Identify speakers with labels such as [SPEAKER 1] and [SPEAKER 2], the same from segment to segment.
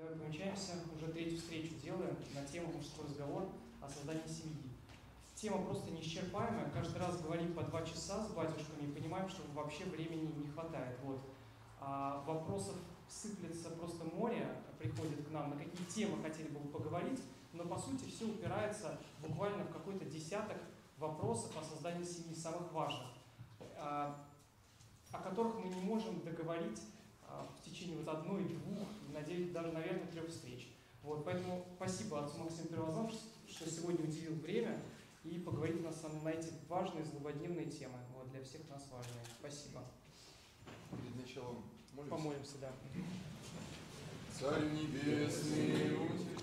[SPEAKER 1] Давай помечаемся, уже третью встречу делаем на тему «Мужской разговор о создании семьи». Тема просто неисчерпаемая, каждый раз говорим по два часа с батюшками и понимаем, что вообще времени не хватает. Вот. А вопросов сыплется просто море, приходит к нам, на какие темы хотели бы поговорить, но по сути все упирается буквально в какой-то десяток вопросов о создании семьи, самых важных, а, о которых мы не можем договорить в течение вот одной, двух, надеюсь, даже, наверное, трех встреч. Вот, поэтому спасибо отцу Максиму Первозам, что сегодня уделил время и поговорить нас на эти важные, злободневные темы, вот, для всех нас важные. Спасибо.
[SPEAKER 2] Перед началом молимся.
[SPEAKER 1] Помолимся, да.
[SPEAKER 2] Царь небесный,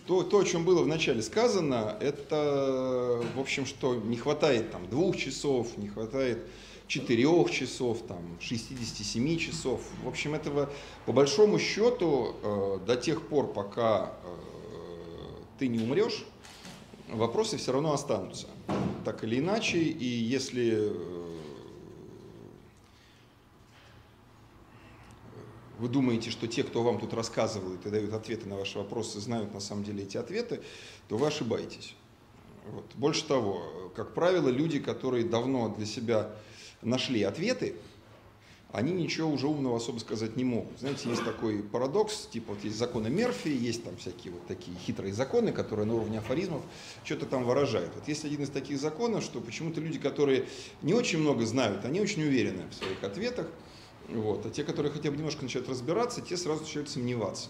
[SPEAKER 3] То, то, о чем было вначале сказано, это, в общем, что не хватает там двух часов, не хватает четырех часов, там, 67 часов. В общем, этого по большому счету э, до тех пор, пока э, ты не умрешь, вопросы все равно останутся. Так или иначе, и если э, вы думаете, что те, кто вам тут рассказывают и дают ответы на ваши вопросы, знают на самом деле эти ответы, то вы ошибаетесь. Вот. Больше того, как правило, люди, которые давно для себя нашли ответы, они ничего уже умного особо сказать не могут. Знаете, есть такой парадокс, типа вот есть законы Мерфи, есть там всякие вот такие хитрые законы, которые на уровне афоризмов что-то там выражают. Вот есть один из таких законов, что почему-то люди, которые не очень много знают, они очень уверены в своих ответах, вот. А те, которые хотя бы немножко начинают разбираться, те сразу начинают сомневаться.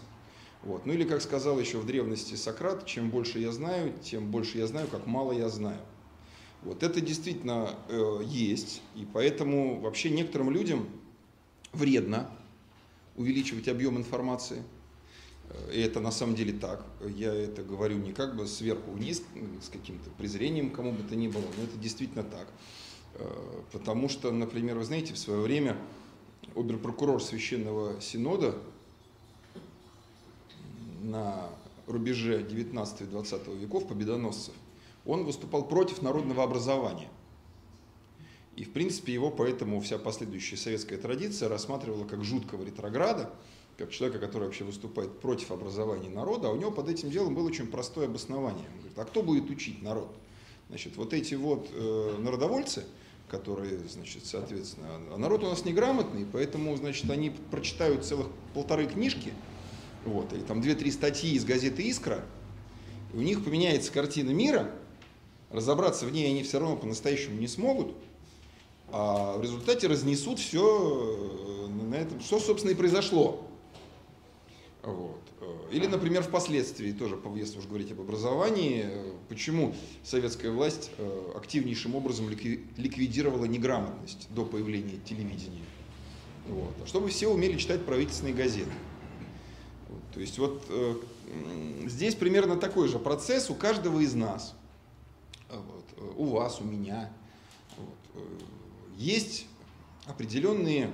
[SPEAKER 3] Вот. Ну или, как сказал еще в древности Сократ, чем больше я знаю, тем больше я знаю, как мало я знаю. Вот это действительно э, есть, и поэтому вообще некоторым людям вредно увеличивать объем информации. Э, и это на самом деле так. Я это говорю не как бы сверху вниз, с каким-то презрением кому бы то ни было, но это действительно так. Э, потому что, например, вы знаете, в свое время оберпрокурор Священного Синода на рубеже 19 и 20 веков, победоносцев, он выступал против народного образования. И, в принципе, его поэтому вся последующая советская традиция рассматривала как жуткого ретрограда, как человека, который вообще выступает против образования народа, а у него под этим делом было очень простое обоснование. Он говорит, а кто будет учить народ? Значит, вот эти вот э, народовольцы – которые, значит, соответственно, а народ у нас неграмотный, поэтому, значит, они прочитают целых полторы книжки, вот, или там две-три статьи из газеты «Искра», и у них поменяется картина мира, разобраться в ней они все равно по-настоящему не смогут, а в результате разнесут все э, на этом, что, собственно, и произошло. Вот. Или, например, впоследствии, тоже, если уж говорить об образовании, почему советская власть э, активнейшим образом ликвидировала неграмотность до появления телевидения. Вот. Чтобы все умели читать правительственные газеты. То есть вот э, здесь примерно такой же процесс у каждого из нас. Вот. У вас, у меня. Вот. Есть определенные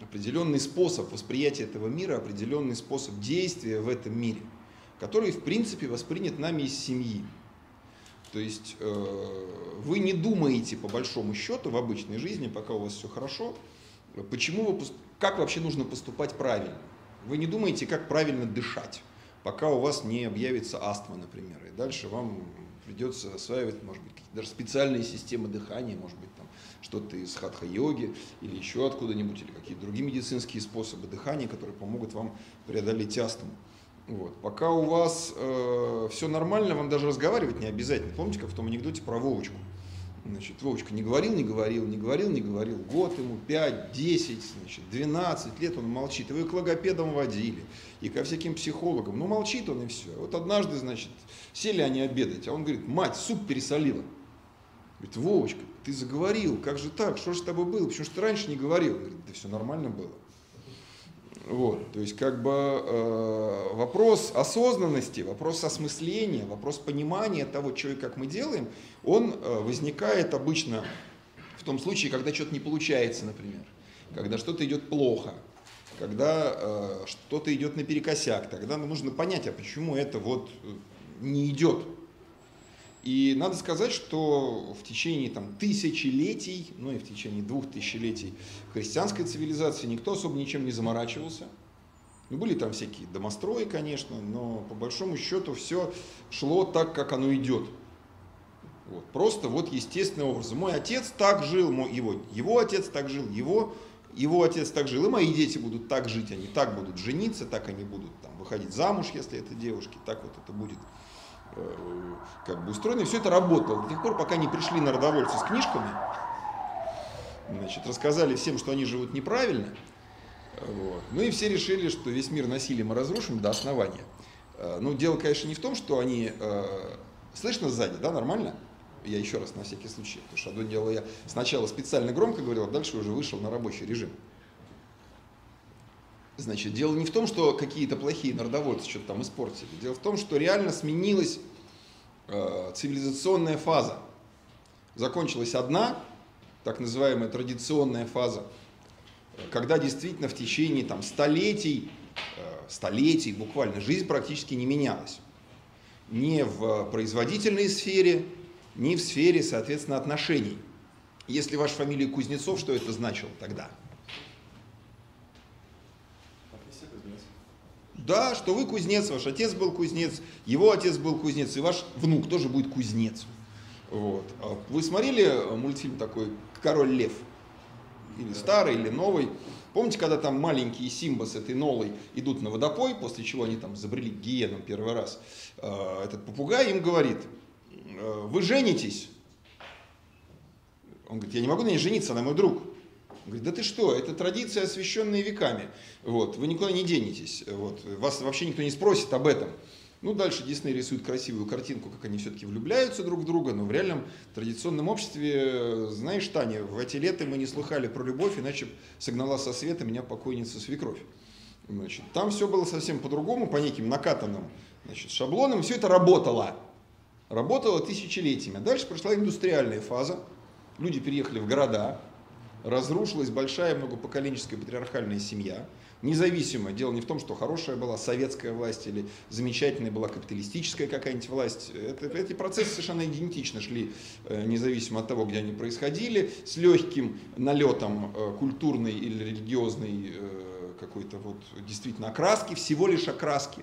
[SPEAKER 3] определенный способ восприятия этого мира, определенный способ действия в этом мире, который, в принципе, воспринят нами из семьи. То есть э, вы не думаете, по большому счету, в обычной жизни, пока у вас все хорошо, почему вы, как вообще нужно поступать правильно. Вы не думаете, как правильно дышать, пока у вас не объявится астма, например. И дальше вам придется осваивать, может быть, даже специальные системы дыхания, может быть, там, что-то из хатха-йоги или еще откуда-нибудь, или какие-то другие медицинские способы дыхания, которые помогут вам преодолеть астму. Вот. Пока у вас э, все нормально, вам даже разговаривать не обязательно. Помните, как в том анекдоте про Вовочку? Значит, Вовочка не говорил, не говорил, не говорил, не говорил. Год ему, 5, 10, значит, 12 лет он молчит. И вы к логопедам водили, и ко всяким психологам. Ну, молчит он и все. Вот однажды, значит, сели они обедать, а он говорит, мать, суп пересолила. Говорит, Вовочка, ты заговорил, как же так, что же с тобой было, почему же ты раньше не говорил? Говорит, да все нормально было. Вот, то есть как бы э, вопрос осознанности, вопрос осмысления, вопрос понимания того, что и как мы делаем, он э, возникает обычно в том случае, когда что-то не получается, например, когда что-то идет плохо, когда э, что-то идет наперекосяк, тогда нужно понять, а почему это вот не идет и надо сказать, что в течение там, тысячелетий, ну и в течение двух тысячелетий христианской цивилизации никто особо ничем не заморачивался. Ну, были там всякие домострои, конечно, но по большому счету все шло так, как оно идет. Вот. Просто вот естественный образ. Мой отец так жил, мой, его, его отец так жил, его, его отец так жил, и мои дети будут так жить, они так будут жениться, так они будут там, выходить замуж, если это девушки, так вот это будет как бы устроено. И все это работало до тех пор, пока не пришли народовольцы с книжками, значит, рассказали всем, что они живут неправильно, вот. Ну и все решили, что весь мир насилием разрушим до основания. Э, ну, дело, конечно, не в том, что они... Э, слышно сзади, да, нормально? Я еще раз на всякий случай, потому что одно дело я сначала специально громко говорил, а дальше уже вышел на рабочий режим. Значит, дело не в том, что какие-то плохие народовольцы что-то там испортили. Дело в том, что реально сменилась э, цивилизационная фаза. Закончилась одна, так называемая традиционная фаза, когда действительно в течение там, столетий, э, столетий буквально жизнь практически не менялась. Ни в производительной сфере, ни в сфере, соответственно, отношений. Если ваша фамилия Кузнецов, что это значило тогда? Да, что вы кузнец, ваш отец был кузнец, его отец был кузнец, и ваш внук тоже будет кузнец. Вот. А вы смотрели мультфильм такой «Король лев»? Или старый, или новый. Помните, когда там маленькие Симба с этой Нолой идут на водопой, после чего они там забрели к гиенам первый раз, а, этот попугай им говорит, «Э, вы женитесь? Он говорит, я не могу на ней жениться, она мой друг. Говорит, да ты что, это традиция, освященная веками. Вот, вы никуда не денетесь. Вот, вас вообще никто не спросит об этом. Ну, дальше Дисней рисует красивую картинку, как они все-таки влюбляются друг в друга, но в реальном традиционном обществе, знаешь, Таня, в эти лета мы не слыхали про любовь, иначе согнала со света меня покойница свекровь. Значит, там все было совсем по-другому, по неким накатанным значит, шаблонам, все это работало. Работало тысячелетиями. А дальше пришла индустриальная фаза, люди переехали в города, разрушилась большая многопоколенческая патриархальная семья – Независимо. Дело не в том, что хорошая была советская власть или замечательная была капиталистическая какая-нибудь власть. Это, эти процессы совершенно идентично шли, э, независимо от того, где они происходили, с легким налетом э, культурной или религиозной э, какой-то вот действительно окраски, всего лишь окраски.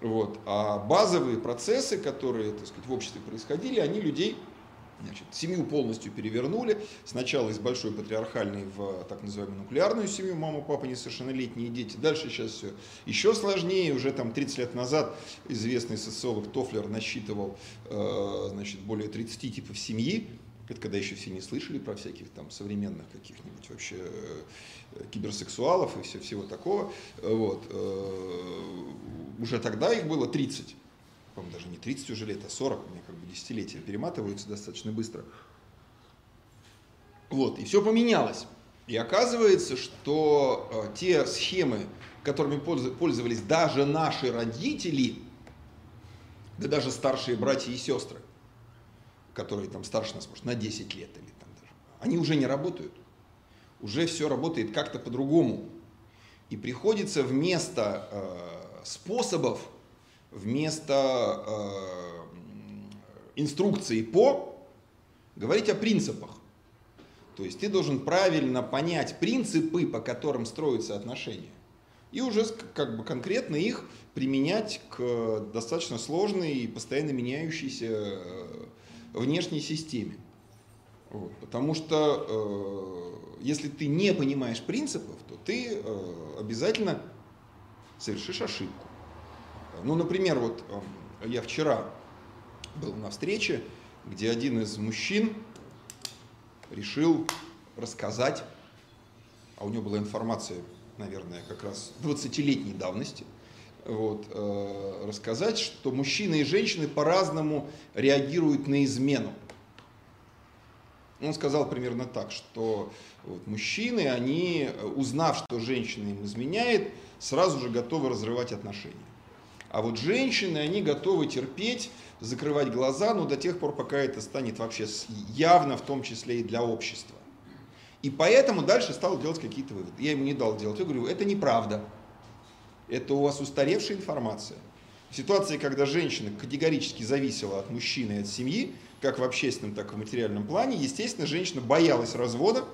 [SPEAKER 3] Вот. А базовые процессы, которые так сказать, в обществе происходили, они людей Значит, семью полностью перевернули. Сначала из большой патриархальной в так называемую нуклеарную семью, мама, папа, несовершеннолетние дети. Дальше сейчас все еще сложнее. Уже там 30 лет назад известный социолог Тофлер насчитывал э, значит, более 30 типов семьи. Это когда еще все не слышали про всяких там современных каких-нибудь вообще э, киберсексуалов и все, всего такого. Вот. Э, уже тогда их было 30 по-моему, даже не 30 уже лет, а 40, у меня как бы десятилетия перематываются достаточно быстро. Вот, и все поменялось. И оказывается, что э, те схемы, которыми пользовались даже наши родители, да даже старшие братья и сестры, которые там старше нас, может, на 10 лет или там даже, они уже не работают. Уже все работает как-то по-другому. И приходится вместо э, способов вместо э, инструкции по говорить о принципах. То есть ты должен правильно понять принципы, по которым строятся отношения, и уже как бы конкретно их применять к достаточно сложной и постоянно меняющейся э, внешней системе. Вот. Потому что э, если ты не понимаешь принципов, то ты э, обязательно совершишь ошибку. Ну, например, вот эм, я вчера был на встрече, где один из мужчин решил рассказать, а у него была информация, наверное, как раз 20-летней давности, вот, э, рассказать, что мужчины и женщины по-разному реагируют на измену. Он сказал примерно так, что вот, мужчины, они, узнав, что женщина им изменяет, сразу же готовы разрывать отношения. А вот женщины, они готовы терпеть, закрывать глаза, но до тех пор, пока это станет вообще явно, в том числе и для общества. И поэтому дальше стал делать какие-то выводы. Я ему не дал делать. Я говорю, это неправда. Это у вас устаревшая информация. В ситуации, когда женщина категорически зависела от мужчины и от семьи, как в общественном, так и в материальном плане, естественно, женщина боялась развода,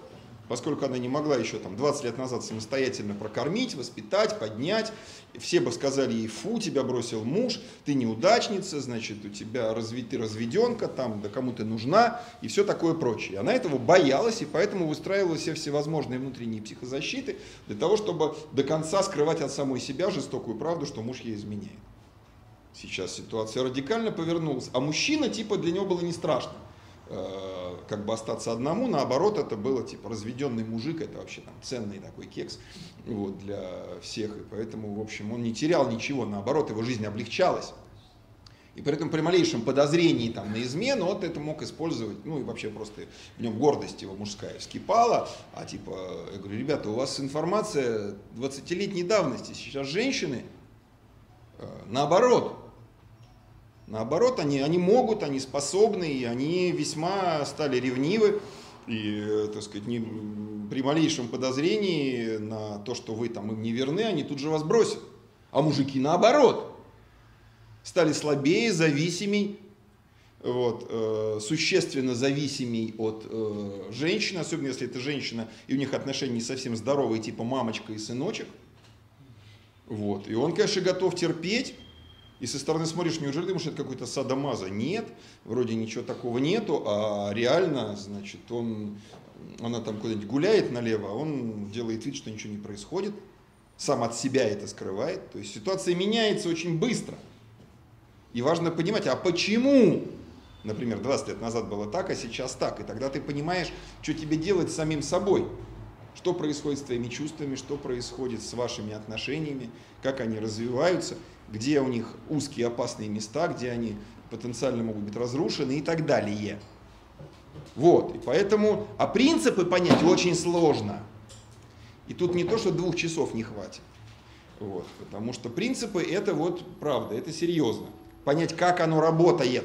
[SPEAKER 3] поскольку она не могла еще там 20 лет назад самостоятельно прокормить, воспитать, поднять, все бы сказали ей, фу, тебя бросил муж, ты неудачница, значит, у тебя разви, ты разведенка, там, да кому ты нужна, и все такое прочее. Она этого боялась, и поэтому выстраивала все всевозможные внутренние психозащиты для того, чтобы до конца скрывать от самой себя жестокую правду, что муж ей изменяет. Сейчас ситуация радикально повернулась, а мужчина, типа, для него было не страшно как бы остаться одному, наоборот, это было типа разведенный мужик, это вообще там ценный такой кекс вот, для всех, и поэтому, в общем, он не терял ничего, наоборот, его жизнь облегчалась. И при этом при малейшем подозрении там, на измену, вот это мог использовать, ну и вообще просто в нем гордость его мужская вскипала, а типа, я говорю, ребята, у вас информация 20-летней давности, сейчас женщины, э, наоборот, Наоборот, они, они могут, они способны, и они весьма стали ревнивы. И, э, так сказать, не, при малейшем подозрении на то, что вы там им не верны, они тут же вас бросят. А мужики наоборот. Стали слабее, зависимей, вот, э, существенно зависимей от э, женщины, особенно если это женщина, и у них отношения не совсем здоровые, типа мамочка и сыночек. Вот. И он, конечно, готов терпеть, и со стороны смотришь, неужели думаешь, это какой-то садомаза? Нет, вроде ничего такого нету, а реально, значит, он, она там куда-нибудь гуляет налево, а он делает вид, что ничего не происходит, сам от себя это скрывает. То есть ситуация меняется очень быстро. И важно понимать, а почему, например, 20 лет назад было так, а сейчас так. И тогда ты понимаешь, что тебе делать с самим собой. Что происходит с твоими чувствами, что происходит с вашими отношениями, как они развиваются – где у них узкие опасные места, где они потенциально могут быть разрушены и так далее. Вот, и поэтому, а принципы понять очень сложно. И тут не то, что двух часов не хватит. Вот, потому что принципы это вот правда, это серьезно. Понять, как оно работает.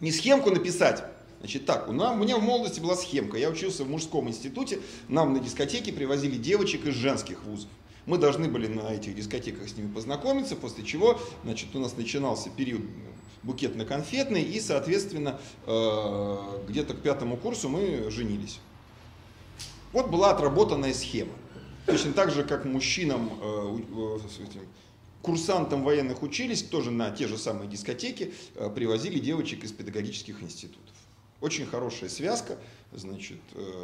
[SPEAKER 3] Не схемку написать. Значит так, у, нас, у меня в молодости была схемка. Я учился в мужском институте, нам на дискотеке привозили девочек из женских вузов. Мы должны были на этих дискотеках с ними познакомиться, после чего значит, у нас начинался период букетно-конфетный, и, соответственно, э, где-то к пятому курсу мы женились. Вот была отработанная схема. Точно так же, как мужчинам, э, э, курсантам военных учились, тоже на те же самые дискотеки привозили девочек из педагогических институтов. Очень хорошая связка, значит,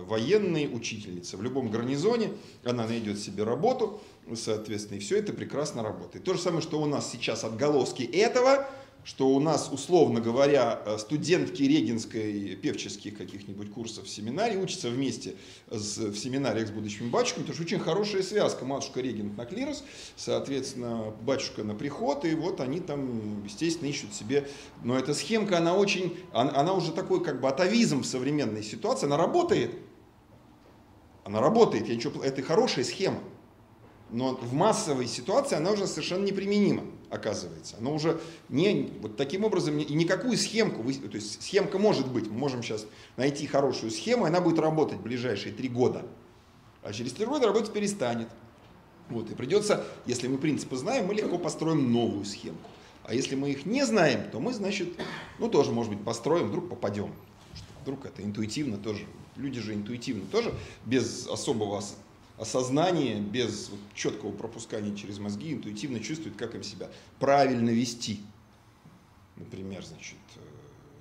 [SPEAKER 3] военные учительница. В любом гарнизоне она найдет себе работу, соответственно, и все это прекрасно работает. То же самое, что у нас сейчас отголоски этого, что у нас, условно говоря, студентки регенской певческих каких-нибудь курсов в семинаре учатся вместе с, в семинариях с будущими батюшками, потому что очень хорошая связка. Матушка регент на клирос, соответственно, батюшка на приход, и вот они там, естественно, ищут себе... Но эта схемка, она очень... Она, она уже такой как бы атовизм в современной ситуации, она работает. Она работает, я ничего... это хорошая схема. Но в массовой ситуации она уже совершенно неприменима, оказывается. Она уже не, вот таким образом, и никакую схемку, то есть схемка может быть, мы можем сейчас найти хорошую схему, и она будет работать в ближайшие три года. А через три года работать перестанет. Вот, и придется, если мы принципы знаем, мы легко построим новую схемку. А если мы их не знаем, то мы, значит, ну тоже, может быть, построим, вдруг попадем. Вдруг это интуитивно тоже. Люди же интуитивно тоже, без особого осознание, без четкого пропускания через мозги, интуитивно чувствует, как им себя правильно вести. Например, значит, э,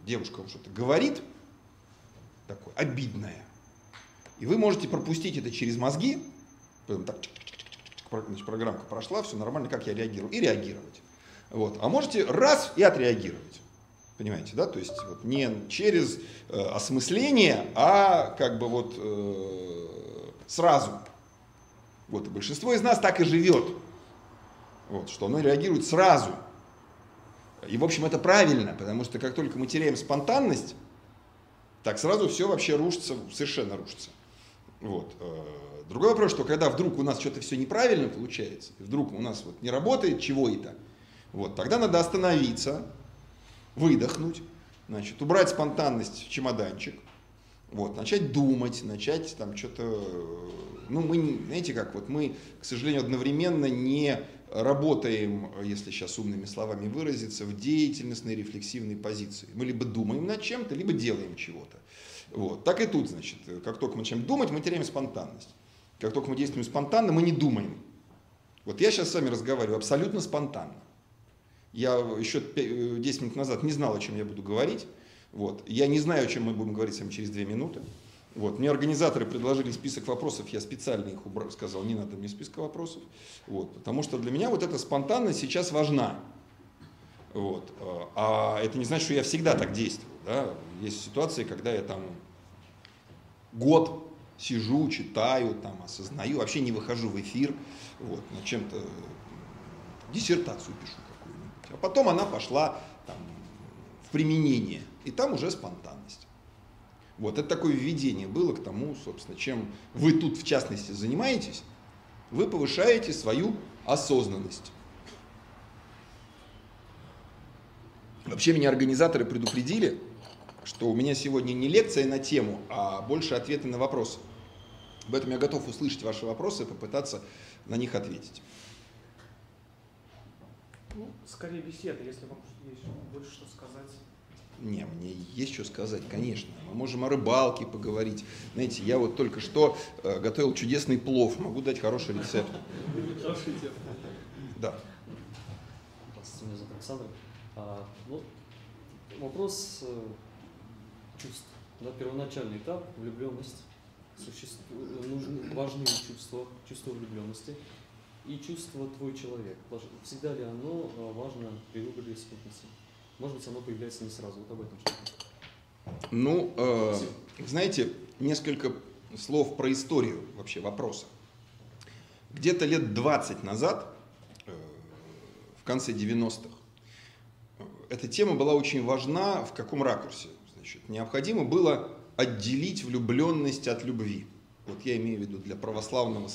[SPEAKER 3] девушка что-то говорит, такое обидное, и вы можете пропустить это через мозги, потом так, значит, программка прошла, все нормально, как я реагирую, и реагировать. Вот. А можете раз и отреагировать. Понимаете, да? То есть вот не через э, осмысление, а как бы вот э, сразу. Вот, и большинство из нас так и живет. Вот, что оно реагирует сразу. И, в общем, это правильно, потому что как только мы теряем спонтанность, так сразу все вообще рушится, совершенно рушится. Вот. Э, другой вопрос, что когда вдруг у нас что-то все неправильно получается, вдруг у нас вот не работает чего это, вот, тогда надо остановиться, выдохнуть, значит, убрать спонтанность в чемоданчик, вот, начать думать, начать там что-то ну, мы, знаете как, вот мы, к сожалению, одновременно не работаем, если сейчас умными словами выразиться, в деятельностной рефлексивной позиции. Мы либо думаем над чем-то, либо делаем чего-то. Вот. Так и тут, значит, как только мы начинаем думать, мы теряем спонтанность. Как только мы действуем спонтанно, мы не думаем. Вот я сейчас с вами разговариваю абсолютно спонтанно. Я еще 10 минут назад не знал, о чем я буду говорить. Вот. Я не знаю, о чем мы будем говорить с через 2 минуты. Вот. Мне организаторы предложили список вопросов, я специально их убрал, сказал, не надо мне списка вопросов. Вот. Потому что для меня вот эта спонтанность сейчас важна. Вот. А это не значит, что я всегда так действую. Да? Есть ситуации, когда я там год сижу, читаю, там, осознаю, вообще не выхожу в эфир, вот, на чем-то диссертацию пишу какую-нибудь. А потом она пошла там, в применение, и там уже спонтанность. Вот, это такое введение было к тому, собственно, чем вы тут в частности занимаетесь, вы повышаете свою осознанность. Вообще меня организаторы предупредили, что у меня сегодня не лекция на тему, а больше ответы на вопросы. Поэтому я готов услышать ваши вопросы и попытаться на них ответить.
[SPEAKER 1] Ну, скорее беседа, если вам есть больше что сказать.
[SPEAKER 3] Не, мне есть что сказать, конечно. Мы можем о рыбалке поговорить. Знаете, я вот только что э, готовил чудесный плов. Могу дать хороший рецепт.
[SPEAKER 4] Хороший рецепт.
[SPEAKER 3] Да.
[SPEAKER 4] Здравствуйте, меня зовут Александр. А, ну, вопрос э, чувств. Да, первоначальный этап, влюбленность. Существ... Нужны, важны чувства, чувство влюбленности и чувство твой человек. Всегда ли оно э, важно при выборе спутницы? Может быть, оно появляется не сразу. Вот об этом что
[SPEAKER 3] Ну, э, знаете, несколько слов про историю вообще вопроса. Где-то лет 20 назад, э, в конце 90-х, эта тема была очень важна в каком ракурсе. Значит, необходимо было отделить влюбленность от любви. Вот я имею в виду для православного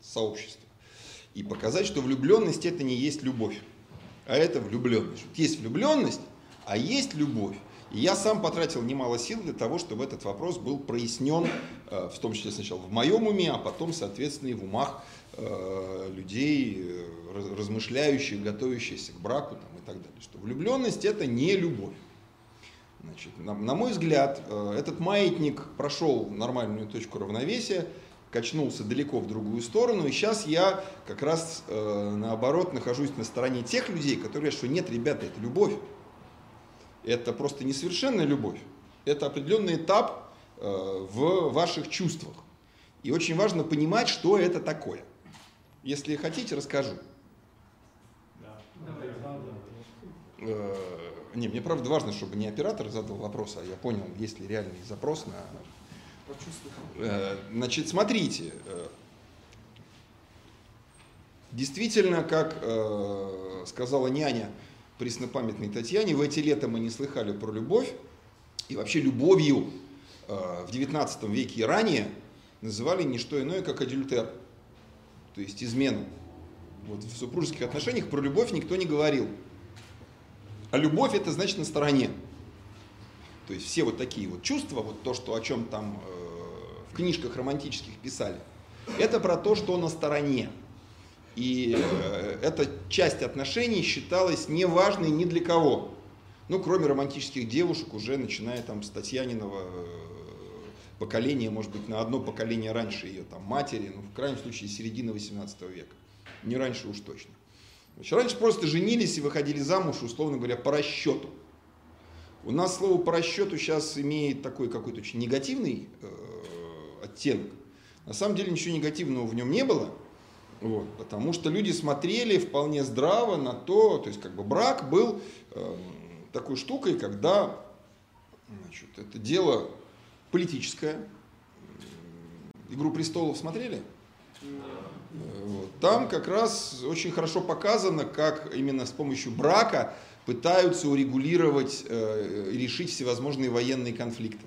[SPEAKER 3] сообщества. И показать, что влюбленность это не есть любовь а это влюбленность. Есть влюбленность, а есть любовь. И я сам потратил немало сил для того, чтобы этот вопрос был прояснен, э, в том числе сначала в моем уме, а потом, соответственно, и в умах э, людей, э, размышляющих, готовящихся к браку там, и так далее. Что влюбленность это не любовь. Значит, на, на мой взгляд, этот маятник прошел нормальную точку равновесия, качнулся далеко в другую сторону, и сейчас я как раз э, наоборот нахожусь на стороне тех людей, которые говорят, что нет, ребята, это любовь. Это просто несовершенная любовь. Это определенный этап э, в ваших чувствах. И очень важно понимать, что это такое. Если хотите, расскажу. Э, не, мне правда важно, чтобы не оператор задал вопрос, а я понял, есть ли реальный запрос на значит, смотрите, э, действительно, как э, сказала няня преснопамятной Татьяне, в эти лета мы не слыхали про любовь, и вообще любовью в XIX веке и ранее называли не что иное, как адюльтер, то есть измену. Вот в супружеских отношениях про любовь никто не говорил. А любовь это значит на стороне. То есть все вот такие вот чувства, вот то, что о чем там э, книжках романтических писали, это про то, что на стороне. И э, эта часть отношений считалась неважной ни для кого. Ну, кроме романтических девушек, уже начиная там с Татьяниного э, поколения, может быть, на одно поколение раньше ее там матери, ну, в крайнем случае, середина 18 века. Не раньше уж точно. Значит, раньше просто женились и выходили замуж, условно говоря, по расчету. У нас слово по расчету сейчас имеет такой какой-то очень негативный э, оттенок. На самом деле ничего негативного в нем не было, вот, потому что люди смотрели вполне здраво на то, то есть как бы брак был э, такой штукой, когда значит, это дело политическое. Игру престолов смотрели? Вот. Там как раз очень хорошо показано, как именно с помощью брака пытаются урегулировать э, и решить всевозможные военные конфликты.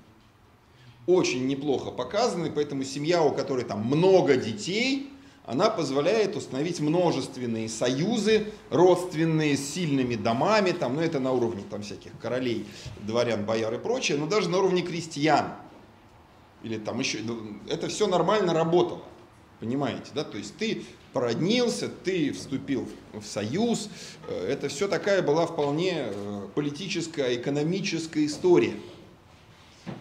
[SPEAKER 3] Очень неплохо показаны, поэтому семья, у которой там много детей, она позволяет установить множественные союзы, родственные, с сильными домами, там, ну это на уровне там, всяких королей, дворян, бояр и прочее, но даже на уровне крестьян. Или там еще, ну, это все нормально работало. Понимаете, да? То есть ты породнился, ты вступил в союз. Э, это все такая была вполне э, политическая, экономическая история.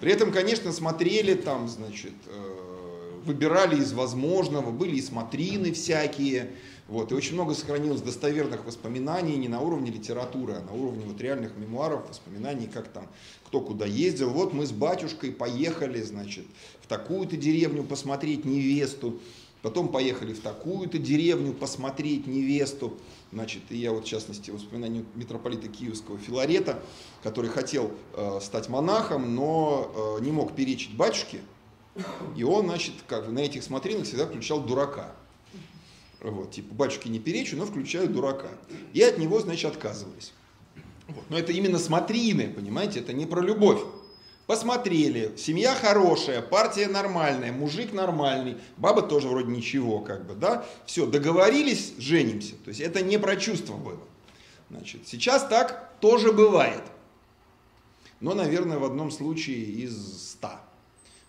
[SPEAKER 3] При этом, конечно, смотрели там, значит, э, выбирали из возможного, были и смотрины всякие, вот, и очень много сохранилось достоверных воспоминаний не на уровне литературы, а на уровне вот реальных мемуаров, воспоминаний, как там, кто куда ездил. Вот мы с батюшкой поехали, значит, в такую-то деревню посмотреть невесту, потом поехали в такую-то деревню посмотреть невесту. Значит, и я вот, в частности, воспоминания митрополита Киевского Филарета, который хотел э, стать монахом, но э, не мог перечить батюшке, и он, значит, как бы на этих смотринах всегда включал дурака. Вот, типа, батюшки не перечу, но включаю дурака. И от него, значит, отказывались. Вот. Но это именно смотрины, понимаете, это не про любовь. Посмотрели, семья хорошая, партия нормальная, мужик нормальный, баба тоже вроде ничего, как бы, да. Все, договорились, женимся. То есть это не про чувства было. Значит, сейчас так тоже бывает. Но, наверное, в одном случае из ста.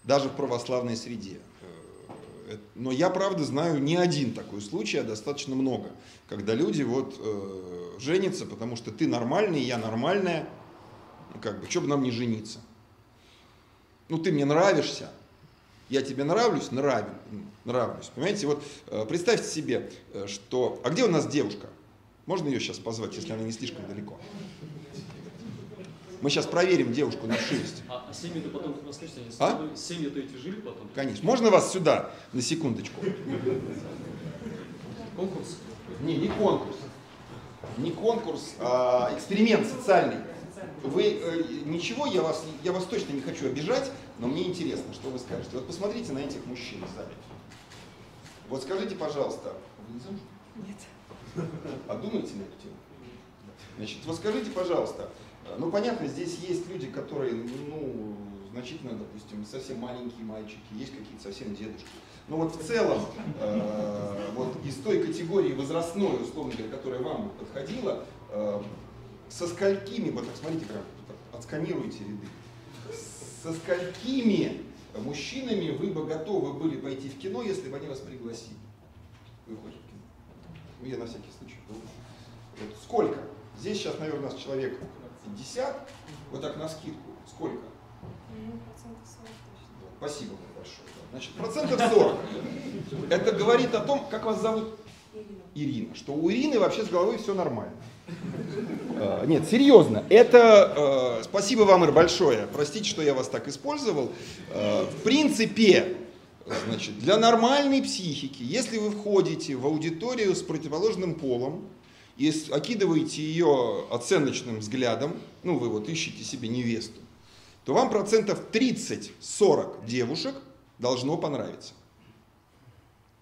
[SPEAKER 3] Даже в православной среде. Э, но я, правда, знаю не один такой случай, а достаточно много. Когда люди вот э, женятся, потому что ты нормальный, я нормальная, ну, как бы, что бы нам не жениться. Ну, ты мне нравишься, я тебе нравлюсь, нравлюсь, нравлюсь. Понимаете, вот э, представьте себе, э, что... А где у нас девушка? Можно ее сейчас позвать, если она не слишком далеко? Мы сейчас проверим девушку на шерсть.
[SPEAKER 4] А, а семьи-то потом расскажите, они
[SPEAKER 3] А?
[SPEAKER 4] семьи-то эти жили потом?
[SPEAKER 3] Конечно. Можно вас сюда, на секундочку?
[SPEAKER 4] Конкурс?
[SPEAKER 3] Не, не конкурс. Не конкурс, а эксперимент социальный. Вы э, ничего, я вас, я вас точно не хочу обижать, но мне интересно, что вы скажете. Вот посмотрите на этих мужчин в зале. Вот скажите, пожалуйста, вы не замужем?
[SPEAKER 5] Нет.
[SPEAKER 3] А думаете на эту тему? Значит, вот скажите, пожалуйста, ну понятно, здесь есть люди, которые, ну, значительно, допустим, совсем маленькие мальчики, есть какие-то совсем дедушки. Но вот в целом, э, вот из той категории возрастной, условно говоря, которая вам подходила, э, со сколькими, вот так смотрите, прям отсканируйте ряды, со сколькими мужчинами вы бы готовы были пойти в кино, если бы они вас пригласили? Вы ходите в кино? Ну, я на всякий случай. Вот сколько? Здесь сейчас, наверное, у нас человек 50, вот так на скидку. Сколько?
[SPEAKER 5] Ну, процентов 40 точно.
[SPEAKER 3] Вот, Спасибо вам большое. Значит, процентов 40. Это говорит о том, как вас зовут?
[SPEAKER 5] Ирина.
[SPEAKER 3] Что у Ирины вообще с головой все нормально. А, Нет, серьезно, это, э, спасибо вам, Ир, большое, простите, что я вас так использовал. Э, В принципе, значит, для нормальной психики, если вы входите в аудиторию с противоположным полом и окидываете ее оценочным взглядом, ну вы вот ищете себе невесту, то вам процентов 30-40 девушек должно понравиться.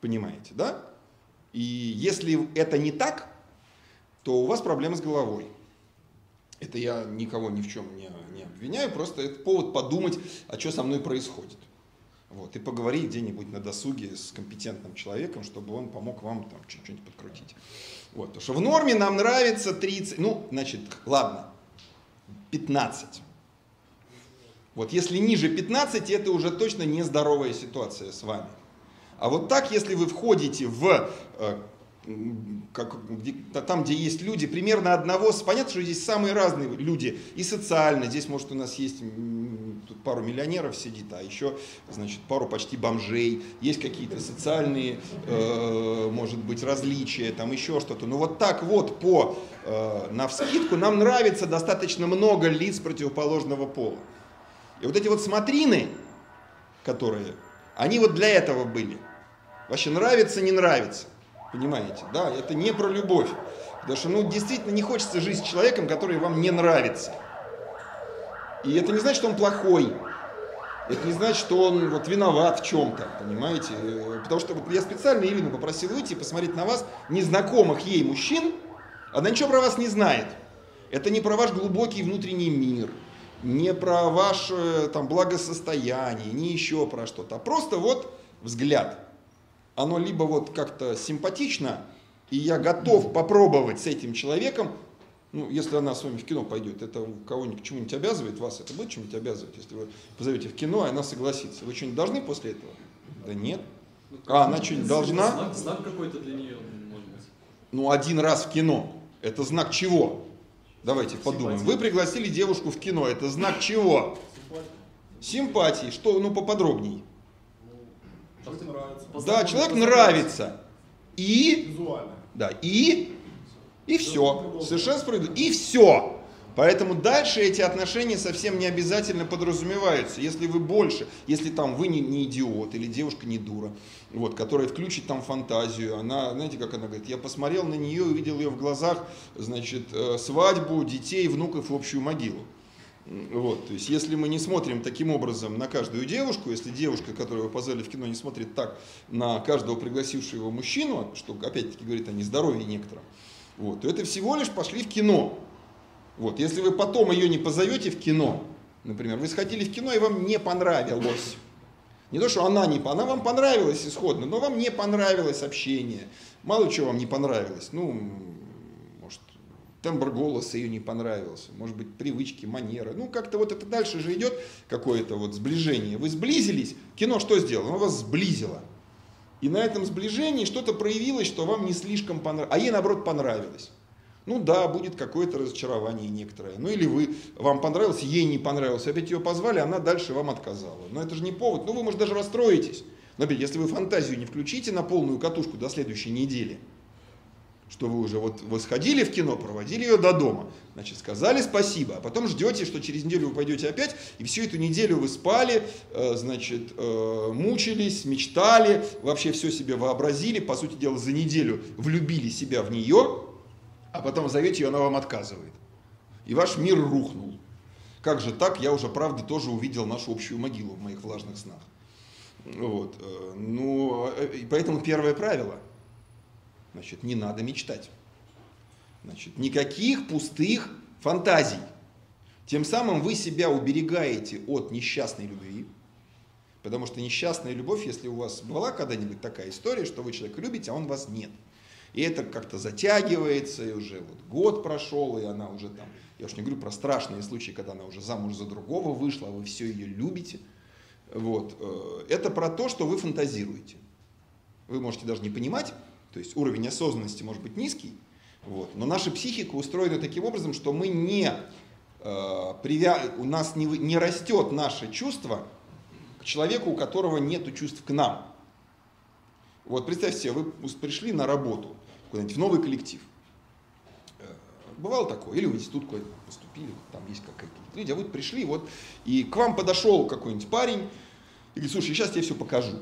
[SPEAKER 3] Понимаете, да? И если это не так, то у вас проблемы с головой. Это я никого ни в чем не, не обвиняю, просто это повод подумать, а что со мной происходит. Вот, и поговорить где-нибудь на досуге с компетентным человеком, чтобы он помог вам там чуть-чуть подкрутить. Вот, потому что в норме нам нравится 30, ну, значит, ладно, 15. Вот если ниже 15, это уже точно нездоровая ситуация с вами. А вот так, если вы входите в э, как, где- та- там, где есть люди примерно одного, понятно, что здесь самые разные люди, и социально, здесь, может, у нас есть тут пару миллионеров сидит, а еще, значит, пару почти бомжей, есть какие-то социальные, э, может быть, различия, там еще что-то. Но вот так вот по, э, навскидку нам нравится достаточно много лиц противоположного пола. И вот эти вот смотрины, которые, они вот для этого были. Вообще нравится, не нравится. Понимаете, да, это не про любовь. Потому что, ну, действительно не хочется жить с человеком, который вам не нравится. И это не значит, что он плохой. Это не значит, что он вот виноват в чем-то, понимаете? Э, Потому что вот я специально Ирину попросил выйти и посмотреть на вас, незнакомых ей мужчин, она ничего про вас не знает. Это не про ваш глубокий внутренний мир, не про ваше там благосостояние, не еще про что-то, а просто вот взгляд. Оно либо вот как-то симпатично, и я готов попробовать с этим человеком, ну, если она с вами в кино пойдет, это кого-нибудь к чему-нибудь обязывает, вас это будет чему-нибудь обязывать, если вы позовете в кино, и она согласится. Вы что-нибудь должны после этого? Да нет. А, она что-нибудь должна?
[SPEAKER 4] Знак, знак какой-то для нее, может быть.
[SPEAKER 3] Ну, один раз в кино. Это знак чего? Давайте подумаем. Вы пригласили девушку в кино. Это знак чего? Симпатии. Что, ну поподробней.
[SPEAKER 6] Человек нравится.
[SPEAKER 3] Да, человек нравится. И,
[SPEAKER 6] Визуально.
[SPEAKER 3] да, и, и все. Совершенно справедливо. И все. Поэтому дальше эти отношения совсем не обязательно подразумеваются. Если вы больше, если там вы не, не идиот или девушка не дура, вот, которая включит там фантазию, она, знаете, как она говорит, я посмотрел на нее, увидел ее в глазах, значит, э, свадьбу, детей, внуков и общую могилу. Вот, то есть, если мы не смотрим таким образом на каждую девушку, если девушка, которую вы позвали в кино, не смотрит так на каждого пригласившего его мужчину, что опять-таки говорит о нездоровье некотором, вот, то это всего лишь пошли в кино. Вот, если вы потом ее не позовете в кино, например, вы сходили в кино и вам не понравилось. Не то, что она не она вам понравилась исходно, но вам не понравилось общение. Мало чего вам не понравилось. Ну, тембр голоса ее не понравился, может быть, привычки, манеры. Ну, как-то вот это дальше же идет какое-то вот сближение. Вы сблизились, кино что сделало? Оно вас сблизило. И на этом сближении что-то проявилось, что вам не слишком понравилось, а ей, наоборот, понравилось. Ну да, будет какое-то разочарование некоторое. Ну или вы, вам понравилось, ей не понравилось, опять ее позвали, она дальше вам отказала. Но это же не повод, ну вы, может, даже расстроитесь. Но опять, если вы фантазию не включите на полную катушку до следующей недели, что вы уже вот вы сходили в кино, проводили ее до дома, значит, сказали спасибо, а потом ждете, что через неделю вы пойдете опять, и всю эту неделю вы спали, э, значит, э, мучились, мечтали, вообще все себе вообразили, по сути дела, за неделю влюбили себя в нее, а потом зовете ее, она вам отказывает. И ваш мир рухнул. Как же так? Я уже, правда, тоже увидел нашу общую могилу в моих влажных снах. Вот. э, Ну, поэтому первое правило. Значит, не надо мечтать. Значит, никаких пустых фантазий. Тем самым вы себя уберегаете от несчастной любви. Потому что несчастная любовь, если у вас была когда-нибудь такая история, что вы человека любите, а он вас нет. И это как-то затягивается, и уже вот год прошел, и она уже там, я уж не говорю про страшные случаи, когда она уже замуж за другого вышла, а вы все ее любите. Вот. э, Это про то, что вы фантазируете. Вы можете даже не понимать, то есть уровень осознанности может быть низкий, вот, но наша психика устроена таким образом, что мы не, э, привя- у нас не, не растет наше чувство к человеку, у которого нет чувств к нам. Вот представьте себе, вы пришли на работу куда-нибудь в новый коллектив. Э, Бывало такое, или в институт куда-то поступили, там есть какие-то люди, а вы пришли, вот, и к вам подошел какой-нибудь парень и говорит, слушай, сейчас тебе все покажу.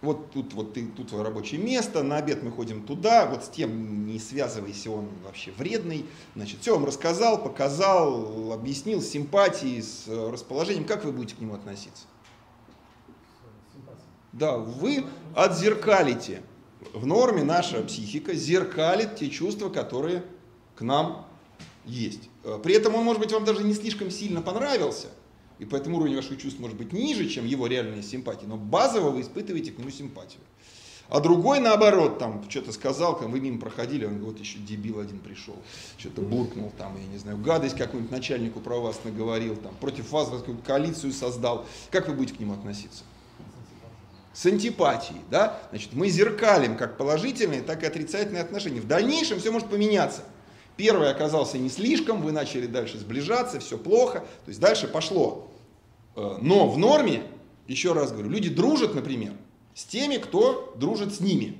[SPEAKER 3] Вот тут вот ты, тут твое рабочее место, на обед мы ходим туда, вот с тем не связывайся, он вообще вредный. Значит, все вам рассказал, показал, объяснил с симпатией, с э, расположением, как вы будете к нему относиться? Да, вы отзеркалите. В норме наша психика зеркалит те чувства, которые к нам есть. Э, При этом он, может быть, вам даже не слишком сильно понравился, и поэтому уровень ваших чувств может быть ниже, чем его реальная симпатия, но базово вы испытываете к нему симпатию. А другой, наоборот, там что-то сказал, там, вы мимо проходили, он вот еще дебил один пришел, что-то буркнул, там, я не знаю, гадость какую-нибудь начальнику про вас наговорил, там, против вас какую-то коалицию создал. Как вы будете к нему относиться? с антипатией, да, значит, мы зеркалим как положительные, так и отрицательные отношения. В дальнейшем все может поменяться. Первый оказался не слишком, вы начали дальше сближаться, все плохо, то есть дальше пошло. Э, Но в норме, еще раз говорю, люди дружат, например, с теми, кто дружит с ними.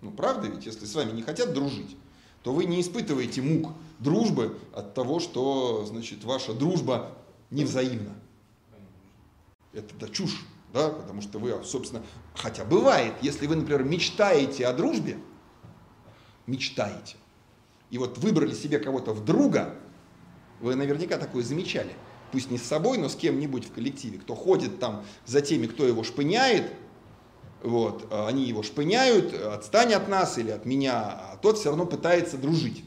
[SPEAKER 3] Ну, правда ведь, если с вами не хотят дружить, то вы не испытываете мук дружбы от того, что, значит, ваша дружба невзаимна. Это да, чушь, да, потому что вы, собственно, хотя бывает, если вы, например, мечтаете о дружбе, мечтаете, и вот выбрали себе кого-то в друга, вы наверняка такое замечали, пусть не с собой, но с кем-нибудь в коллективе, кто ходит там за теми, кто его шпыняет, вот, а они его шпыняют, отстань от нас или от меня, а тот все равно пытается дружить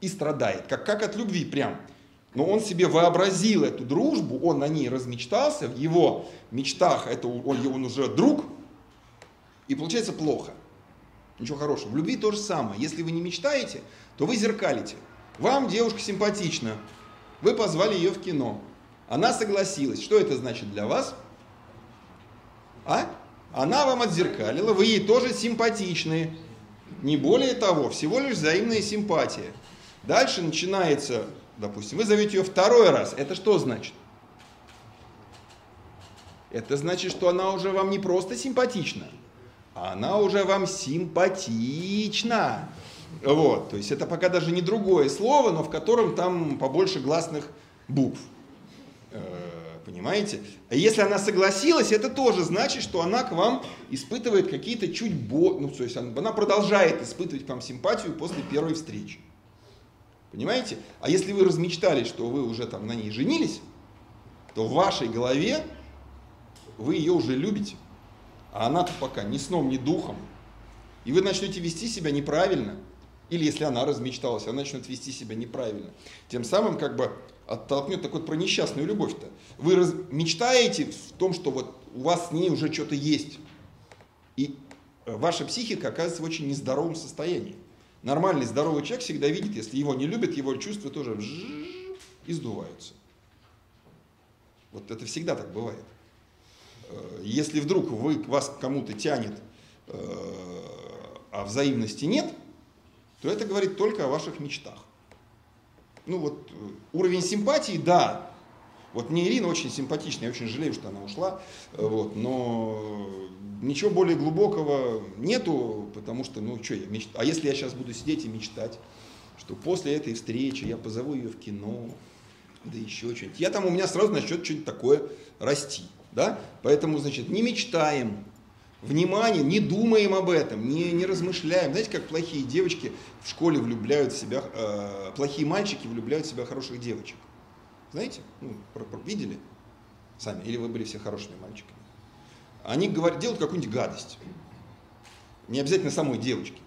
[SPEAKER 3] и страдает, как, как от любви прям. Но он себе вообразил эту дружбу, он на ней размечтался, в его мечтах это он, он уже друг, и получается плохо. Ничего хорошего. В любви то же самое. Если вы не мечтаете, то вы зеркалите. Вам девушка симпатична, вы позвали ее в кино. Она согласилась. Что это значит для вас? А? Она вам отзеркалила, вы ей тоже симпатичны. Не более того, всего лишь взаимная симпатия. Дальше начинается, допустим, вы зовете ее второй раз. Это что значит? это значит, что она уже вам не просто симпатична, она уже вам симпатична. Вот, то есть это пока даже не другое слово, но в котором там побольше гласных букв. Э, Понимаете? Если она согласилась, это тоже значит, что она к вам испытывает какие-то чуть бо... Ну, то есть она продолжает испытывать к вам симпатию после первой встречи. Понимаете? А если вы размечтались, что вы уже там на ней женились, то в вашей голове вы ее уже любите, а она-то пока ни сном, ни духом. И вы начнете вести себя неправильно. Или если она размечталась, она начнет вести себя неправильно. Тем самым как бы оттолкнет такой про несчастную любовь-то. Вы раз, мечтаете в том, что вот у вас с ней уже что-то есть. И э, ваша психика оказывается в очень нездоровом состоянии. Нормальный здоровый человек всегда видит, если его не любят, его чувства тоже и сдуваются. Вот это всегда так бывает. Э, Если вдруг вы, вас кому-то тянет, э, а взаимности нет, то это говорит только о ваших мечтах. Ну вот э, уровень симпатии, да. Вот мне Ирина очень симпатичная, я очень жалею, что она ушла, вот, но ничего более глубокого нету, потому что, ну что, я мечтаю. А если я сейчас буду сидеть и мечтать, что после этой встречи я позову ее в кино, да еще что-нибудь. Я там, у меня сразу начнет что-нибудь такое расти, да? Поэтому, значит, не мечтаем, внимание, не думаем об этом, не, не размышляем. Знаете, как плохие девочки в школе влюбляют в себя, э, плохие мальчики влюбляют в себя хороших девочек. Знаете? Ну, про- про- видели сами? Или вы были все хорошими мальчиками? Они говорят, делают какую-нибудь гадость. Не обязательно самой девочке.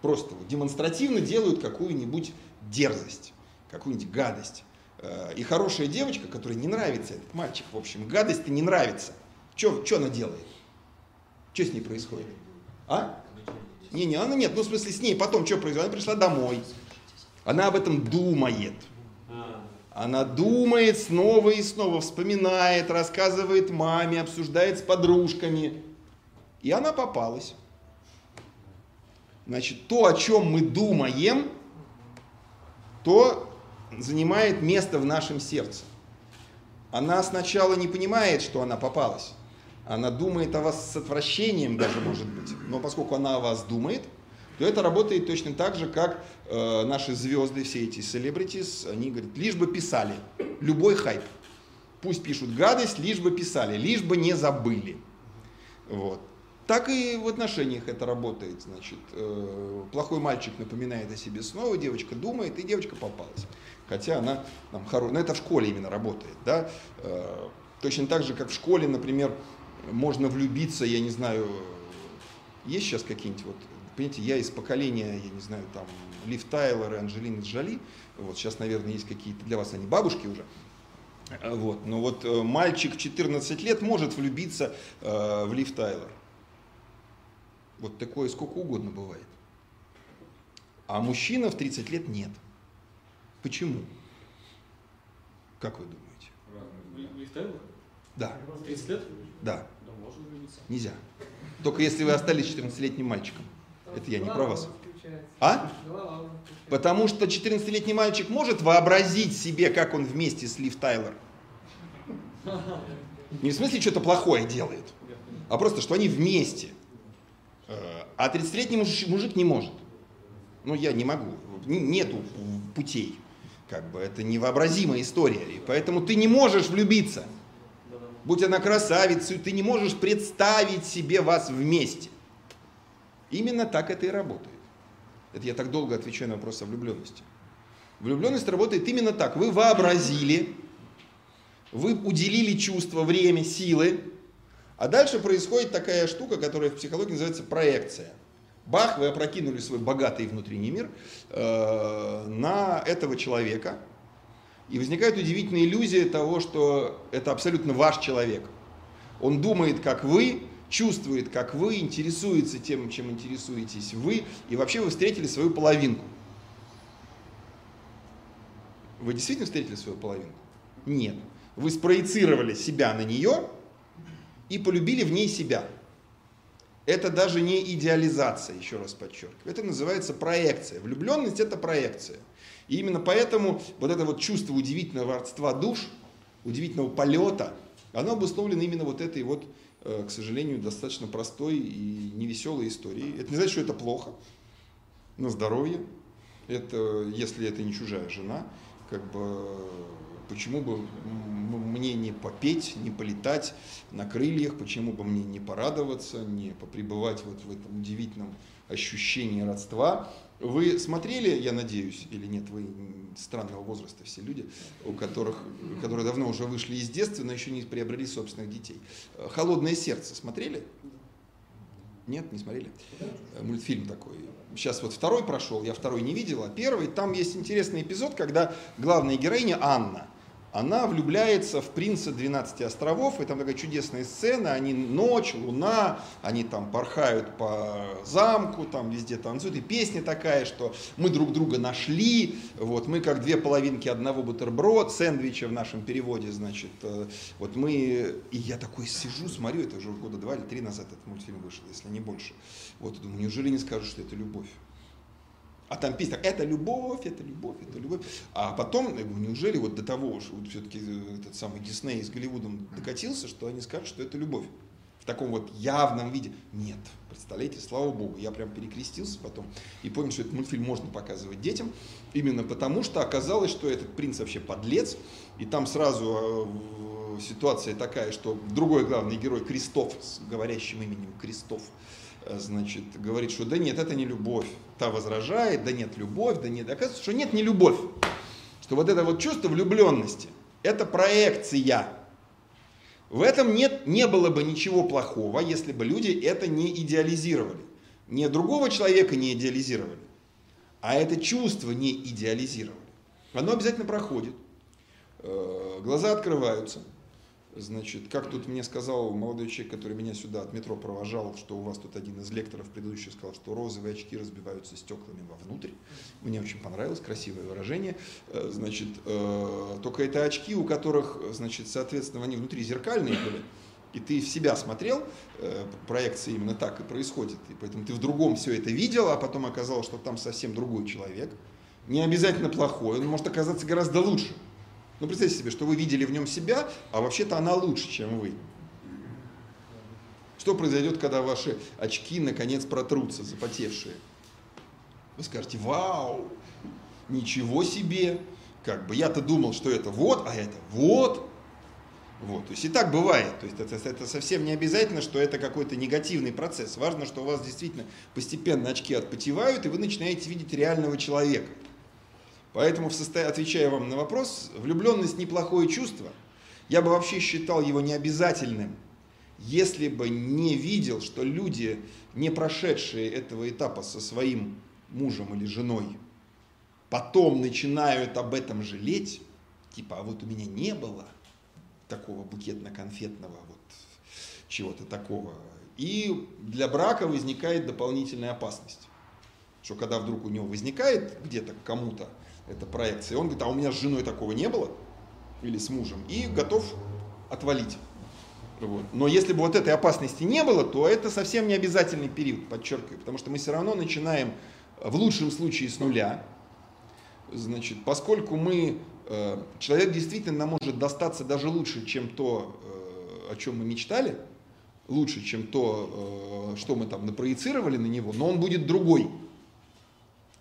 [SPEAKER 3] Просто вот демонстративно делают какую-нибудь дерзость, какую-нибудь гадость. Э, И хорошая девочка, которой не нравится этот мальчик, в общем, гадость-то не нравится. Что она делает? Что с ней происходит? А? Не, не, она нет. Ну, в смысле, с ней потом что произошло? Она пришла домой. Она об этом думает. Она думает снова и снова, вспоминает, рассказывает маме, обсуждает с подружками. И она попалась. Значит, то, о чем мы думаем, то занимает место в нашем сердце. Она сначала не понимает, что она попалась. Она думает о вас с отвращением даже, может быть. Но поскольку она о вас думает, то это работает точно так же, как э, наши звезды, все эти селебритис, они говорят, лишь бы писали, любой хайп. Пусть пишут гадость, лишь бы писали, лишь бы не забыли. Вот. Так и в отношениях это работает. Значит, э, плохой мальчик напоминает о себе снова, девочка думает, и девочка попалась. Хотя она там хорошая, но это в школе именно работает. Да? Э, точно так же, как в школе, например, можно влюбиться, я не знаю, есть сейчас какие-нибудь вот, понимаете, я из поколения, я не знаю, там, Лив Тайлор и Анджелины Джоли, вот сейчас, наверное, есть какие-то, для вас они бабушки уже, Э, вот, но вот э, мальчик в 14 лет может влюбиться в Лив Тайлор. Вот такое сколько угодно бывает. А мужчина в 30 лет нет. Почему? Как вы думаете? Да,
[SPEAKER 4] 30 лет?
[SPEAKER 3] да,
[SPEAKER 4] Да, можно влюбиться.
[SPEAKER 3] нельзя. Только если вы остались 14-летним мальчиком. Это я не про вас. А? Потому что 14-летний мальчик может вообразить себе, как он вместе с Лив Тайлор. Не в смысле что-то плохое делает, а просто, что они вместе. Э, А 30-летний муж- мужик не может. Ну, я не могу. Нету путей. Как бы это невообразимая история. И поэтому ты не можешь влюбиться. Будь она красавицей, ты не можешь представить себе вас вместе. Именно так это и работает. Это я так долго отвечаю на вопрос о влюбленности. Влюбленность работает именно так. Вы вообразили, вы уделили чувство, время, силы, а дальше происходит такая штука, которая в психологии называется проекция. Бах, вы опрокинули свой богатый внутренний мир э, на этого человека, и возникает удивительная иллюзия того, что это абсолютно ваш человек. Он думает, как вы, чувствует, как вы, интересуется тем, чем интересуетесь вы, и вообще вы встретили свою половинку. Вы действительно встретили свою половинку? Нет. Вы спроецировали себя на нее и полюбили в ней себя. Это даже не идеализация, еще раз подчеркиваю. Это называется проекция. Влюбленность это проекция. И именно поэтому вот это вот чувство удивительного родства душ, удивительного полета, оно обусловлено именно вот этой вот, э, к сожалению, достаточно простой и невеселой историей. Это не значит, что это плохо на здоровье. Это, если это не чужая жена, как бы почему бы мне не попеть, не полетать на крыльях, почему бы мне не порадоваться, не попребывать вот в этом удивительном ощущении родства. Вы смотрели, я надеюсь, или нет, вы странного возраста все люди, у которых, которые давно уже вышли из детства, но еще не приобрели собственных детей. «Холодное сердце» смотрели? Нет, не смотрели? Мультфильм такой. Сейчас вот второй прошел, я второй не видел, а первый. Там есть интересный эпизод, когда главная героиня Анна, она влюбляется в принца 12 островов, и там такая чудесная сцена, они ночь, луна, они там порхают по замку, там везде танцуют, и песня такая, что мы друг друга нашли, вот мы как две половинки одного бутерброд, сэндвича в нашем переводе, значит, э, вот мы, и я такой сижу, смотрю, это уже года два или три назад этот мультфильм вышел, если не больше, вот, думаю, неужели не скажут, что это любовь? А там песня, это любовь, это любовь, это любовь. А потом, я говорю, неужели вот до того, что вот все-таки этот самый Дисней с Голливудом докатился, что они скажут, что это любовь? В таком вот явном виде. Нет. Представляете, слава богу, я прям перекрестился потом и понял, что этот мультфильм можно показывать детям, именно потому что оказалось, что этот принц вообще подлец, и там сразу э, ситуация такая, что другой главный герой Крестов с говорящим именем Крестов, э, значит, говорит, что да нет, это не любовь. Та возражает, да нет, любовь, да нет. Оказывается, что нет, не любовь. Что вот это вот чувство влюбленности, это проекция. В этом нет, не было бы ничего плохого, если бы люди это не идеализировали. Не другого человека не идеализировали, а это чувство не идеализировали. Оно обязательно проходит. Э, Глаза открываются. Значит, как тут мне сказал молодой человек, который меня сюда от метро провожал, что у вас тут один из лекторов предыдущий сказал, что розовые очки разбиваются стеклами вовнутрь. Мне очень понравилось, красивое выражение. Э, Значит, э, только это очки, у которых, значит, соответственно, они внутри зеркальные были. И ты в себя смотрел, э, проекция именно так и происходит. И поэтому ты в другом все это видел, а потом оказалось, что там совсем другой человек. Не обязательно плохой, он может оказаться гораздо лучше. Ну, представьте себе, что вы видели в нем себя, а вообще-то она лучше, чем вы. Что произойдет, когда ваши очки наконец протрутся, запотевшие? Вы скажете, вау, ничего себе, как бы я-то думал, что это вот, а это вот. Вот, то есть и так бывает. То есть это, это совсем не обязательно, что это какой-то негативный процесс. Важно, что у вас действительно постепенно очки отпотевают, и вы начинаете видеть реального человека. Поэтому, состо... отвечая вам на вопрос, влюбленность неплохое чувство. Я бы вообще считал его необязательным, если бы не видел, что люди, не прошедшие этого этапа со своим мужем или женой, потом начинают об этом жалеть, типа, а вот у меня не было такого букетно-конфетного вот чего-то такого. И для брака возникает дополнительная опасность. Что когда вдруг у него возникает где-то кому-то эта проекция, он говорит, а у меня с женой такого не было, или с мужем, и готов отвалить. Вот. Но если бы вот этой опасности не было, то это совсем не обязательный период, подчеркиваю, потому что мы все равно начинаем в лучшем случае с нуля. Значит, поскольку мы, э, человек действительно нам может достаться даже лучше, чем то, э, о чем мы мечтали, лучше, чем то, э, что мы там напроецировали на него, но он будет другой.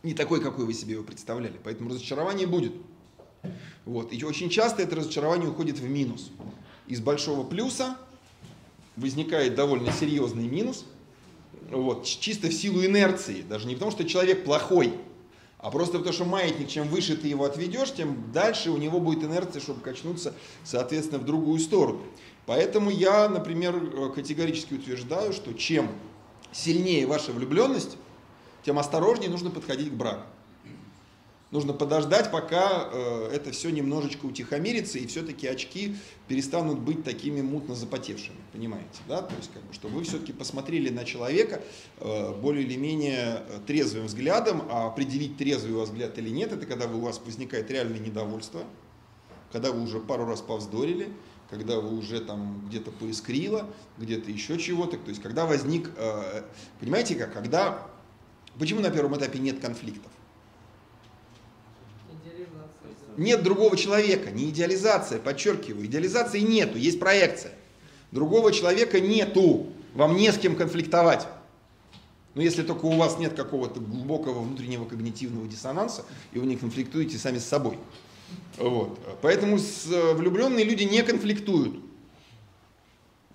[SPEAKER 3] Не такой, какой вы себе его представляли. Поэтому разочарование будет. Вот. И очень часто это разочарование уходит в минус. Из большого плюса возникает довольно серьезный минус. Вот. Чисто в силу инерции. Даже не потому, что человек плохой, а просто потому, что маятник, чем выше ты его отведешь, тем дальше у него будет инерция, чтобы качнуться, соответственно, в другую сторону. Поэтому я, например, категорически утверждаю, что чем сильнее ваша влюбленность, тем осторожнее нужно подходить к браку. Нужно подождать, пока э, это все немножечко утихомирится, и все-таки очки перестанут быть такими мутно запотевшими, понимаете, да? То есть, как бы, чтобы вы все-таки посмотрели на человека э, более или менее трезвым взглядом, а определить трезвый у вас взгляд или нет, это когда у вас возникает реальное недовольство, когда вы уже пару раз повздорили, когда вы уже там где-то поискрило, где-то еще чего-то, то есть, когда возник, э, понимаете как, когда, почему на первом этапе нет конфликтов? Нет другого человека, не идеализация, подчеркиваю, идеализации нету, есть проекция. Другого человека нету, вам не с кем конфликтовать. Но если только у вас нет какого-то глубокого внутреннего когнитивного диссонанса, и вы не конфликтуете сами с собой. Вот. Поэтому с, э, влюбленные люди не конфликтуют.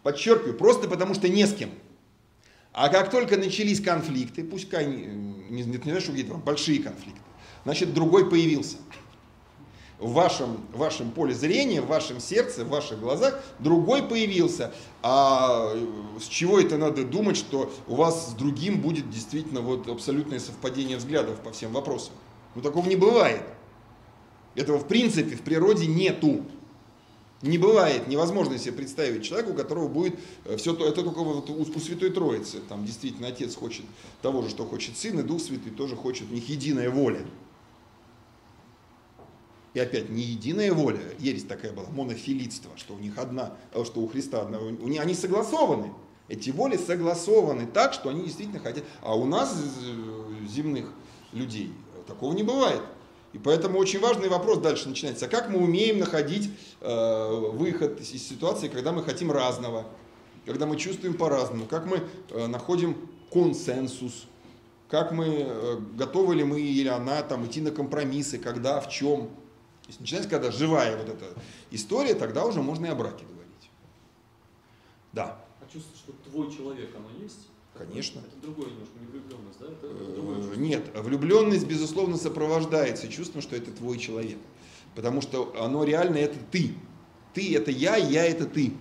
[SPEAKER 3] Подчеркиваю, просто потому что не с кем. А как только начались конфликты, пускай не, не, не, не что какие-то большие конфликты, значит другой появился. В вашем, в вашем поле зрения, в вашем сердце, в ваших глазах другой появился. А с чего это надо думать, что у вас с другим будет действительно вот абсолютное совпадение взглядов по всем вопросам? Ну такого не бывает. Этого в принципе в природе нету. Не бывает, невозможно себе представить человека, у которого будет э, все то, это только вот у, у Святой Троицы. Там действительно Отец хочет того же, что хочет Сын, и Дух Святый тоже хочет, у них единая воля. И опять, не единая воля, ересь такая была, монофилитство, что у них одна, э, что у Христа одна, у они согласованы. Эти воли согласованы так, что они действительно хотят. А у нас, э, земных людей, такого не бывает. И поэтому очень важный вопрос дальше начинается. А как мы умеем находить э, выход из ситуации, когда мы хотим разного, когда мы чувствуем по-разному, как мы э, находим консенсус, как мы, э, готовы ли мы или она там идти на компромиссы, когда, в чем. Есть начинается, когда живая вот эта история, тогда уже можно и о браке говорить. Да.
[SPEAKER 4] А чувство, что твой человек, оно есть?
[SPEAKER 3] Конечно.
[SPEAKER 4] Это другое немножко, не влюбленность, да? Это, это другое.
[SPEAKER 3] Э, Нет, влюбленность, безусловно, сопровождается чувством, что это твой человек. Потому что оно реально это ты. Ты это я, я это ты.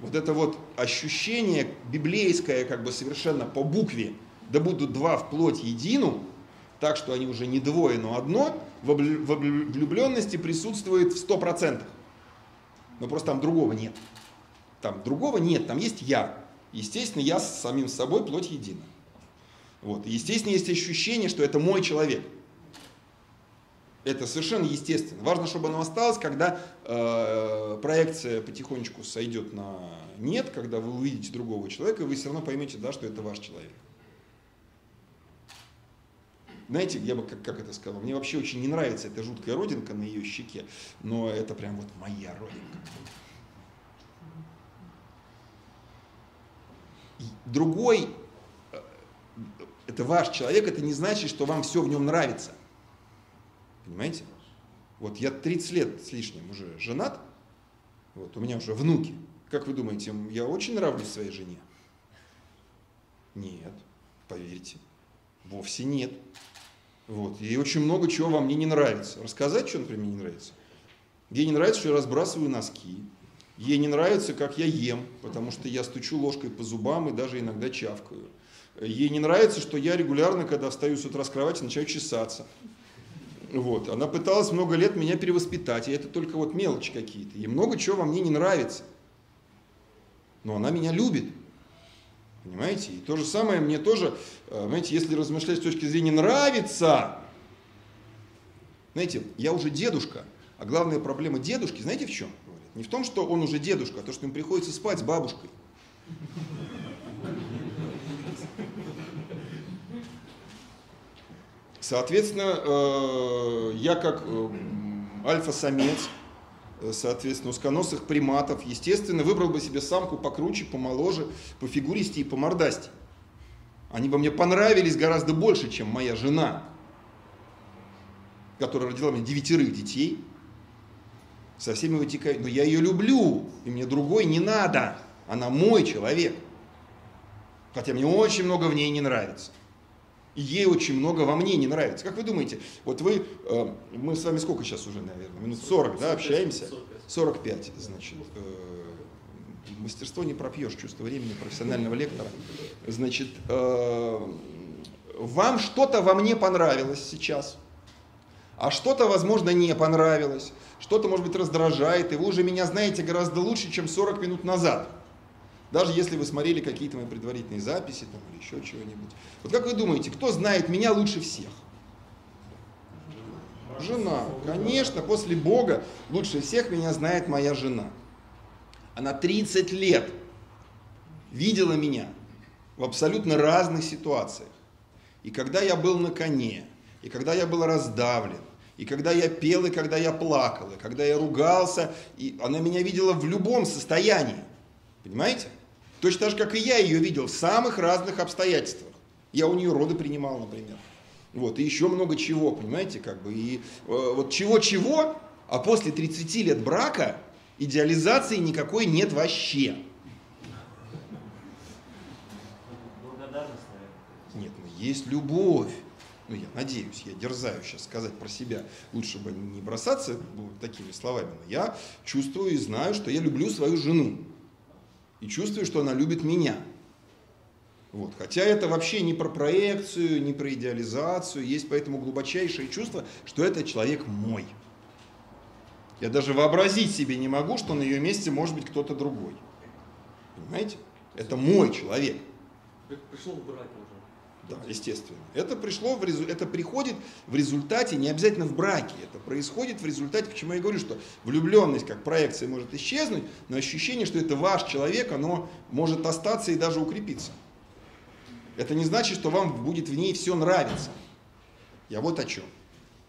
[SPEAKER 3] Вот это вот ощущение библейское, как бы совершенно по букве, да будут два вплоть едину, так что они уже не двое, но одно, в влюбленности присутствует в 100%. Но просто там другого нет. Там другого нет, там есть я. Естественно, я с самим собой плоть едина. Вот. Естественно, есть ощущение, что это мой человек. Это совершенно естественно. Важно, чтобы оно осталось, когда э, проекция потихонечку сойдет на нет, когда вы увидите другого человека, вы все равно поймете, да, что это ваш человек. Знаете, я бы как, как это сказал, мне вообще очень не нравится эта жуткая родинка на ее щеке, но это прям вот моя родинка. Другой, э, это ваш человек, это не значит, что вам все в нем нравится. Понимаете? Вот я 30 лет с лишним уже женат, вот у меня уже внуки. Как вы думаете, я очень нравлюсь своей жене? Нет, поверьте, вовсе нет. Вот. Ей очень много чего во мне не нравится. Рассказать, что, например, мне не нравится? Ей не нравится, что я разбрасываю носки. Ей не нравится, как я ем, потому что я стучу ложкой по зубам и даже иногда чавкаю. Ей не нравится, что я регулярно, когда встаю с утра с кровати, начинаю чесаться. Вот. Она пыталась много лет меня перевоспитать, и это только вот мелочи какие-то. Ей много чего во мне не нравится. Но она меня любит. Понимаете? И то же самое мне тоже, э, знаете, если размышлять с точки зрения нравится, знаете, я уже дедушка, а главная проблема дедушки, знаете в чем? Не в том, что он уже дедушка, а то, что им приходится спать с бабушкой. Соответственно, э, я как э, альфа-самец, э, соответственно, узконосых приматов, естественно, выбрал бы себе самку покруче, помоложе, по фигуристи и по мордасти. Они бы мне понравились гораздо больше, чем моя жена, которая родила мне девятерых детей, со всеми вытекает. Но я ее люблю, и мне другой не надо. Она мой человек. Хотя мне очень много в ней не нравится. И ей очень много во мне не нравится. Как вы думаете, вот вы, э, мы с вами сколько сейчас уже, наверное, минут 40, да, общаемся? 45, значит. э, мастерство не пропьешь, чувство времени профессионального лектора. Значит, э, вам что-то во мне понравилось сейчас, а что-то, возможно, не понравилось, что-то, может быть, раздражает, и вы уже меня знаете гораздо лучше, чем 40 минут назад. Даже если вы смотрели какие-то мои предварительные записи там, или еще чего-нибудь. Вот как вы думаете, кто знает меня лучше всех? Жена. Конечно, после Бога лучше всех меня знает моя жена. Она 30 лет видела меня в абсолютно разных ситуациях. И когда я был на коне, и когда я был раздавлен, И когда я пел, и когда я плакал, и когда я ругался, и она меня видела в любом состоянии. Понимаете? Точно так же, как и я ее видел в самых разных обстоятельствах. Я у нее роды принимал, например. Вот, и еще много чего, понимаете, как бы. И э, вот чего-чего, а после 30 лет брака идеализации никакой нет вообще. Нет, ну есть любовь. Ну, я надеюсь, я дерзаю сейчас сказать про себя. Лучше бы не бросаться ну, такими словами. Но я чувствую и знаю, что я люблю свою жену. И чувствую, что она любит меня. Вот. Хотя это вообще не про проекцию, не про идеализацию. Есть поэтому глубочайшее чувство, что это человек мой. Я даже вообразить себе не могу, что на ее месте может быть кто-то другой. Понимаете? Это мой человек.
[SPEAKER 4] При- Пришел уже.
[SPEAKER 3] Да, естественно. Это, пришло в резу- это приходит в результате, не обязательно в браке, это происходит в результате, почему я говорю, что влюбленность как проекция может исчезнуть, но ощущение, что это ваш человек, оно может остаться и даже укрепиться. Это не значит, что вам будет в ней все нравиться. Я вот о чем.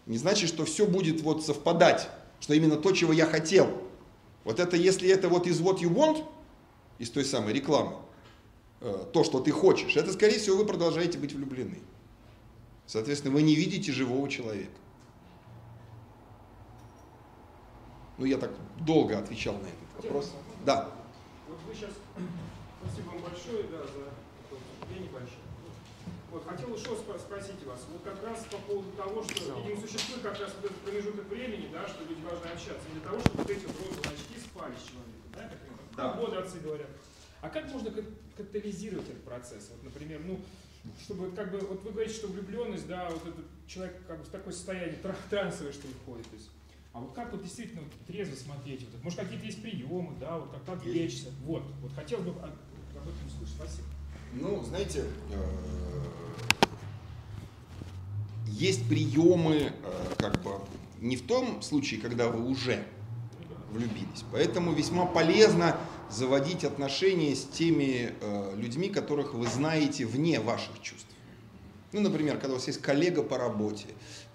[SPEAKER 3] Не значит, что все будет вот совпадать, что именно то, чего я хотел. Вот это, если это вот из what you want, из той самой рекламы, то, что ты хочешь, это, скорее всего, вы продолжаете быть влюблены. Соответственно, вы не видите живого человека. Ну, я так долго отвечал на этот вопрос. Да.
[SPEAKER 7] Вот вы сейчас, спасибо вам большое, да, за такое вступление большое. Вот, хотел еще спро- спросить вас, вот как раз по поводу того, что, видимо, существует как раз вот этот промежуток времени, да, что люди должны общаться, для того, чтобы вот эти вот розовые очки спали с человеком, да, как
[SPEAKER 3] Да.
[SPEAKER 7] годы отцы говорят. А как можно кат- катализировать этот процесс? Вот, например, ну, чтобы как бы, вот вы говорите, что влюбленность, да, вот этот человек как бы в такое состояние тра- трансовое, что входит, то есть, а вот как вот действительно вот трезво смотреть? Вот, может, какие-то есть приемы, да, вот как-то отвлечься? Вот, вот хотел бы об об этом услышать. Спасибо.
[SPEAKER 3] Ну, знаете, э, есть приемы, э, как бы, не в том случае, когда вы уже влюбились. Поэтому весьма полезно заводить отношения с теми э, людьми, которых вы знаете вне ваших чувств. Ну, например, когда у вас есть коллега по работе,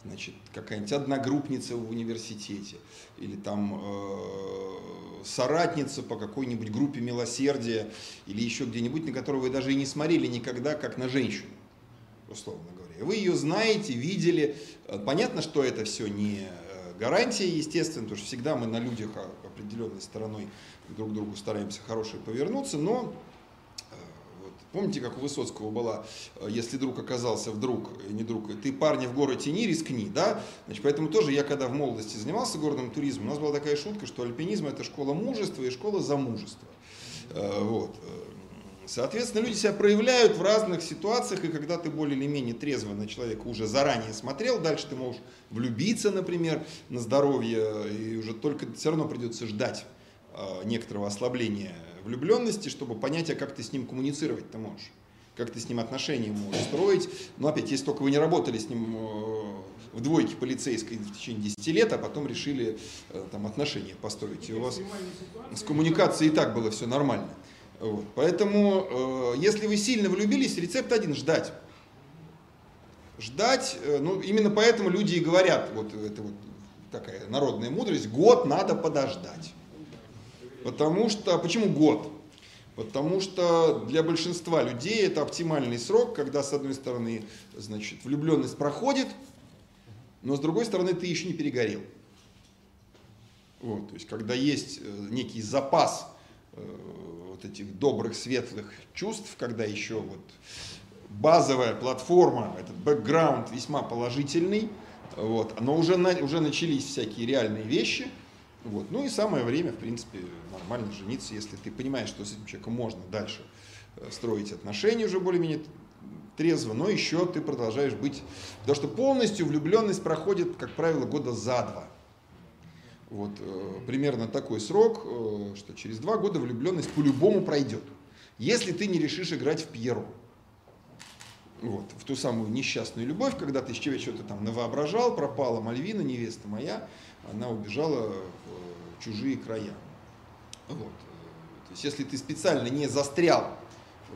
[SPEAKER 3] значит, какая-нибудь одногруппница в университете, или там э, соратница по какой-нибудь группе милосердия, или еще где-нибудь, на которую вы даже и не смотрели никогда, как на женщину, условно говоря. Вы ее знаете, видели. Э, Понятно, что это все не гарантия, естественно, потому что всегда мы на людях о- определенной стороной друг другу стараемся хорошие повернуться, но э, вот, помните, как у Высоцкого была, э, если друг оказался вдруг, не друг, ты парня в горы тяни, рискни, да? Значит, поэтому тоже я, когда в молодости занимался горным туризмом, у нас была такая шутка, что альпинизм это школа мужества и школа замужества. Э, Вот. Соответственно, люди себя проявляют в разных ситуациях, и когда ты более или менее трезво на человека уже заранее смотрел, дальше ты можешь влюбиться, например, на здоровье, и уже только все равно придется ждать э, некоторого ослабления влюбленности, чтобы понять, а как ты с ним коммуницировать ты можешь, как ты с ним отношения можешь строить. Но опять, если только вы не работали с ним э, в двойке полицейской в течение 10 лет, а потом решили э, там отношения построить, и у вас с коммуникацией и так было все нормально. Вот. Поэтому, э, если вы сильно влюбились, рецепт один – ждать. Ждать, э, ну, именно поэтому люди и говорят, вот это вот такая народная мудрость, год надо подождать. Потому что, почему год? Потому что для большинства людей это оптимальный срок, когда, с одной стороны, значит, влюбленность проходит, но с другой стороны, ты еще не перегорел. Вот, то есть, когда есть э, некий запас э, вот этих добрых, светлых чувств, когда еще вот базовая платформа, этот бэкграунд весьма положительный, вот, но уже, на- уже начались всякие реальные вещи, вот, ну и самое время, в принципе, нормально жениться, если ты понимаешь, что с этим человеком можно дальше э, строить отношения уже более-менее трезво, но еще ты продолжаешь быть, потому что полностью влюбленность проходит, как правило, года за два. Вот э, примерно такой срок, э, что через два года влюбленность по-любому пройдет. Если ты не решишь играть в Пьеро. Вот, в ту самую несчастную любовь, когда ты себе что-то там навоображал, пропала Мальвина, невеста моя, она убежала в э, чужие края. Вот. То есть, если ты специально не застрял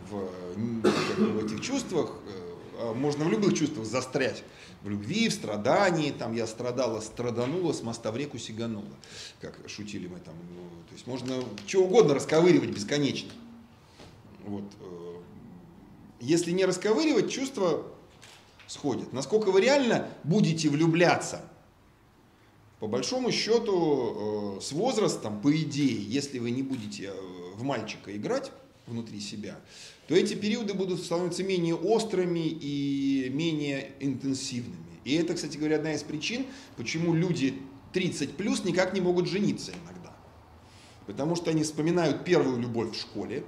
[SPEAKER 3] в, в этих чувствах, можно в любых чувствах застрять. В любви, в страдании, там я страдала, страданула, с моста в реку сиганула. Как шутили мы там. ну, То есть можно что угодно расковыривать бесконечно. Вот. э, Если не расковыривать, чувства сходят. Насколько вы реально будете влюбляться? По большому счету, э, с возрастом, по идее, если вы не будете э, в мальчика играть внутри себя, то эти периоды будут становиться менее острыми и менее интенсивными. И это, кстати говоря, одна из причин, почему люди 30 плюс никак не могут жениться иногда. Потому что они вспоминают первую любовь в школе,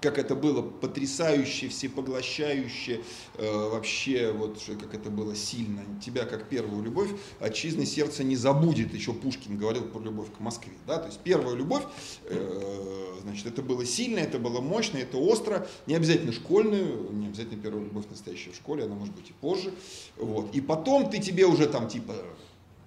[SPEAKER 3] как это было потрясающе, всепоглощающе, э, вообще, вот как это было сильно. Тебя как первую любовь отчизны сердце не забудет, еще Пушкин говорил про любовь к Москве. Да? То есть первая любовь, э, значит, это было сильно, это было мощно, это остро, не обязательно школьную, не обязательно первая любовь настоящая в школе, она может быть и позже. Вот. И потом ты тебе уже там типа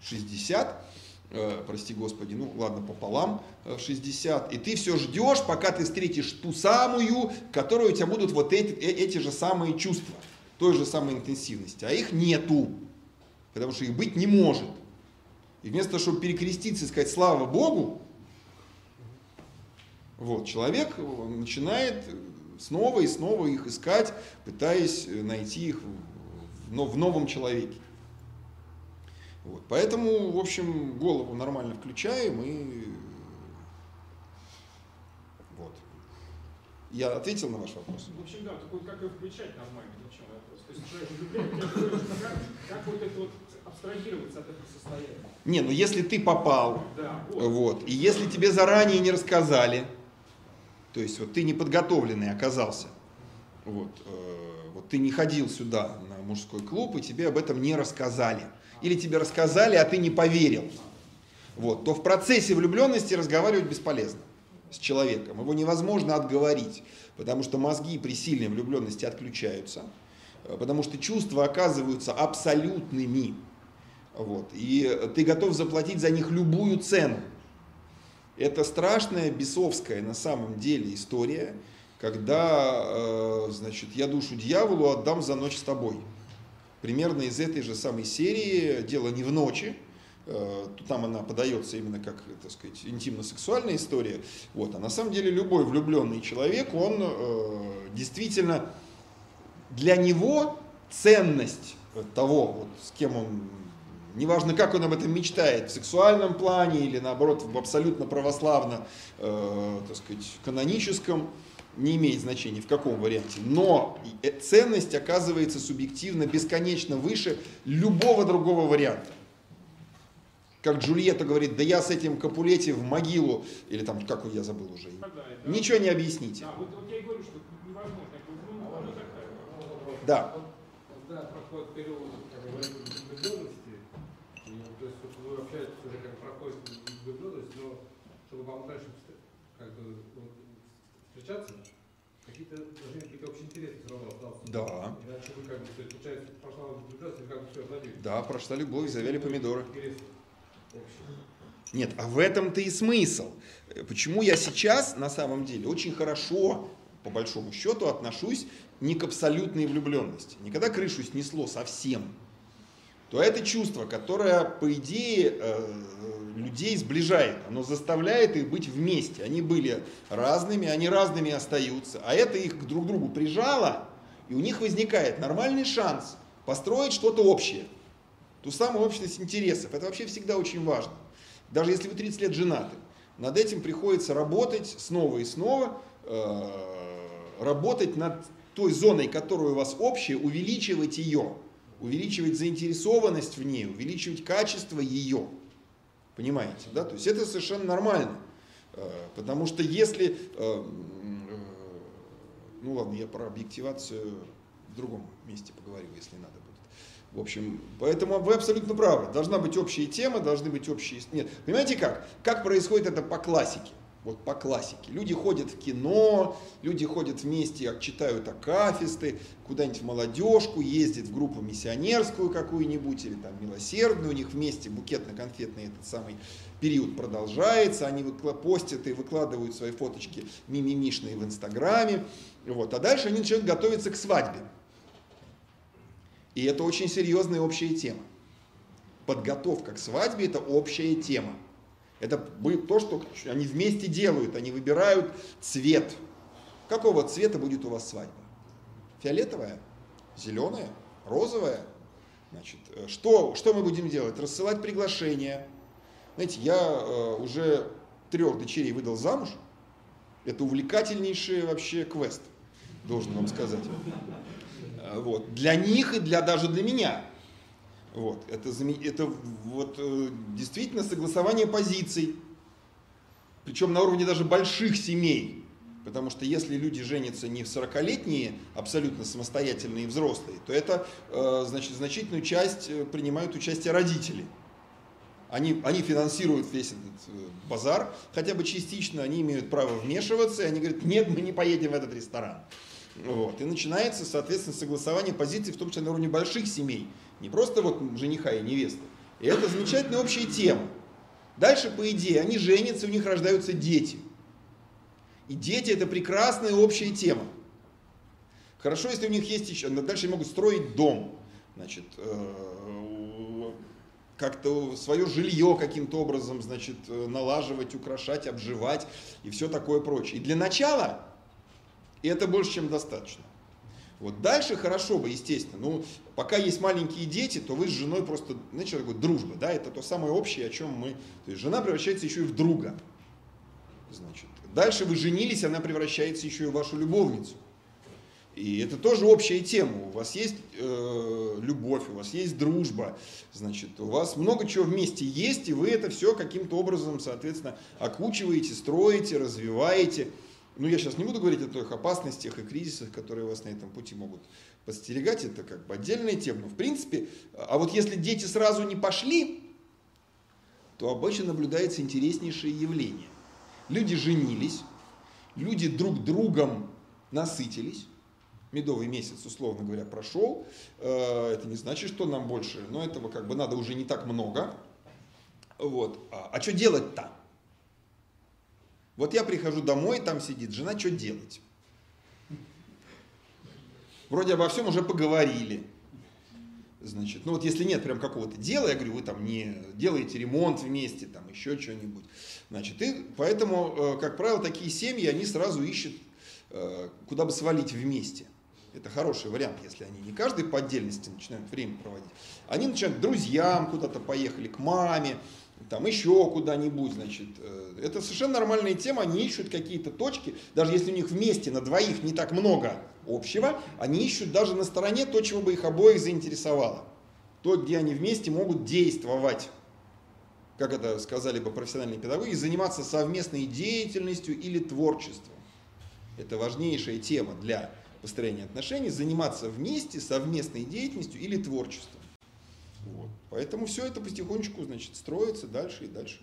[SPEAKER 3] 60, э, прости господи, ну ладно, пополам, э, 60, и ты все ждешь, пока ты встретишь ту самую, которой у тебя будут вот эти, э- эти же самые чувства, той же самой интенсивности, а их нету, потому что их быть не может. И вместо того, чтобы перекреститься и сказать «Слава Богу», вот, человек э, начинает снова и снова их искать, пытаясь э, найти их в, в новом человеке. Вот. Поэтому, в общем, голову нормально включаем и вот. Я ответил на ваш вопрос?
[SPEAKER 7] В общем, да, такой, как ее включать нормально, в чем вопрос. То есть человек влюбляет, как, как вот это вот абстрагироваться от этого состояния.
[SPEAKER 3] Не, ну если ты попал,
[SPEAKER 7] Да, вот.
[SPEAKER 3] вот, и если тебе заранее не рассказали, то есть вот ты неподготовленный оказался, вот, э, вот ты не ходил сюда на мужской клуб, и тебе об этом не рассказали. Или тебе рассказали, а ты не поверил. Вот, то в процессе влюбленности разговаривать бесполезно с человеком. Его невозможно отговорить, потому что мозги при сильной влюбленности отключаются, э, потому что чувства оказываются абсолютными. Вот, и ты готов заплатить за них любую цену. Это страшная бесовская на самом деле история, когда, э, значит, я душу дьяволу отдам за ночь с тобой. Примерно из этой же самой серии «Дело не в ночи», э, там она подается именно как, так сказать, интимно-сексуальная история. Вот. А на самом деле любой влюбленный человек, он э, действительно для него ценность того, вот, с кем он, неважно как он об этом мечтает, в сексуальном плане или наоборот в абсолютно православно, э, так сказать, каноническом, не имеет значения в каком варианте, но ценность оказывается субъективно бесконечно выше любого другого варианта. Как Джульетта говорит, да я с этим Капулетти в могилу, или там, как я забыл уже,
[SPEAKER 7] да.
[SPEAKER 3] ничего не объясните.
[SPEAKER 7] Да, вот, вот я и говорю, что невозможно. как бы, Ну, ну.
[SPEAKER 3] Да.
[SPEAKER 6] Когда проходит период как бы, влюбленности, и, то есть вот вы общаетесь уже как проходит влюбленность, но чтобы вам дальше встр- как бы, вот, встречаться, какие-то должны быть общие интересы все равно остаться.
[SPEAKER 3] Да.
[SPEAKER 6] Иначе вы как бы, то есть, получается, прошла вы как бы все забили.
[SPEAKER 3] Да, прошла любовь, завяли помидоры. Нет, а в этом-то и смысл. Э, Почему я сейчас, на самом деле, очень хорошо, по большому счету, отношусь не к абсолютной влюбленности. Никогда крышу снесло совсем. То это чувство, которое, по идее, э, людей сближает. Оно заставляет их быть вместе. Они были разными, они разными остаются. А это их друг к другу прижало, и у них возникает нормальный шанс построить что-то общее. Ту самую общность интересов. Это вообще всегда очень важно. Даже если вы 30 лет женаты, над этим приходится работать снова и снова, э, работать над той зоной, которая у вас общая, увеличивать ее, увеличивать заинтересованность в ней, увеличивать качество ее. Понимаете, да? То есть это совершенно нормально. Э, Потому что если, э, э, ну ладно, я про объективацию в другом месте поговорю, если надо будет. В общем, поэтому вы абсолютно правы. Должна быть общая тема, должны быть общие... Нет, понимаете как? Как происходит это по классике? Вот по классике. Люди ходят в кино, люди ходят вместе, читают акафисты, куда-нибудь в молодежку, ездят в группу миссионерскую какую-нибудь или там милосердную, у них вместе букетно-конфетный этот самый период продолжается, они постят и выкладывают свои фоточки мимимишные в Инстаграме, вот. а дальше они начинают готовиться к свадьбе. И это очень серьезная общая тема. Подготовка к свадьбе – это общая тема. Это будет то, что они вместе делают. Они выбирают цвет. Какого цвета будет у вас свадьба? Фиолетовая? Зеленая? Розовая? Значит, э, что, что мы будем делать? Рассылать приглашения. Знаете, я э, уже трех дочерей выдал замуж. Это увлекательнейший вообще квест, должен вам сказать. Э, вот. Для них и для, даже для меня. Вот. Это, это вот, э, действительно согласование позиций. Причем на уровне даже больших семей. Потому что если люди женятся не в 40-летние, абсолютно самостоятельные взрослые, то это, э, значит, значительную часть принимают участие родители. Они, они финансируют весь этот базар, хотя бы частично, они имеют право вмешиваться, и они говорят, нет, мы не поедем в этот ресторан. Вот. И начинается, соответственно, согласование позиций, в том числе на уровне больших семей. Не просто вот жениха и невесты. И это замечательная общая тема. Дальше, по идее, они женятся, у них рождаются дети. И дети это прекрасная общая тема. Хорошо, если у них есть еще, дальше они могут строить дом, значит, э, как-то свое жилье каким-то образом, значит, э, налаживать, украшать, обживать и все такое прочее. И для начала это больше, чем достаточно. Вот дальше хорошо бы, естественно. Ну, пока есть маленькие дети, то вы с женой просто, знаете, что такое дружба, да, это то самое общее, о чем мы... То есть жена превращается еще и в друга. Значит, дальше вы женились, она превращается еще и в вашу любовницу. И это тоже общая тема. У вас есть э, любовь, у вас есть дружба, значит, у вас много чего вместе есть, и вы это все каким-то образом, соответственно, окучиваете, строите, развиваете. Ну, я сейчас не буду говорить о тех опасностях и кризисах, которые вас на этом пути могут подстерегать, это как бы отдельная тема. Но в принципе, а вот если дети сразу не пошли, то обычно наблюдается интереснейшее явление. Люди женились, люди друг другом насытились, медовый месяц, условно говоря, прошел, э, это не значит, что нам больше, но этого как бы надо уже не так много. Вот. А, а что делать-то? Вот я прихожу домой, там сидит жена, что делать? Вроде обо всем уже поговорили. Значит, ну вот если нет прям какого-то дела, я говорю, вы там не делаете ремонт вместе, там еще что-нибудь. Значит, и поэтому, э, как правило, такие семьи, они сразу ищут, э, куда бы свалить вместе. Это хороший вариант, если они не каждый по отдельности начинают время проводить. Они начинают к друзьям куда-то поехали, к маме, там еще куда-нибудь, значит. Э, это совершенно нормальная тема, они ищут какие-то точки, даже если у них вместе на двоих не так много общего, они ищут даже на стороне то, чего бы их обоих заинтересовало. То, где они вместе могут действовать, как это сказали бы профессиональные педагоги, заниматься совместной деятельностью или творчеством. Это важнейшая тема для построения отношений, заниматься вместе совместной деятельностью или творчеством. Вот. Поэтому все это потихонечку, значит, строится дальше и дальше.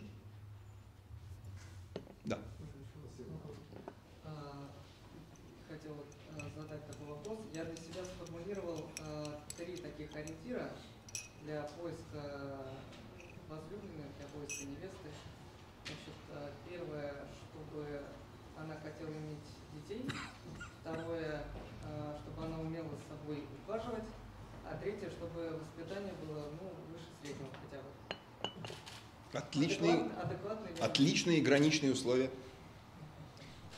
[SPEAKER 3] Да.
[SPEAKER 8] Хотел а, задать такой вопрос. Я для себя сформулировал а, три таких ориентира для поиска возлюбленной, для поиска невесты. Значит, первое, чтобы она хотела иметь детей. Второе, чтобы она умела с собой ухаживать. А третье, чтобы воспитание было ну, выше среднего хотя бы.
[SPEAKER 3] Отличные,
[SPEAKER 8] адекватные,
[SPEAKER 3] отличные граничные условия.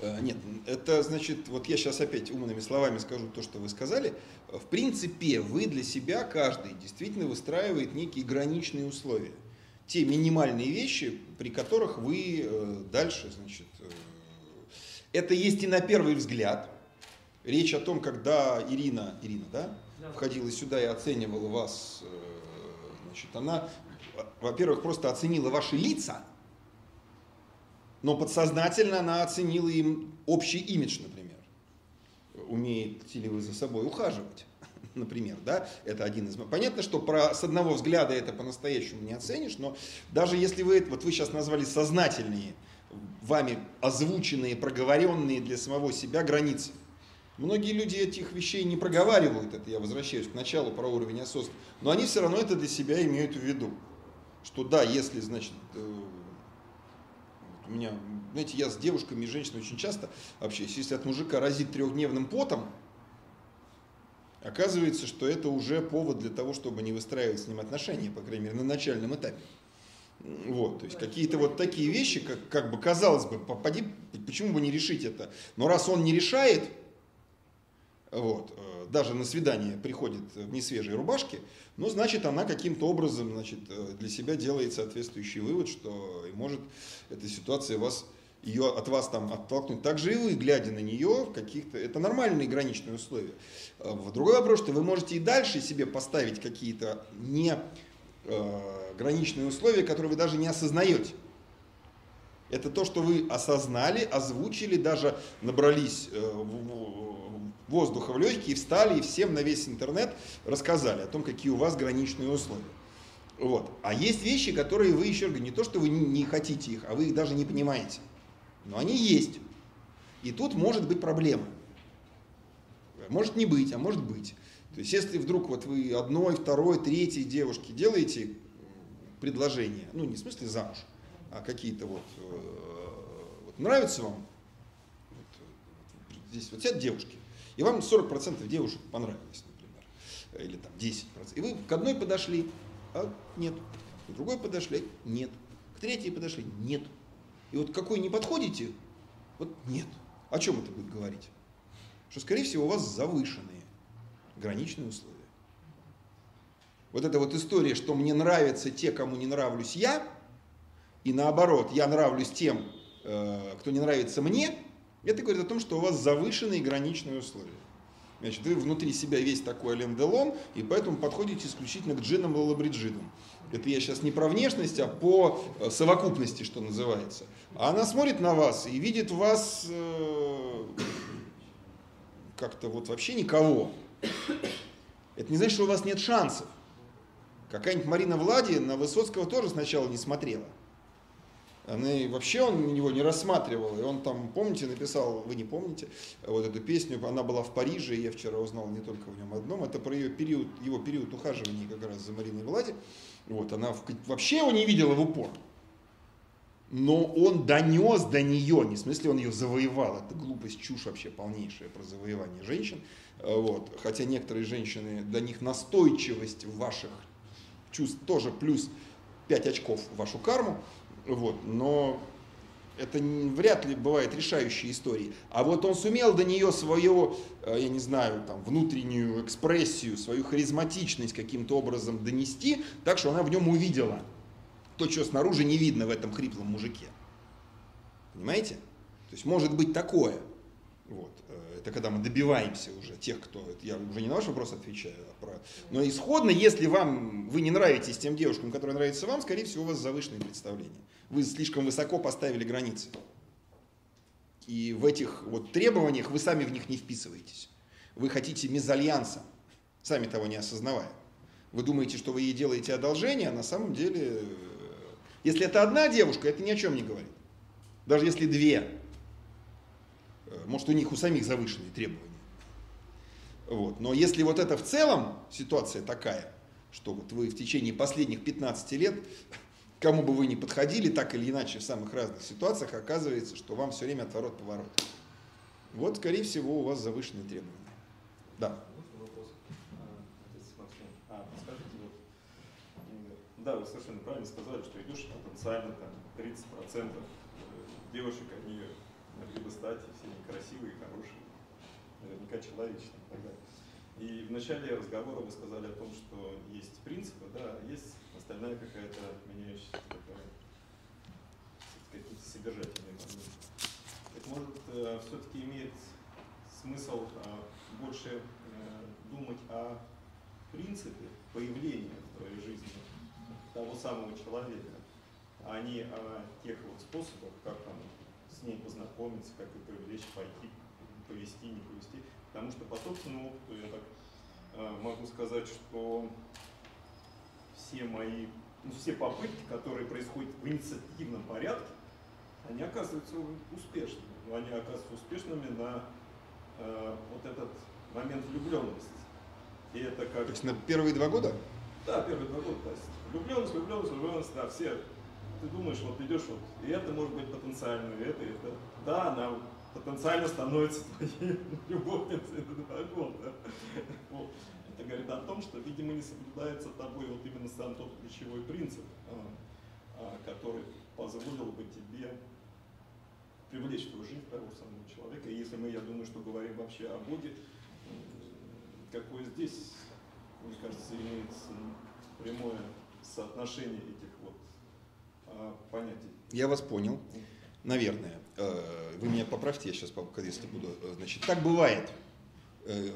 [SPEAKER 3] Э, нет, это значит, вот я сейчас опять умными словами скажу то, что вы сказали. В принципе, вы для себя, каждый, действительно выстраивает некие граничные условия. Те минимальные вещи, при которых вы э, дальше, значит, э, это есть и на первый взгляд. Речь о том, когда Ирина, Ирина, да, входила сюда и оценивала вас, э, значит, она, во-первых, просто оценила ваши лица, но подсознательно она оценила им общий имидж, например. Умеете ли вы за собой ухаживать? Например, да, это один из... Понятно, что про, с одного взгляда это по-настоящему не оценишь, но даже если вы, вот вы сейчас назвали сознательные, вами озвученные, проговоренные для самого себя границы, Многие люди этих вещей не проговаривают, это я возвращаюсь к началу про уровень осознанности, но они все равно это для себя имеют в виду. Что да, если, значит, э, у меня, знаете, я с девушками и женщинами очень часто общаюсь, если от мужика разит трехдневным потом, оказывается, что это уже повод для того, чтобы не выстраивать с ним отношения, по крайней мере, на начальном этапе. Вот, то есть какие-то вот такие вещи, как, как бы казалось бы, попади, почему бы не решить это? Но раз он не решает, вот, э, даже на свидание приходит в несвежей рубашке, ну, значит, она каким-то образом значит, э, для себя делает соответствующий вывод, что может эта ситуация вас, ее от вас там оттолкнуть. Также и вы, глядя на нее, в каких-то, это нормальные граничные условия. Э, Другой вопрос, что вы можете и дальше себе поставить какие-то не э, граничные условия, которые вы даже не осознаете. Это то, что вы осознали, озвучили, даже набрались э, в- воздуха в легкие, встали и всем на весь интернет рассказали о том, какие у вас граничные условия. Вот. А есть вещи, которые вы еще не то, что вы не, хотите их, а вы их даже не понимаете. Но они есть. И тут может быть проблема. Может не быть, а может быть. То есть если вдруг вот вы одной, второй, третьей девушке делаете предложение, ну не в смысле замуж, а какие-то вот, э, вот нравится вам, вот, здесь вот сидят девушки, и вам 40% девушек понравились, например, или там 10%, и вы к одной подошли, а нет, к другой подошли, нет, к третьей подошли, нет. И вот какой не подходите, вот нет. О чем это будет говорить? Что, скорее всего, у вас завышенные граничные условия. Вот эта вот история, что мне нравятся те, кому не нравлюсь я, и наоборот, я нравлюсь тем, э, кто не нравится мне, это говорит о том, что у вас завышенные граничные условия. Значит, вы внутри себя весь такой Ален и поэтому подходите исключительно к джинам и лабриджидам. Это я сейчас не про внешность, а по э, совокупности, что называется. А она смотрит на вас и видит вас э, как-то вот вообще никого. Это не значит, что у вас нет шансов. Какая-нибудь Марина Влади на Высоцкого тоже сначала не смотрела. Она вообще он его не рассматривал. И он там, помните, написал, вы не помните, вот эту песню, она была в Париже, и я вчера узнал не только в нем одном, это про ее период, его период ухаживания как раз за Мариной Влади. Вот, она вообще его не видела в упор. Но он донес до нее, не в смысле он ее завоевал, это глупость, чушь вообще полнейшая про завоевание женщин. Э, Вот. Хотя некоторые женщины, для них настойчивость ваших чувств тоже плюс 5 очков в вашу карму. Вот. Но это вряд ли бывает решающей историей. А вот он сумел до нее свою, э, я не знаю, там, внутреннюю экспрессию, свою харизматичность каким-то образом донести, так что она в нем увидела то, что снаружи не видно в этом хриплом мужике. Понимаете? То есть может быть такое. Вот. Это когда мы добиваемся уже тех, кто... Я уже не на ваш вопрос отвечаю, а про... Но исходно, если вам, вы не нравитесь тем девушкам, которые нравятся вам, скорее всего, у вас завышенные представления. Вы слишком высоко поставили границы. И в этих вот требованиях вы сами в них не вписываетесь. Вы хотите мезальянса, сами того не осознавая. Вы думаете, что вы ей делаете одолжение, а на самом деле, э, если это одна девушка, это ни о чем не говорит. Даже если две, может у них у самих завышенные требования. Вот. Но если вот это в целом ситуация такая, что вот вы в течение последних 15 лет, кому бы вы ни подходили, так или иначе в самых разных ситуациях, оказывается, что вам все время отворот-поворот. Вот, скорее всего, у вас завышенные требования. Да.
[SPEAKER 9] Да, вы совершенно правильно сказали, что идешь потенциально там 30% девушек, они могли стать все некрасивые, хорошие, наверняка человечные и так далее. И в начале разговора вы сказали о том, что есть принципы, да, а есть остальная какая-то меняющаяся такая, какие-то содержательные моменты. Так может, все-таки имеет смысл а, больше э, думать о принципе появления в твоей жизни того самого человека, а не о тех вот способах, как там с ней познакомиться, как ее привлечь, пойти, повести, не повести. Потому что по собственному опыту я так э, могу сказать, что все мои, ну, все попытки, которые происходят в инициативном порядке, они оказываются успешными. Но они оказываются успешными на э, вот этот момент влюбленности. И это как...
[SPEAKER 3] То есть на первые два года?
[SPEAKER 9] Да, первые два года. То есть влюбленность, влюбленность, влюбленность, да, все. Ты думаешь, вот идешь вот, и это может быть потенциально, и это, и это. Да, она потенциально становится твоей любовницей на два года. Вот. Это говорит о том, что, видимо, не соблюдается тобой вот именно сам тот ключевой принцип, а, а, который позволил бы тебе привлечь в твою жизнь того самого человека. И если мы, я думаю, что говорим вообще о Боге, какое здесь, мне кажется, имеется прямое соотношение этих понятий.
[SPEAKER 3] Я вас понял, наверное. Э, Вы меня поправьте, я сейчас, если буду. э, Значит, так бывает. Э,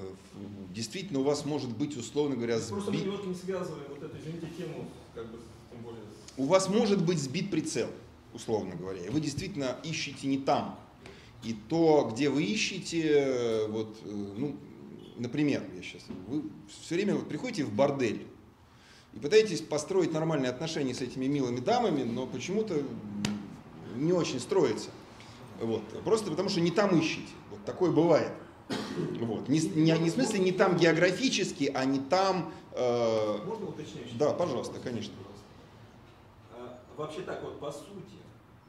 [SPEAKER 3] Действительно, у вас может быть, условно говоря,
[SPEAKER 9] Просто мы
[SPEAKER 3] сбит,
[SPEAKER 9] вот не связываем вот эту, извините, тему, как бы, тем более,
[SPEAKER 3] у вас может быть сбит прицел, условно говоря. И вы действительно ищете не там. И то, где вы ищете, вот, ну, например, я сейчас, вы все время вот приходите в бордель и пытаетесь построить нормальные отношения с этими милыми дамами, но почему-то не очень строится. Вот. Просто потому, что не там ищете. Вот такое бывает. Вот. Не, не, не в смысле не там географически, а не там... э,
[SPEAKER 9] Можно уточняющий?
[SPEAKER 3] Да, пожалуйста, конечно.
[SPEAKER 9] А, Вообще так вот, по сути,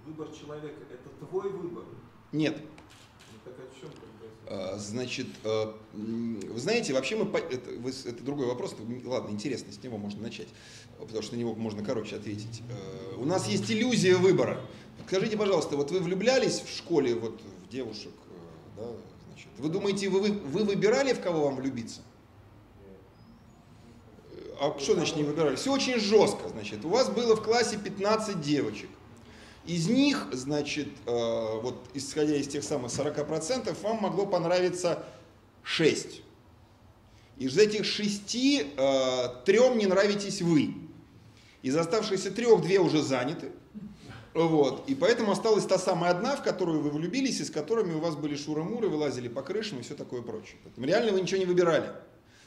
[SPEAKER 9] выбор человека – это твой выбор?
[SPEAKER 3] Нет.
[SPEAKER 9] Ну, так о чем
[SPEAKER 3] Значит, э, м, вы знаете, вообще мы... Это, это другой вопрос, ладно, интересно, с него можно начать, потому что на него можно короче ответить. Э, У нас есть иллюзия выбора. Скажите, пожалуйста, вот вы влюблялись в школе вот в девушек, э, да, значит, вы думаете, вы, вы, вы выбирали, в кого вам влюбиться? А что значит не выбирали? Все очень жестко, значит. У вас было в классе 15 девочек. Из них, значит, э, вот исходя из тех самых 40%, вам могло понравиться 6. Из этих шести э, трем не нравитесь вы. Из оставшихся трех две уже заняты. Вот. И поэтому осталась та самая одна, в которую вы влюбились, и с которыми у вас были шуры-муры, вы лазили по крышам и все такое прочее. Поэтому реально вы ничего не выбирали.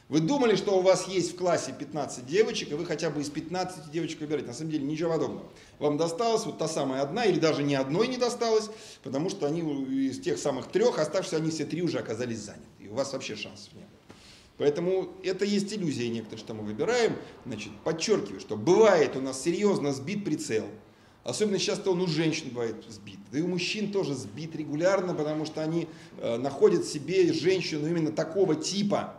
[SPEAKER 3] Вы думали, что у вас есть в классе 15 девочек, и вы хотя бы из 15 девочек выбираете. На самом деле ничего подобного. Вам досталась вот та самая одна, или даже ни одной не досталось, потому что они из тех самых трех, оставшиеся они все три уже оказались заняты. И у вас вообще шансов не было. Поэтому это есть иллюзия некоторые, что мы выбираем. Значит, подчеркиваю, что бывает у нас серьезно сбит прицел. Особенно часто он у женщин бывает сбит. Да и у мужчин тоже сбит регулярно, потому что они э, находят себе женщину именно такого типа,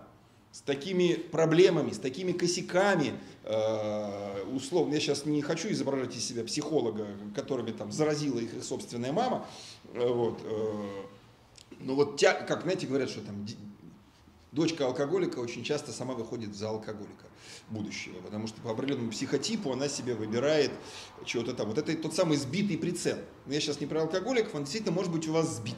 [SPEAKER 3] с такими проблемами, с такими косяками, э, условно, я сейчас не хочу изображать из себя психолога, которыми там заразила их собственная мама, э, вот, э, но вот, как, знаете, говорят, что там дочка алкоголика очень часто сама выходит за алкоголика будущего, потому что по определенному психотипу она себе выбирает чего-то там. Вот это тот самый сбитый прицел. Но я сейчас не про алкоголиков, он действительно может быть у вас сбит.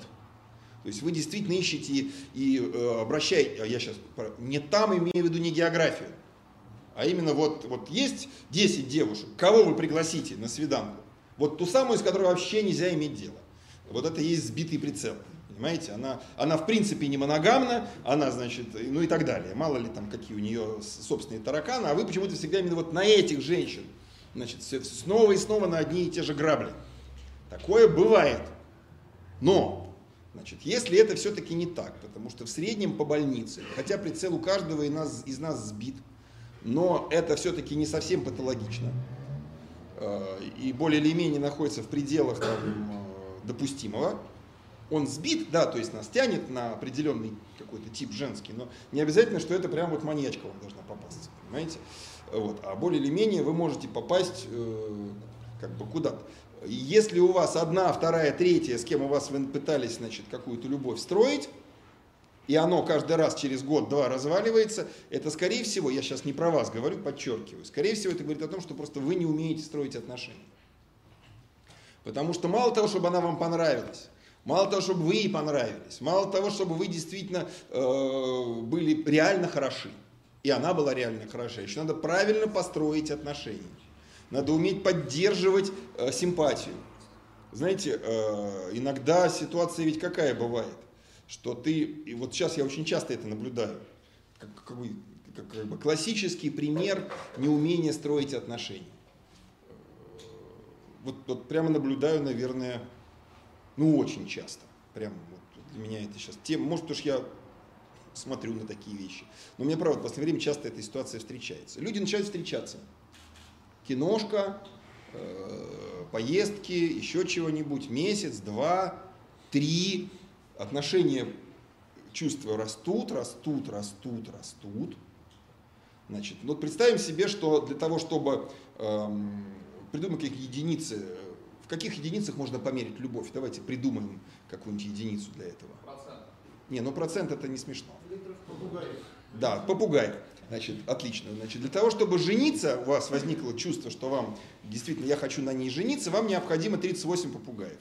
[SPEAKER 3] То есть вы действительно ищете и э, обращаете, а я сейчас не там имею в виду не географию, а именно вот, вот есть 10 девушек, кого вы пригласите на свиданку? Вот ту самую, с которой вообще нельзя иметь дело. Вот это и есть сбитый прицел. Понимаете, она, она в принципе не моногамна, она, значит, ну и так далее. Мало ли там какие у нее собственные тараканы, а вы почему-то всегда именно вот на этих женщин, значит, снова и снова на одни и те же грабли. Такое бывает. Но, значит, если это все-таки не так, потому что в среднем по больнице, хотя прицел у каждого из нас, из нас сбит, но это все-таки не совсем патологично, э, и более или менее находится в пределах там, э, допустимого, он сбит, да, то есть нас тянет на определенный какой-то тип женский, но не обязательно, что это прям вот маньячка вам должна попасться, понимаете? Вот. А более или менее вы можете попасть э, как бы куда-то. Если у вас одна, вторая, третья, с кем у вас вы пытались, значит, какую-то любовь строить, и оно каждый раз через год-два разваливается, это, скорее всего, я сейчас не про вас говорю, подчеркиваю, скорее всего, это говорит о том, что просто вы не умеете строить отношения. Потому что мало того, чтобы она вам понравилась, мало того, чтобы вы ей понравились, мало того, чтобы вы действительно э, были реально хороши, и она была реально хороша, еще надо правильно построить отношения. Надо уметь поддерживать э, симпатию. Знаете, э, иногда ситуация ведь какая бывает, что ты, и вот сейчас я очень часто это наблюдаю, как, как бы, как- как бы классический пример неумения строить отношения. Вот, вот прямо наблюдаю, наверное, ну очень часто. Прям вот для меня это сейчас тема, может, что я смотрю на такие вещи. Но мне правда в последнее время часто эта ситуация встречается. Люди начинают встречаться. Киношка, э, поездки, еще чего-нибудь, месяц, два, три, отношения, чувства растут, растут, растут, растут. Значит, вот представим себе, что для того, чтобы эм, придумать какие единицы, в каких единицах можно померить любовь? Давайте придумаем какую-нибудь единицу для этого.
[SPEAKER 6] Процент.
[SPEAKER 3] Не, ну процент это не смешно.
[SPEAKER 6] Попугаев.
[SPEAKER 3] Да, попугай. Значит, отлично. Значит, для того, чтобы жениться, у вас возникло чувство, что вам действительно я хочу на ней жениться, вам необходимо 38 попугаев.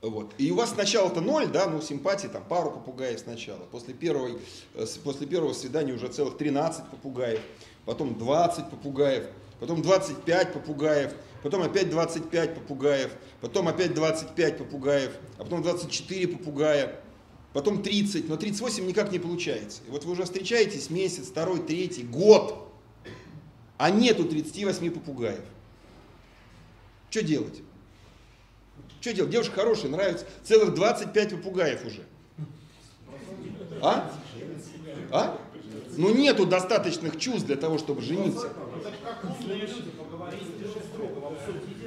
[SPEAKER 3] Вот. И у вас сначала-то ноль, да, ну симпатии, там пару попугаев сначала. После, первой, э, после первого свидания уже целых 13 попугаев, потом 20 попугаев, потом 25 попугаев, потом опять 25 попугаев, потом опять 25 попугаев, а потом 24 попугая, потом 30, но 38 никак не получается. И вот вы уже встречаетесь месяц, второй, третий, год, а нету 38 попугаев. Что делать? Что делать? Девушка хорошая, нравится. Целых 25 попугаев уже. А? А? Ну нету достаточных чувств для того, чтобы жениться.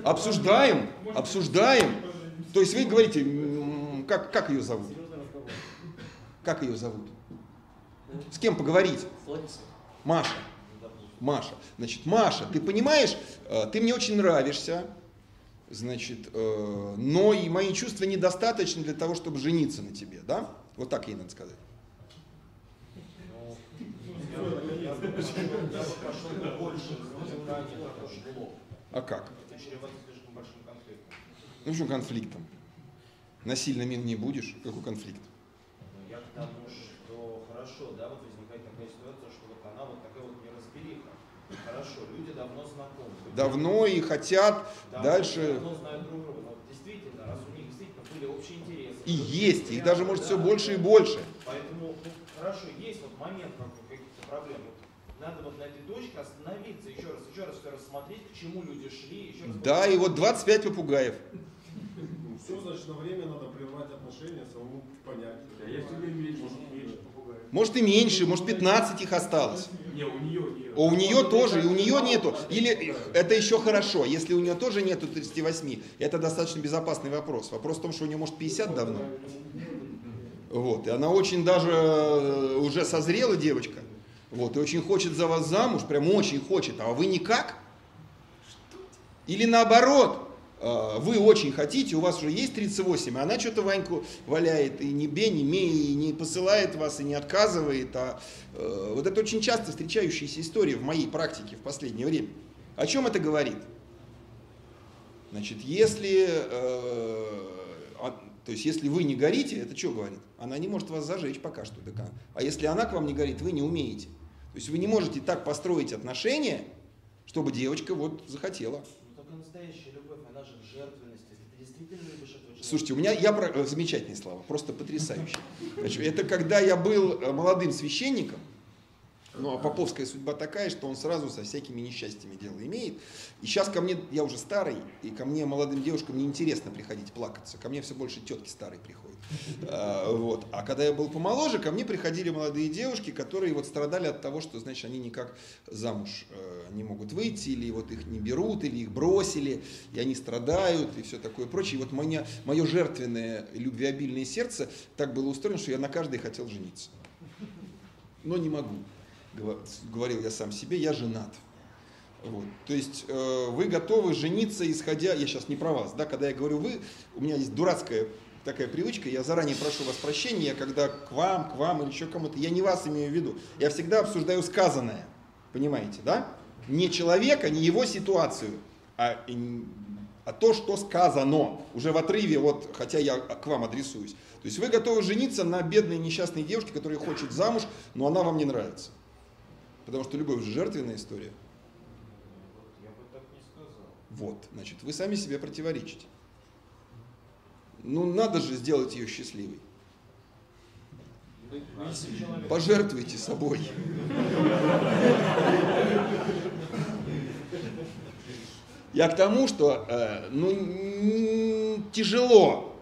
[SPEAKER 3] Обсуждаем, обсуждаем. То есть вы говорите, как, как ее зовут? Как ее зовут? С кем поговорить? Маша. Маша. Значит, Маша, ты понимаешь, э, ты мне очень нравишься, значит, э, но и мои чувства недостаточны для того, чтобы жениться на тебе, да? Вот так ей надо сказать. А как? Ну, почему конфликтом? Насильно мил не будешь? Какой конфликт?
[SPEAKER 10] Но я к тому, что хорошо, да, вот возникает такая ситуация, что вот она вот такая вот неразбериха. Хорошо, люди давно знакомы.
[SPEAKER 3] Давно и хотят
[SPEAKER 10] Давно-
[SPEAKER 3] дальше.
[SPEAKER 10] Давно знают друг друга. Но действительно, раз у них действительно были общие интересы.
[SPEAKER 3] И есть, их даже может
[SPEAKER 10] да,
[SPEAKER 3] все больше и
[SPEAKER 10] да.
[SPEAKER 3] больше.
[SPEAKER 10] Поэтому, ну, хорошо, есть вот момент как бы каких-то проблем. Вот надо вот на этой точке остановиться, еще раз, еще раз все рассмотреть, к чему люди шли, еще раз.
[SPEAKER 3] Да, и вот 25 попугаев.
[SPEAKER 11] Все, значит, на время надо прервать отношения, самому понять.
[SPEAKER 6] А если меньше, меньше попугаев?
[SPEAKER 3] Может и меньше, может 15 их осталось.
[SPEAKER 6] Не, у нее нет.
[SPEAKER 3] А у нее тоже, и у нее нету. Или это еще хорошо, если у нее тоже нету 38, это достаточно безопасный вопрос. Вопрос в том, что у нее может 50 давно. Вот, и она очень даже э, уже созрела девочка. Вот, и очень хочет за вас замуж, прям очень хочет, а вы никак? Или наоборот, вы очень хотите, у вас уже есть 38, а она что-то Ваньку валяет, и не бе, не ме, и не посылает вас, и не отказывает. А, э, вот это очень часто встречающаяся история в моей практике в последнее время. О чем это говорит? Значит, если, э, а- то есть, если вы не горите, это что говорит? Она не может вас зажечь пока что. Так, а- а если она к вам не горит, вы не умеете. То есть вы не можете так построить отношения, чтобы девочка вот захотела.
[SPEAKER 10] Ну только настоящая любовь, она же в жертвенности. Если ты действительно любишь этого человека.
[SPEAKER 3] Слушайте, у меня я про- э, замечательные слова, просто потрясающие. Это когда я был э, молодым священником, ну а поповская судьба такая, что он сразу со всякими несчастьями дело имеет. И сейчас ко мне, я уже старый, и ко мне молодым девушкам неинтересно приходить плакаться. Ко мне все больше тетки старые приходят. А, вот. а когда я был помоложе, ко мне приходили молодые девушки, которые вот страдали от того, что, значит, они никак замуж э, не могут выйти, или вот их не берут, или их бросили, и они страдают, и все такое прочее. И вот мое, мое жертвенное, любвеобильное сердце так было устроено, что я на каждой хотел жениться. Но не могу, говорил я сам себе, я женат. Вот. То есть э, вы готовы жениться, исходя, я сейчас не про вас, да, когда я говорю вы, у меня есть дурацкая такая привычка, я заранее прошу вас прощения, когда к вам, к вам или еще кому-то, я не вас имею в виду, я всегда обсуждаю сказанное, понимаете, да? Не человека, не его ситуацию, а, а то, что сказано, уже в отрыве, вот, хотя я к вам адресуюсь. То есть вы готовы жениться на бедной несчастной девушке, которая хочет замуж, но она вам не нравится. Потому что любовь же жертвенная история.
[SPEAKER 10] Я бы так не сказал.
[SPEAKER 3] Вот, значит, вы сами себе противоречите. Ну, надо же сделать ее счастливой.
[SPEAKER 10] Если человек-
[SPEAKER 3] Пожертвуйте собой. Я к тому, что э, ну, тяжело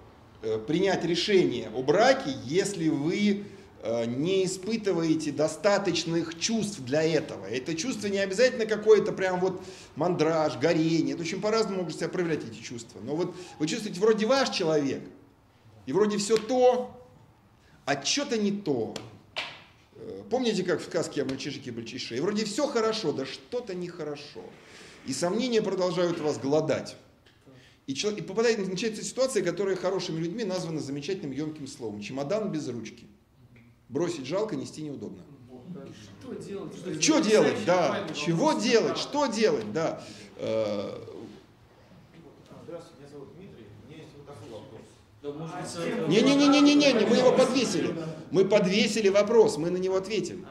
[SPEAKER 3] э, принять решение о браке, если вы не испытываете достаточных чувств для этого. Это чувство не обязательно какое-то прям вот мандраж, горение. Это очень по-разному могут себя проявлять эти чувства. Но вот вы чувствуете, вроде ваш человек, И вроде все то, а что-то не то. Э, Помните, как в сказке о мальчишке мальчише? И вроде все хорошо, да что-то нехорошо. И сомнения продолжают вас голодать. И, человек, и попадает, начинается ситуация, которая хорошими людьми названа замечательным емким словом. Чемодан без ручки. Бросить жалко, нести неудобно.
[SPEAKER 1] Что делать?
[SPEAKER 3] Что делать, да. Чего
[SPEAKER 1] вопрос.
[SPEAKER 3] делать, что делать, да. Э,
[SPEAKER 10] Здравствуйте, меня зовут Дмитрий. У меня есть вот такой вопрос.
[SPEAKER 4] Может
[SPEAKER 1] А?
[SPEAKER 3] Не-не-не-не-не, мы его подвесили. Мы подвесили вопрос, мы на него ответим.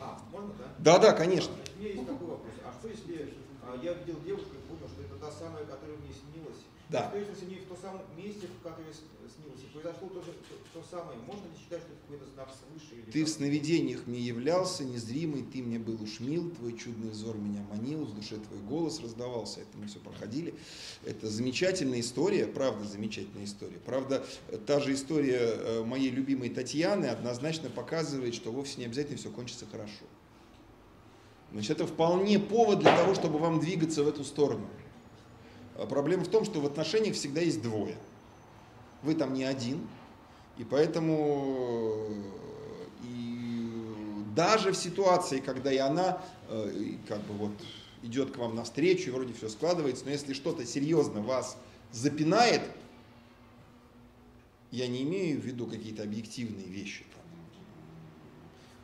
[SPEAKER 10] А, можно, да?
[SPEAKER 3] Да-да, конечно.
[SPEAKER 10] У меня есть такой вопрос. А что если а, я видел девушку и понял, что это та самая, которая мне снилась?
[SPEAKER 3] Да.
[SPEAKER 10] Что если с ней в том самом месте, в котором с- снилась, и произошло то, же, то, самое, можно ли считать, что это какой-то знак свыше? Или
[SPEAKER 3] Ты в сновидениях мне являлся, незримый, ты мне был уж мил, твой чудный взор меня манил, в душе твой голос раздавался, это мы все проходили. Это замечательная история, правда замечательная история. Правда, та же история э, моей любимой Татьяны однозначно показывает, что вовсе не обязательно все кончится хорошо. Значит, это вполне повод для того, чтобы вам двигаться в эту сторону. А Проблема в том, что в отношениях всегда есть двое. Вы там не один, и поэтому э, и даже в ситуации, когда и она э, как бы вот идет к вам навстречу, и вроде все складывается, но если что-то серьезно вас запинает, я не имею в виду какие-то объективные вещи. Там,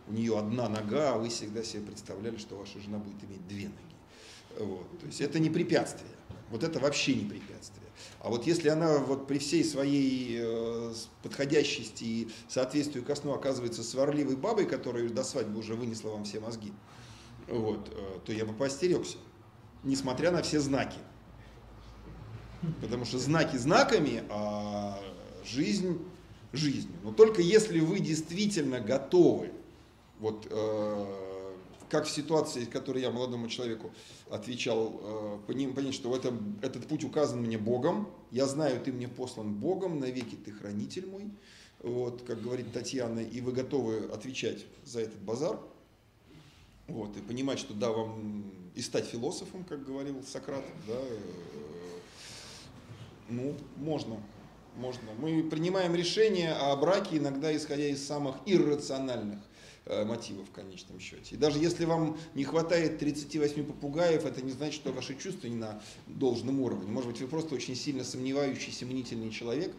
[SPEAKER 3] у нее одна нога, а вы всегда себе представляли, что ваша жена будет иметь две ноги. Вот. То есть это не препятствие. Вот это вообще не препятствие. А вот если она вот при всей своей э, подходящести и соответствию ко сну оказывается сварливой бабой, которая до свадьбы уже вынесла вам все мозги, вот, э, то я бы поостерегся, несмотря на все знаки. Потому что знаки знаками, а жизнь жизнью. Но только если вы действительно готовы, вот э, как в ситуации, в которой я молодому человеку отвечал, э, понять, что это, этот путь указан мне Богом, я знаю, ты мне послан Богом, навеки ты хранитель мой, вот, как говорит Татьяна, и вы готовы отвечать за этот базар, вот, и понимать, что да, вам и стать философом, как говорил Сократ, да, э, ну, можно, можно. Мы принимаем решения о браке иногда исходя из самых иррациональных э, мотивов в конечном счете. И даже если вам не хватает 38 попугаев, это не значит, что ваши чувства не на должном уровне. Может быть, вы просто очень сильно сомневающийся, мнительный человек.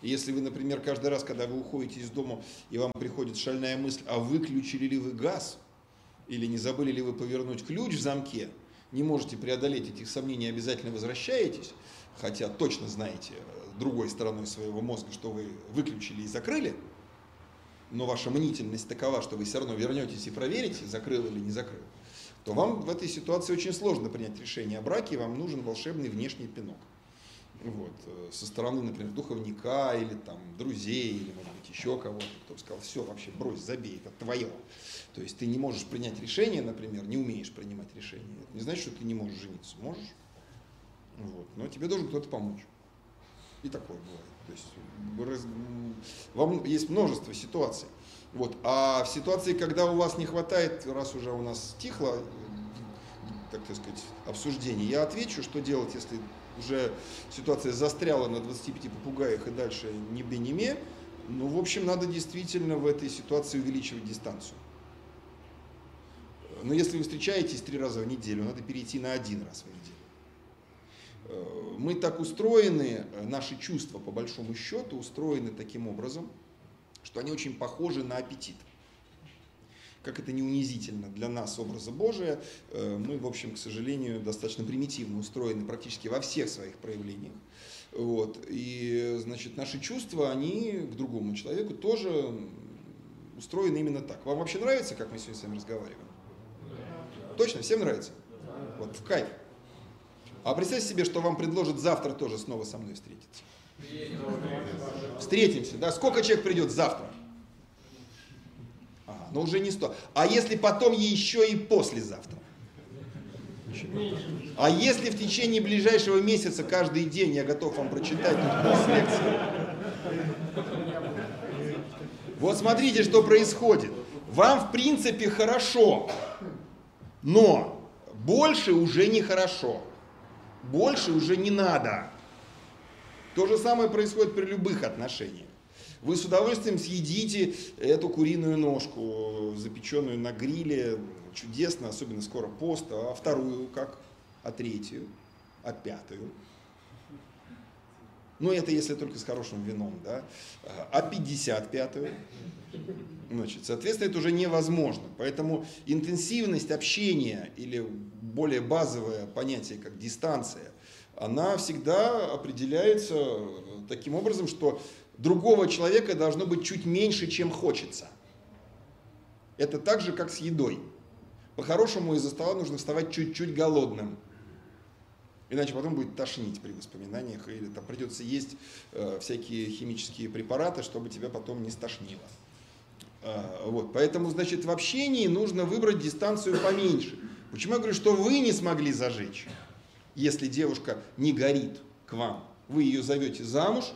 [SPEAKER 3] Если вы, например, каждый раз, когда вы уходите из дома, и вам приходит шальная мысль, а выключили ли вы газ, или не забыли ли вы повернуть ключ в замке, не можете преодолеть этих сомнений, обязательно возвращаетесь, хотя точно знаете э, другой стороной своего мозга, что вы выключили и закрыли, но ваша мнительность такова, что вы все равно вернетесь и проверите, закрыл или не закрыл, то вам в этой ситуации очень сложно принять решение о браке, и вам нужен волшебный внешний пинок. Вот, э, со стороны, например, духовника или там друзей, или, может быть, еще кого-то, кто сказал, все, вообще брось, забей, это твое. То есть ты не можешь принять решение, например, не умеешь принимать решение. Это не значит, что ты не можешь жениться. Можешь. Вот. Но тебе должен кто-то помочь. И такое бывает. То есть вам есть множество ситуаций. Вот. А в ситуации, когда у вас не хватает, раз уже у нас стихло, так сказать, обсуждение, я отвечу, что делать, если уже ситуация застряла на 25 попугаях и дальше ни бы ни ме. Ну, в общем, надо действительно в этой ситуации увеличивать дистанцию. Но если вы встречаетесь три раза в неделю, надо перейти на один раз в неделю. Э, Мы так устроены, э, наши чувства, по большому счету, устроены таким образом, что они очень похожи на аппетит. Как это не унизительно для нас, образа Божия, э, мы, в общем, к сожалению, достаточно примитивно устроены практически во всех своих проявлениях. Вот. И, значит, наши чувства, они к другому человеку тоже устроены именно так. Вам вообще нравится, как мы сегодня с вами разговариваем? Точно, всем нравится? Вот, в кайф. А представьте себе, что вам предложат завтра тоже снова со мной встретиться. Встретимся, да? Сколько человек придет завтра? Ага, но уже не сто. А если потом еще и послезавтра? А если в течение ближайшего месяца каждый день я готов вам прочитать тут курс лекций? Вот смотрите, что происходит. Вам в принципе хорошо, но больше уже не хорошо. Больше уже не надо. То же самое происходит при любых отношениях. Вы с удовольствием съедите эту куриную ножку, запеченную на гриле, чудесно, особенно скоро пост, а вторую как? А третью? А пятую? Ну, это если только с хорошим вином, да? А 55-ю? Значит, соответственно, это уже невозможно. Поэтому интенсивность общения или более базовое понятие, как дистанция, она всегда определяется таким образом, что другого человека должно быть чуть меньше, чем хочется. Это так же, как с едой. По-хорошему из-за стола нужно вставать чуть-чуть голодным. Иначе потом будет тошнить при воспоминаниях, или там придется есть э, всякие химические препараты, чтобы тебя потом не стошнило. Э, вот. Поэтому, значит, в общении нужно выбрать дистанцию поменьше. Почему я говорю, что вы не смогли зажечь, если девушка не горит к вам? Вы ее зовете замуж,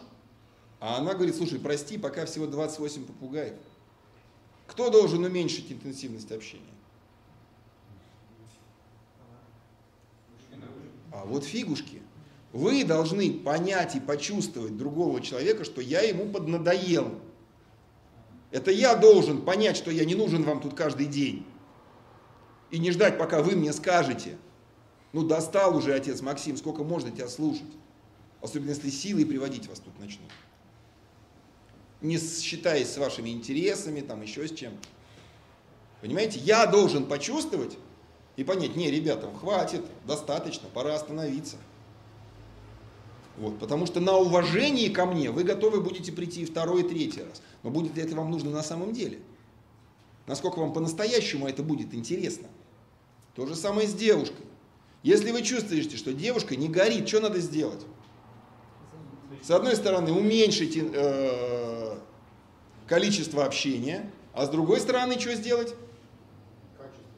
[SPEAKER 3] а она говорит, слушай, прости, пока всего 28 попугаев. Кто должен уменьшить интенсивность общения? А вот фигушки. Вы должны понять и почувствовать другого человека, что я ему поднадоел. Это я должен понять, что я не нужен вам тут каждый день. И не ждать, пока вы мне скажете. Ну, достал уже отец Максим, сколько можно тебя слушать. Особенно если силой приводить вас тут начнут. Не считаясь с вашими интересами, там еще с чем. Понимаете, я должен почувствовать, и понять, не, ребята, хватит, достаточно, пора остановиться. Вот, потому что на уважении ко мне вы готовы будете прийти второй и третий раз. Но будет ли это вам нужно на самом деле? Насколько вам по-настоящему это будет интересно? То же самое с девушкой. Если вы чувствуете, что девушка не горит, что надо сделать? С одной стороны, уменьшите э, количество общения, а с другой стороны, что сделать?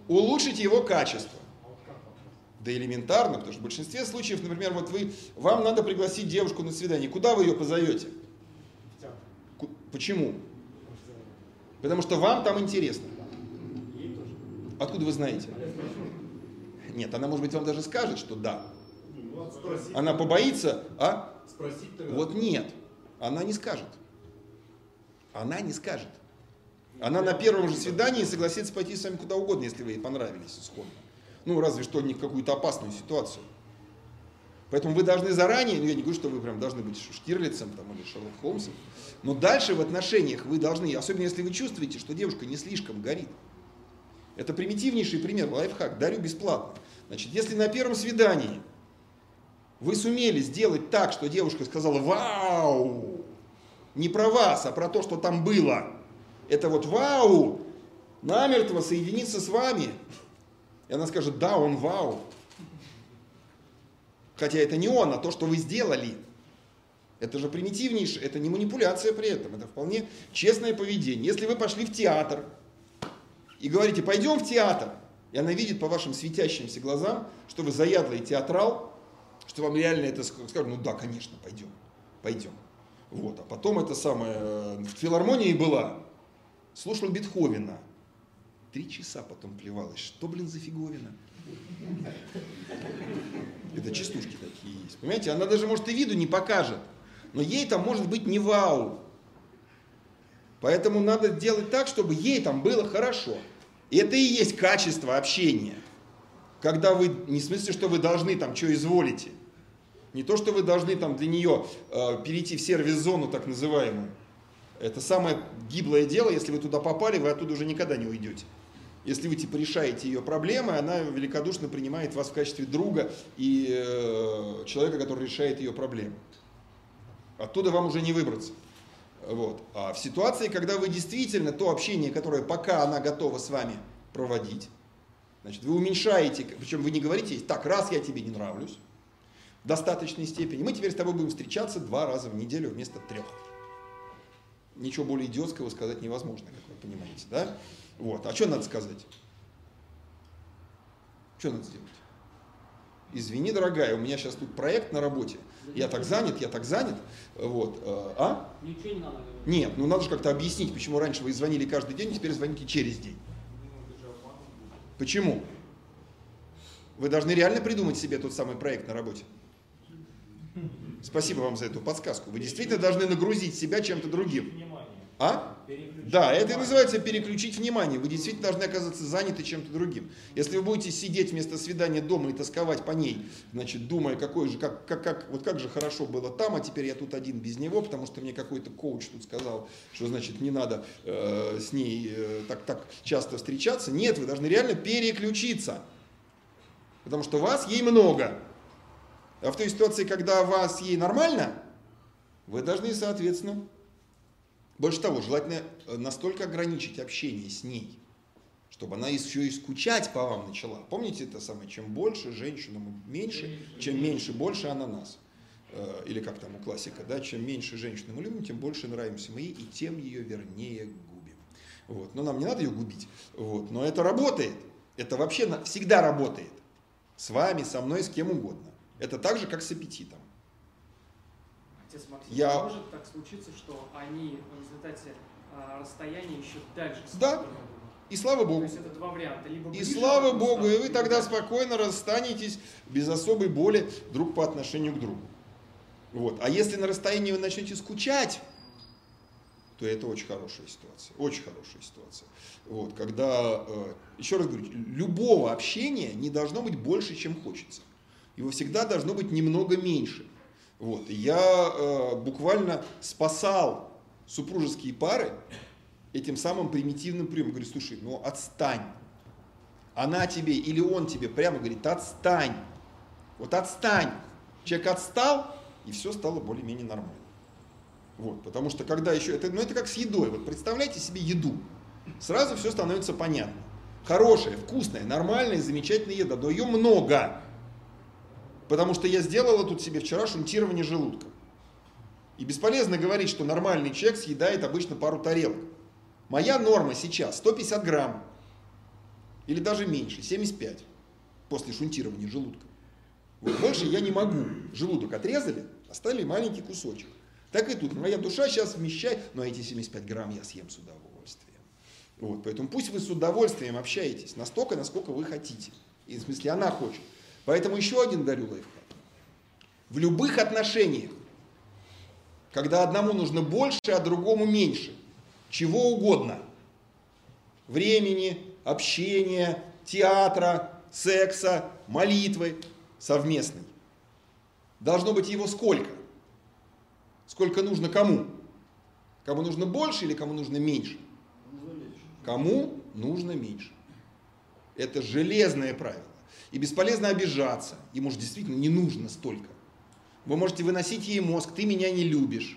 [SPEAKER 3] улучшить его качество. Да элементарно, потому что в большинстве случаев, например, вот вы, вам надо пригласить девушку на свидание. Куда вы ее позовете? Почему? Потому что вам там интересно. Откуда вы знаете? Нет, она, может быть, вам даже скажет, что да. Она побоится, а? Вот нет, она не скажет. Она не скажет. Она на первом же свидании согласится пойти с вами куда угодно, если вы ей понравились исходно. Ну, разве что не в какую-то опасную ситуацию. Поэтому вы должны заранее, ну я не говорю, что вы прям должны быть Штирлицем там, или Шерлок Холмсом, но дальше в отношениях вы должны, особенно если вы чувствуете, что девушка не слишком горит. Это примитивнейший пример, лайфхак, дарю бесплатно. Значит, если на первом свидании вы сумели сделать так, что девушка сказала «Вау!» Не про вас, а про то, что там было – это вот вау, намертво соединиться с вами. И она скажет, да, он вау. Хотя это не он, а то, что вы сделали. Это же примитивнейшее, это не манипуляция при этом, это вполне честное поведение. Если вы пошли в театр и говорите, пойдем в театр, и она видит по вашим светящимся глазам, что вы заядлый театрал, что вам реально это скажут, ну да, конечно, пойдем, пойдем. Вот, а потом это самое, э, в филармонии была, слушал Бетховена. Три часа потом плевалась. Что, блин, за фиговина? Это частушки такие есть. Понимаете, она даже, может, и виду не покажет. Но ей там может быть не вау. Поэтому надо делать так, чтобы ей там было хорошо. И это и есть качество общения. Когда вы, не в смысле, что вы должны там что изволите. Не то, что вы должны там для нее э, перейти в сервис-зону так называемую. Это самое гиблое дело, если вы туда попали, вы оттуда уже никогда не уйдете. Если вы типа решаете ее проблемы, она великодушно принимает вас в качестве друга и э, человека, который решает ее проблемы. Оттуда вам уже не выбраться. Вот. А в ситуации, когда вы действительно то общение, которое пока она готова с вами проводить, значит, вы уменьшаете, причем вы не говорите, так, раз я тебе не нравлюсь, в достаточной степени, мы теперь с тобой будем встречаться два раза в неделю вместо трех ничего более идиотского сказать невозможно, как вы понимаете, да? Вот. А что надо сказать? Что надо сделать? Извини, дорогая, у меня сейчас тут проект на работе. Я так занят, я так занят. Вот. Э, а?
[SPEAKER 12] Ничего не надо говорить.
[SPEAKER 3] Нет, ну надо же как-то объяснить, почему раньше вы звонили каждый день, теперь звоните через день. Почему? Вы должны реально придумать себе тот самый проект на работе. Спасибо вам за эту подсказку. Вы действительно должны нагрузить себя чем-то другим. А? Да, это и называется переключить внимание. Вы действительно должны оказаться заняты чем-то другим. Если вы будете сидеть вместо свидания дома и тосковать по ней, значит, думая, какой же, как, как, как, вот как же хорошо было там, а теперь я тут один без него, потому что мне какой-то коуч тут сказал, что, значит, не надо э, с ней э, так, так часто встречаться. Нет, вы должны реально переключиться. Потому что вас ей много. А в той ситуации, когда вас ей нормально, вы должны, соответственно, больше того, желательно э, настолько ограничить общение с ней, чтобы она еще и скучать по вам начала. Помните это самое, чем больше женщинам меньше, чем меньше больше ананас. Э, Или как там у классика, да, чем меньше женщину мы любим, тем больше нравимся мы ей, и тем ее вернее губим. Вот. Но нам не надо ее губить, вот. но это работает. Это вообще всегда работает. С вами, со мной, с кем угодно. Это так же, как с аппетитом.
[SPEAKER 1] Отец Максим,
[SPEAKER 3] Я-
[SPEAKER 1] может так случиться, что они в результате а, расстояния еще дальше
[SPEAKER 3] Да. И слава
[SPEAKER 1] То
[SPEAKER 3] Богу.
[SPEAKER 1] есть это два варианта. Либо
[SPEAKER 3] И
[SPEAKER 1] ближе
[SPEAKER 3] слава
[SPEAKER 1] к
[SPEAKER 3] Богу, и вы тогда
[SPEAKER 1] дальше.
[SPEAKER 3] спокойно расстанетесь без особой боли друг по отношению к другу. Вот. А если на расстоянии вы начнете скучать, то это очень хорошая ситуация. Очень хорошая ситуация. Вот. Когда, э, еще раз говорю, любого общения не должно быть больше, чем хочется. Его всегда должно быть немного меньше. Вот. Я э, буквально спасал супружеские пары этим самым примитивным приемом. Говорю, слушай, ну отстань. Она тебе или он тебе прямо говорит, отстань. Вот отстань. Человек отстал, и все стало более-менее нормально. Вот, потому что когда еще, это, ну это как с едой, вот представляете себе еду, сразу все становится понятно. Хорошая, вкусная, нормальная, замечательная еда, но ее много. Потому что я сделала тут себе вчера шунтирование желудка. И бесполезно говорить, что нормальный человек съедает обычно пару тарелок. Моя норма сейчас 150 грамм. Или даже меньше, 75. После шунтирования желудка. Вот больше я не могу. Желудок отрезали, оставили маленький кусочек. Так и тут. Моя душа сейчас вмещает, но эти 75 грамм я съем с удовольствием. Вот, поэтому пусть вы с удовольствием общаетесь настолько, насколько вы хотите. И в смысле она хочет. Поэтому еще один дарю лайфхак. В любых отношениях, когда одному нужно больше, а другому меньше, чего угодно, времени, общения, театра, секса, молитвы совместной, должно быть его сколько? Сколько нужно кому? Кому нужно больше или кому нужно меньше? Кому нужно меньше. Это железное правило. И бесполезно обижаться. Ему же действительно не нужно столько. Вы можете выносить ей мозг, ты меня не любишь.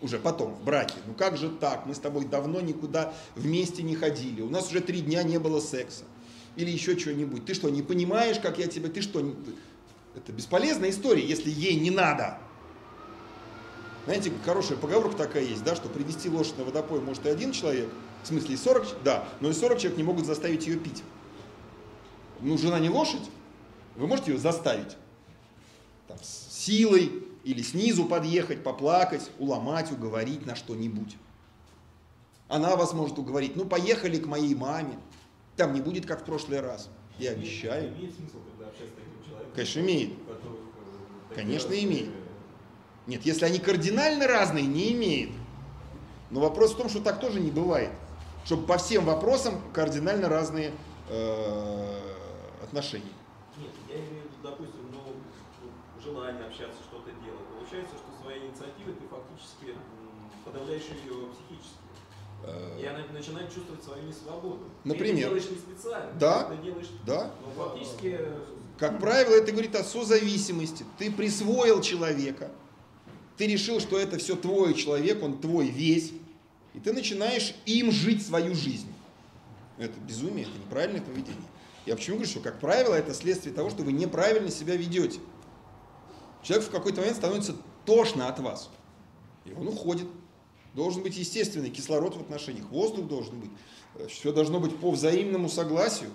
[SPEAKER 3] Уже потом, в браке. Ну как же так? Мы с тобой давно никуда вместе не ходили. У нас уже три дня не было секса. Или еще что-нибудь. Ты что, не понимаешь, как я тебя... Ты что... Это бесполезная история, если ей не надо. Знаете, хорошая поговорка такая есть, да, что привести лошадь на водопой может и один человек, в смысле и 40, ч- да, но и 40 человек не могут заставить ее пить. Ну, жена не лошадь, вы можете ее заставить там, с силой или снизу подъехать, поплакать, уломать, уговорить на что-нибудь. Она вас может уговорить, ну, поехали к моей маме, там не будет, как в прошлый раз, я обещаю.
[SPEAKER 9] Имеет смысл тогда общаться с таким человеком?
[SPEAKER 3] Конечно, имеет.
[SPEAKER 9] э,
[SPEAKER 3] Конечно, имеет. Нет, если они кардинально разные, не имеет. Но вопрос в том, что так тоже не бывает. Чтобы по всем вопросам кардинально разные э, отношения.
[SPEAKER 9] Нет, я имею в виду, допустим, ну, желание общаться, что-то делать. Получается, что своей инициативой ты фактически подавляешь ее психически. И она начинает чувствовать свою несвободу. Ты
[SPEAKER 3] Например?
[SPEAKER 9] это делаешь не специально.
[SPEAKER 3] Да,
[SPEAKER 9] Ты это делаешь,
[SPEAKER 3] да.
[SPEAKER 9] но фактически э,
[SPEAKER 3] Как правило, это говорит о созависимости. Ты присвоил человека, ты решил, что это все твой человек, он твой весь, и ты начинаешь им жить свою жизнь. Это безумие, это неправильное поведение. Я почему говорю, что, как правило, это следствие того, что вы неправильно себя ведете. Человек в какой-то момент становится тошно от вас, и он уходит. Должен быть естественный кислород в отношениях, воздух должен быть. Все должно быть по взаимному согласию.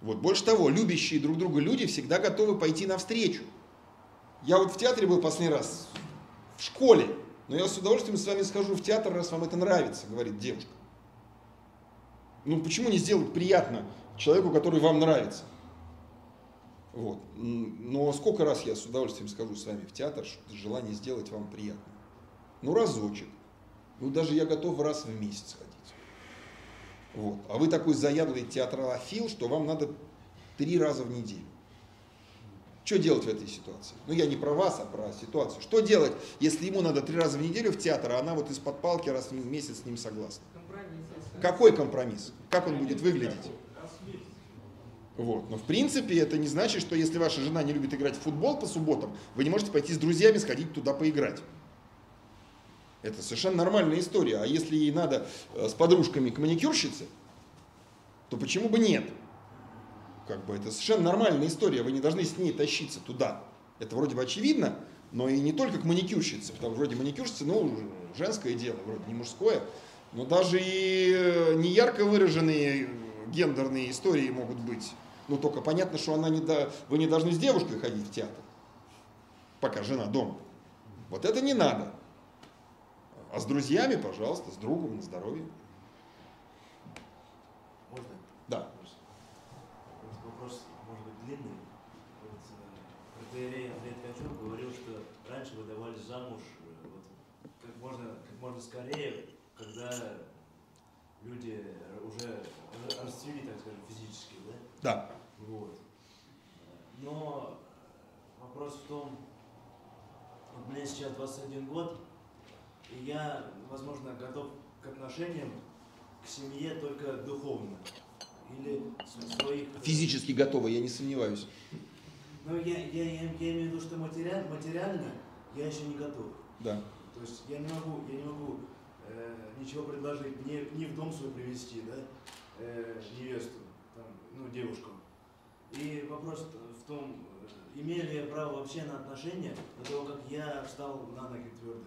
[SPEAKER 3] Вот. Больше того, любящие друг друга люди всегда готовы пойти навстречу. Я вот в театре был последний раз, в школе, но я с удовольствием с вами схожу в театр, раз вам это нравится, говорит девушка. Ну почему не сделать приятно человеку, который вам нравится? Вот. Но сколько раз я с удовольствием скажу с вами в театр, что желание сделать вам приятно. Ну, разочек. Ну, даже я готов раз в месяц ходить. Вот. А вы такой заядлый театралофил, что вам надо три раза в неделю. Что делать в этой ситуации? Ну, я не про вас, а про ситуацию. Что делать, если ему надо три раза в неделю в театр, а она вот из-под палки раз в месяц с ним согласна?
[SPEAKER 8] Компромисс.
[SPEAKER 3] Какой компромисс? Как он будет выглядеть? Вот. Но в принципе это не значит, что если ваша жена не любит играть в футбол по субботам, вы не можете пойти с друзьями сходить туда поиграть. Это совершенно нормальная история. А если ей надо э, с подружками к маникюрщице, то почему бы нет? Как бы это совершенно нормальная история. Вы не должны с ней тащиться туда. Это вроде бы очевидно, но и не только к маникюрщице, потому что вроде маникюрщица, ну, женское дело, вроде не мужское. Но даже и э, не ярко выраженные гендерные истории могут быть. Ну, только понятно, что она не до... вы не должны с девушкой ходить в театр, пока жена дома. Вот это не надо. А с друзьями, пожалуйста, с другом на здоровье.
[SPEAKER 12] Можно?
[SPEAKER 3] Да.
[SPEAKER 12] Вопрос, может быть, длинный. Вот, э, протеерей Андрей Ткачев говорил, что раньше выдавались замуж э, вот, как, можно, как можно скорее, когда люди уже расцвели, так скажем, физически, да?
[SPEAKER 3] Да.
[SPEAKER 12] Вот. Но вопрос в том, вот мне сейчас 21 год, и я, возможно, готов к отношениям, к семье только духовно. Или своих...
[SPEAKER 3] Физически готовы, я не сомневаюсь.
[SPEAKER 12] Ну, я, я, я, я имею в виду, что материаль, материально я еще не готов.
[SPEAKER 3] Да.
[SPEAKER 12] То есть я не могу, я не могу э, ничего предложить, не, не в дом свой привести, да, э, невесту, там, ну, девушку. И вопрос в том, э, имею ли я право вообще на отношения до того, как я встал на ноги твердо.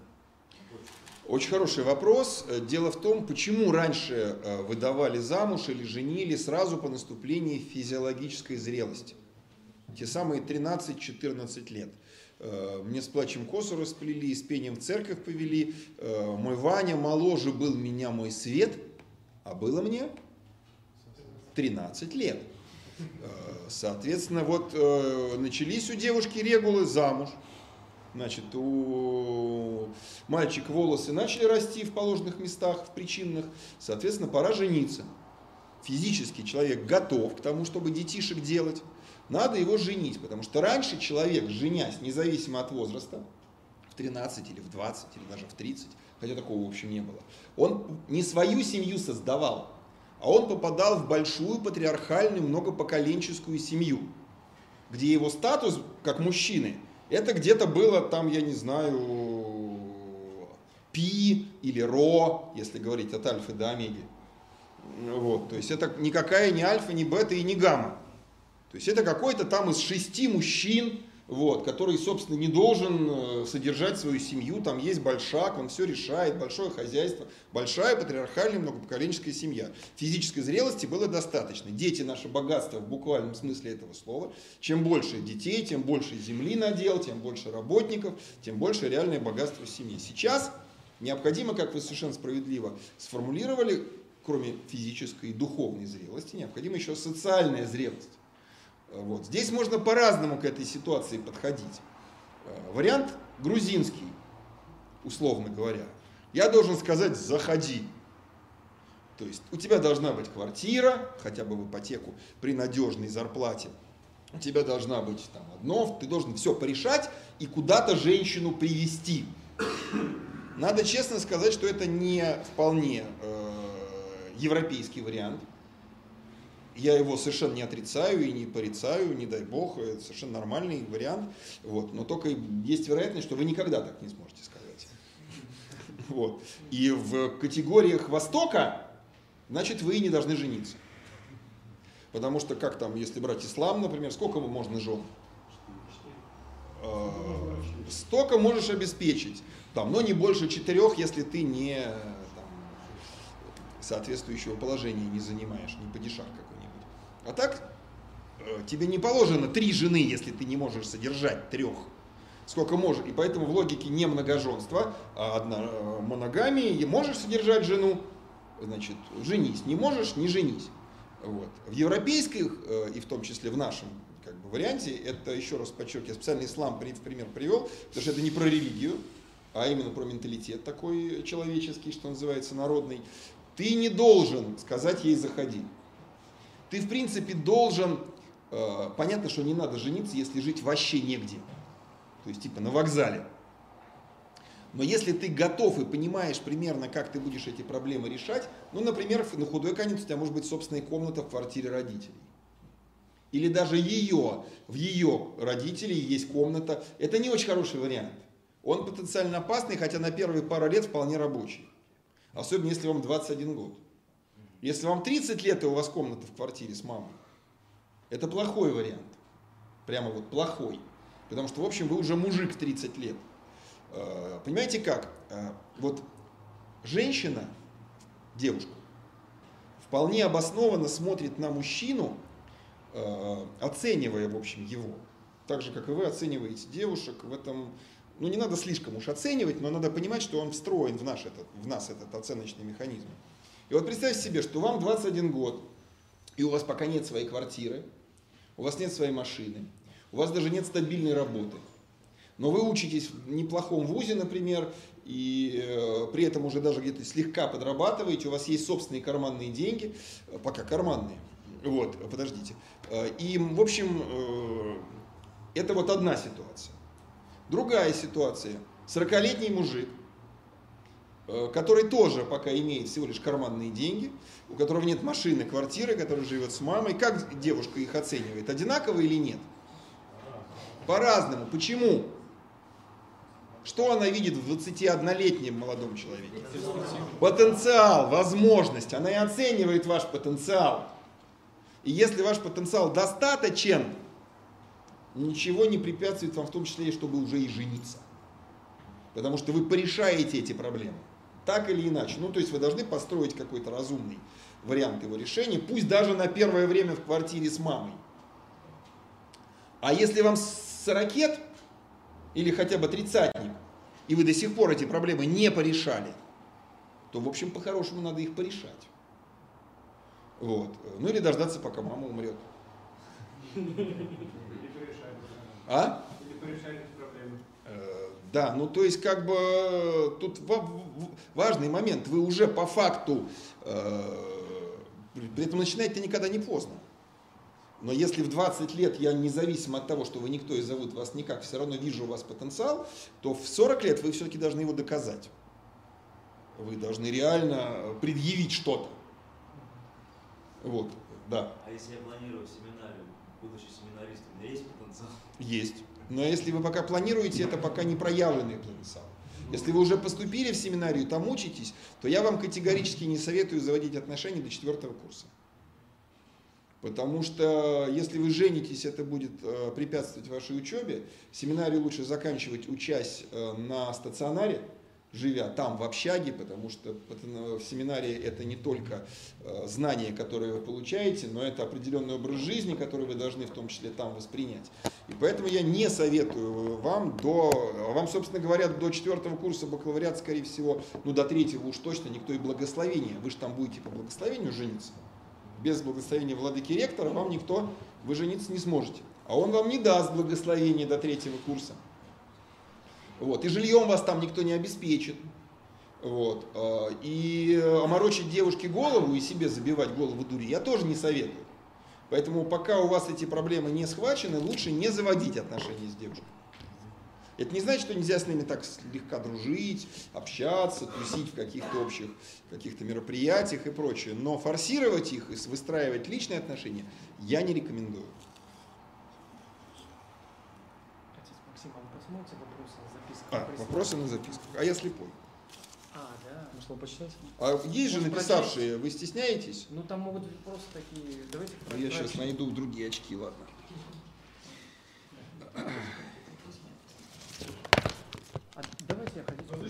[SPEAKER 3] Очень хороший вопрос. Э, Дело в том, почему раньше э, выдавали замуж или женили сразу по наступлении физиологической зрелости. Те самые 13-14 лет. Мне с плачем косу расплели, с пением в церковь повели. Мой Ваня моложе был меня мой свет, а было мне 13 лет. Э, Соответственно, вот э, начались у девушки регулы замуж. Значит, у мальчика волосы начали расти в положенных местах, в причинных. Соответственно, пора жениться. Физически человек готов к тому, чтобы детишек делать. Надо его женить, потому что раньше человек, женясь, независимо от возраста, в 13 или в 20 или даже в 30, хотя такого в общем не было, он не свою семью создавал, а он попадал в большую патриархальную многопоколенческую семью, где его статус как мужчины, это где-то было там, я не знаю, пи или ро, если говорить от альфы до омеги. Вот, то есть это никакая не альфа, не бета и не гамма. То есть это какой-то там из шести мужчин, вот, который, собственно, не должен э, содержать свою семью, там есть большак, он все решает, большое хозяйство, большая патриархальная многопоколенческая семья. Физической зрелости было достаточно. Дети наше богатство в буквальном смысле этого слова. Чем больше детей, тем больше земли надел, тем больше работников, тем больше реальное богатство семьи. Сейчас необходимо, как вы совершенно справедливо сформулировали, кроме физической и духовной зрелости, необходима еще социальная зрелость. Вот. Здесь можно по-разному к этой ситуации подходить. Э, Вариант грузинский, условно говоря. Я должен сказать «заходи». То есть у тебя должна быть квартира, хотя бы в ипотеку, при надежной зарплате. У тебя должна быть там одно, ты должен все порешать и куда-то женщину привести. Надо честно сказать, что это не вполне э, европейский вариант. Я его совершенно не отрицаю и не порицаю, не дай бог, это совершенно нормальный вариант. Вот. Но только есть вероятность, что вы никогда так не сможете сказать. Вот. И в категориях Востока, значит, вы и не должны жениться. Потому что, как там, если брать ислам, например, сколько можно жен? Э, Столько можешь обеспечить. Там, но не больше четырех, если ты не соответствующего положения не занимаешь, не падишах какой-нибудь. А так, э, тебе не положено три жены, если ты не можешь содержать трех. Сколько можешь. И поэтому в логике не многоженства, а одна э, моногамии, можешь содержать жену, значит, женись. Не можешь, не женись. Вот. В европейских, э, и в том числе в нашем как бы, варианте, это, еще раз подчеркиваю, я специально ислам в пример привел, потому что это не про религию, а именно про менталитет такой человеческий, что называется, народный. Ты не должен сказать ей «заходи». Ты, в принципе, должен... э, понятно, что не надо жениться, если жить вообще негде. То есть, типа, на вокзале. Но если ты готов и понимаешь примерно, как ты будешь эти проблемы решать, ну, например, на худой конец у тебя может быть собственная комната в квартире родителей. Или даже ее, в ее родителей есть комната. Это не очень хороший вариант. Он потенциально опасный, хотя на первые пару лет вполне рабочий. Особенно если вам 21 год. Если вам 30 лет и у вас комната в квартире с мамой, это плохой вариант. Прямо вот плохой. Потому что, в общем, вы уже мужик в 30 лет. Э, Понимаете как? Э, Вот женщина, девушка, вполне обоснованно смотрит на мужчину, э, оценивая, в общем, его. Так же, как и вы оцениваете девушек в этом... Ну, не надо слишком уж оценивать, но надо понимать, что он встроен в, наш этот, в нас, этот оценочный механизм. И вот представьте себе, что вам 21 год, и у вас пока нет своей квартиры, у вас нет своей машины, у вас даже нет стабильной работы. Но вы учитесь в неплохом вузе, например, и э, при этом уже даже где-то слегка подрабатываете, у вас есть собственные карманные деньги, э, пока карманные. Вот, подождите. Э, И, в общем, э, это вот одна ситуация. Другая ситуация. 40-летний мужик, который тоже пока имеет всего лишь карманные деньги, у которого нет машины, квартиры, который живет с мамой. Как девушка их оценивает? Одинаково или нет? По-разному. Почему? Что она видит в 21-летнем молодом человеке? Потенциал, возможность. Она и оценивает ваш потенциал. И если ваш потенциал достаточен, ничего не препятствует вам в том числе, чтобы уже и жениться. Потому что вы порешаете эти проблемы. Так или иначе. Ну, то есть вы должны построить какой-то разумный вариант его решения, пусть даже на первое время в квартире с мамой. А если вам 40 или хотя бы тридцатник, и вы до сих пор эти проблемы не порешали, то, в общем, по-хорошему надо их порешать. Вот. Ну или дождаться, пока мама умрет. А?
[SPEAKER 6] Или.
[SPEAKER 3] Э, Да, ну то есть как бы тут важный момент. Вы уже по факту, э, при при этом начинать-то никогда не поздно. Но если в 20 лет я независимо от того, что вы никто и зовут вас никак, все равно вижу у вас потенциал, то в 40 лет вы все-таки должны его доказать. Вы должны реально предъявить что-то. Вот, да.
[SPEAKER 13] А если я планирую семинарию, будучи семинаристом, у меня есть потенциал?
[SPEAKER 3] Есть. Но если вы пока планируете, это пока не проявленный потенциал. Если вы уже поступили в семинарию, там учитесь, то я вам категорически не советую заводить отношения до четвертого курса. Потому что если вы женитесь, это будет э, препятствовать вашей учебе. Семинарию лучше заканчивать, учась э, на стационаре, живя там в общаге, потому что в семинарии это не только э, знания, которые вы получаете, но это определенный образ жизни, который вы должны в том числе там воспринять. И поэтому я не советую вам до, вам, собственно говоря, до четвертого курса бакалавриат, скорее всего, ну до третьего уж точно никто и благословения. Вы же там будете по благословению жениться. Без благословения владыки ректора вам никто, вы жениться не сможете. А он вам не даст благословения до третьего курса. Вот. И жильем вас там никто не обеспечит. Вот. а, И оморочить девушке голову и себе забивать голову дури я тоже не советую. Поэтому пока у вас эти проблемы не схвачены, лучше не заводить отношения с девушкой. Это не значит, что нельзя с ними так слегка дружить, общаться, тусить в каких-то общих каких-то мероприятиях и прочее. Но форсировать их и выстраивать личные отношения я не рекомендую.
[SPEAKER 1] Отец Максим, а вы вопросы на записках?
[SPEAKER 3] А, вопросы на записках. А я слепой.
[SPEAKER 1] А, да.
[SPEAKER 4] Вам почитать?
[SPEAKER 3] А есть же написавшие, вы стесняетесь?
[SPEAKER 1] Ну там могут быть просто такие. Давайте
[SPEAKER 3] Ну, Я сейчас найду другие очки, ладно.
[SPEAKER 1] А давайте я
[SPEAKER 11] вы...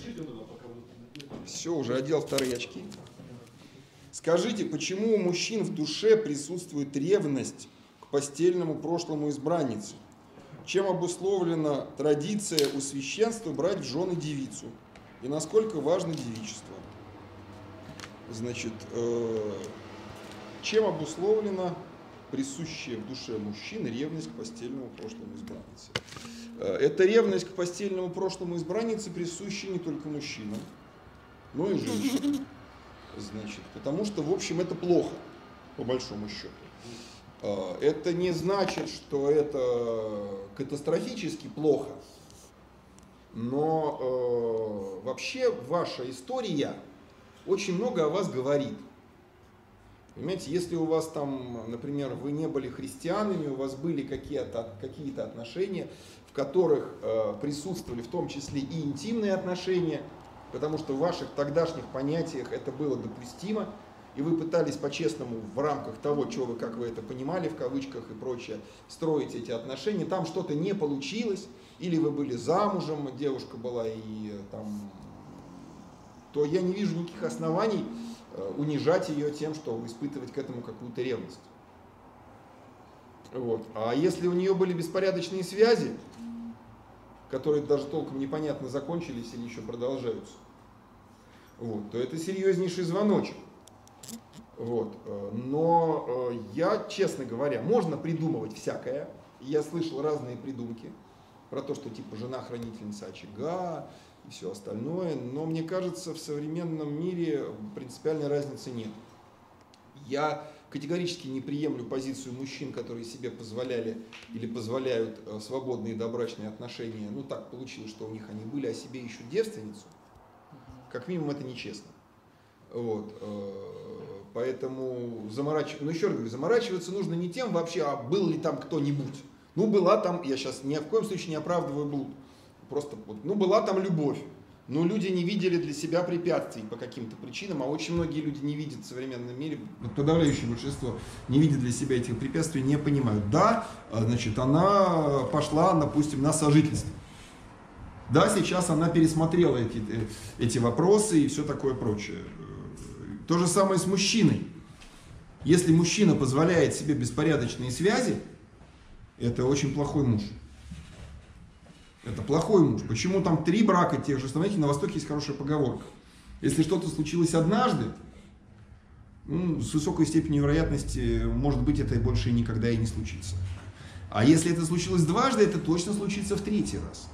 [SPEAKER 3] Все, уже одел вторые очки. Скажите, почему у мужчин в душе присутствует ревность к постельному прошлому избранницы? Чем обусловлена традиция у священства брать в жены девицу? И насколько важно девичество? Значит, э, чем обусловлена присущая в душе мужчин ревность к постельному прошлому избранницы. Э, Эта ревность к постельному прошлому избранницы присуща не только мужчинам, но и женщинам. Значит, потому что, в общем, это плохо, по большому счету. Э, Это не значит, что это катастрофически плохо, но э, вообще ваша история очень много о вас говорит. Понимаете, если у вас там, например, вы не были христианами, у вас были какие-то какие отношения, в которых э, присутствовали в том числе и интимные отношения, потому что в ваших тогдашних понятиях это было допустимо, и вы пытались по-честному в рамках того, что вы, как вы это понимали, в кавычках и прочее, строить эти отношения, там что-то не получилось, или вы были замужем, девушка была и э, там, то я не вижу никаких оснований э, унижать ее тем, что испытывать к этому какую-то ревность. Вот. А если у нее были беспорядочные связи, которые даже толком непонятно закончились или еще продолжаются, вот, то это серьезнейший звоночек. Вот. э, Но э, я, честно говоря, можно придумывать всякое. Я слышал разные придумки про то, что типа жена хранительница очага и все остальное. Но мне кажется, в современном мире принципиальной разницы нет. Я категорически не приемлю позицию мужчин, которые себе позволяли или позволяют э, свободные добрачные отношения. Ну так получилось, что у них они были, а себе ищут девственницу. Как минимум это нечестно. Вот. Э, Поэтому заморачиваться, ну еще раз говорю, заморачиваться нужно не тем вообще, а был ли там кто-нибудь. Ну была там, я сейчас ни в коем случае не оправдываю блуд. Просто, вот, ну была там любовь. Но люди не видели для себя препятствий по каким-то причинам, а очень многие люди не видят в современном мире, подавляющее большинство не видят для себя этих препятствий, не понимают. Да, а, значит, она пошла, допустим, на сожительство. Да, сейчас она пересмотрела эти, э, эти вопросы и все такое прочее. То же самое с мужчиной. Если мужчина позволяет себе беспорядочные связи, это очень плохой муж. Это плохой муж. Почему там три брака тех же? Знаете, на Востоке есть хорошая поговорка. Если что-то случилось однажды, ну, с высокой степенью вероятности, может быть, это больше никогда и не случится. А если это случилось дважды, это точно случится в третий раз.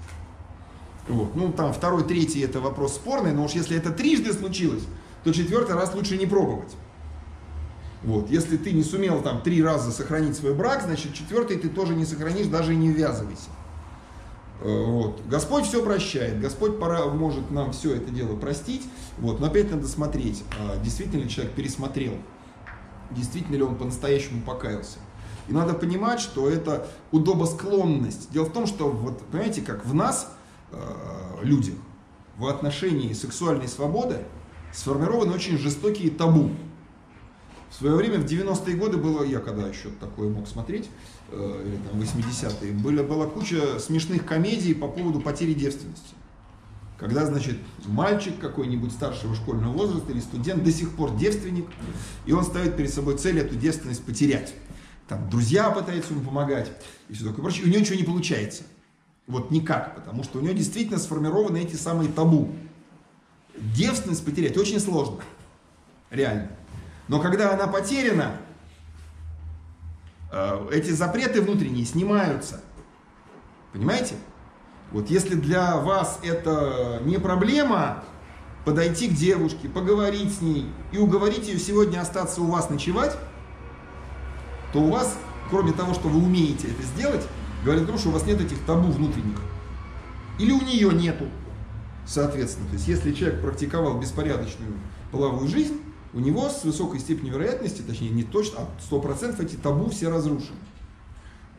[SPEAKER 3] Вот. Ну, там второй, третий это вопрос спорный, но уж если это трижды случилось, то четвертый раз лучше не пробовать. Вот. Если ты не сумел там три раза сохранить свой брак, значит четвертый ты тоже не сохранишь, даже и не ввязывайся. Э, Вот. Господь все прощает, Господь пора, может нам все это дело простить, вот. но опять надо смотреть, а действительно ли человек пересмотрел, действительно ли он по-настоящему покаялся. И надо понимать, что это удобосклонность. Дело в том, что, вот, понимаете, как в нас, э, людях, в отношении сексуальной свободы сформированы очень жестокие табу. В свое время, в 90-е годы было, я когда еще такое мог смотреть, э, или там 80-е, была, была куча смешных комедий по поводу потери девственности. Когда, значит, мальчик какой-нибудь старшего школьного возраста или студент до сих пор девственник, и он ставит перед собой цель эту девственность потерять. Там друзья пытаются ему помогать и все такое прочее. И у него ничего не получается. Вот никак, потому что у него действительно сформированы эти самые табу. Девственность потерять очень сложно. Реально. Но когда она потеряна, э, эти запреты внутренние снимаются. Понимаете? Вот если для вас это не проблема, подойти к девушке, поговорить с ней и уговорить ее сегодня остаться у вас ночевать, то у вас, кроме того, что вы умеете это сделать, говорит о том, что у вас нет этих табу внутренних. Или у нее нету, соответственно. То есть, если человек практиковал беспорядочную половую жизнь, у него с высокой степенью вероятности, точнее не точно, а сто процентов эти табу все разрушены.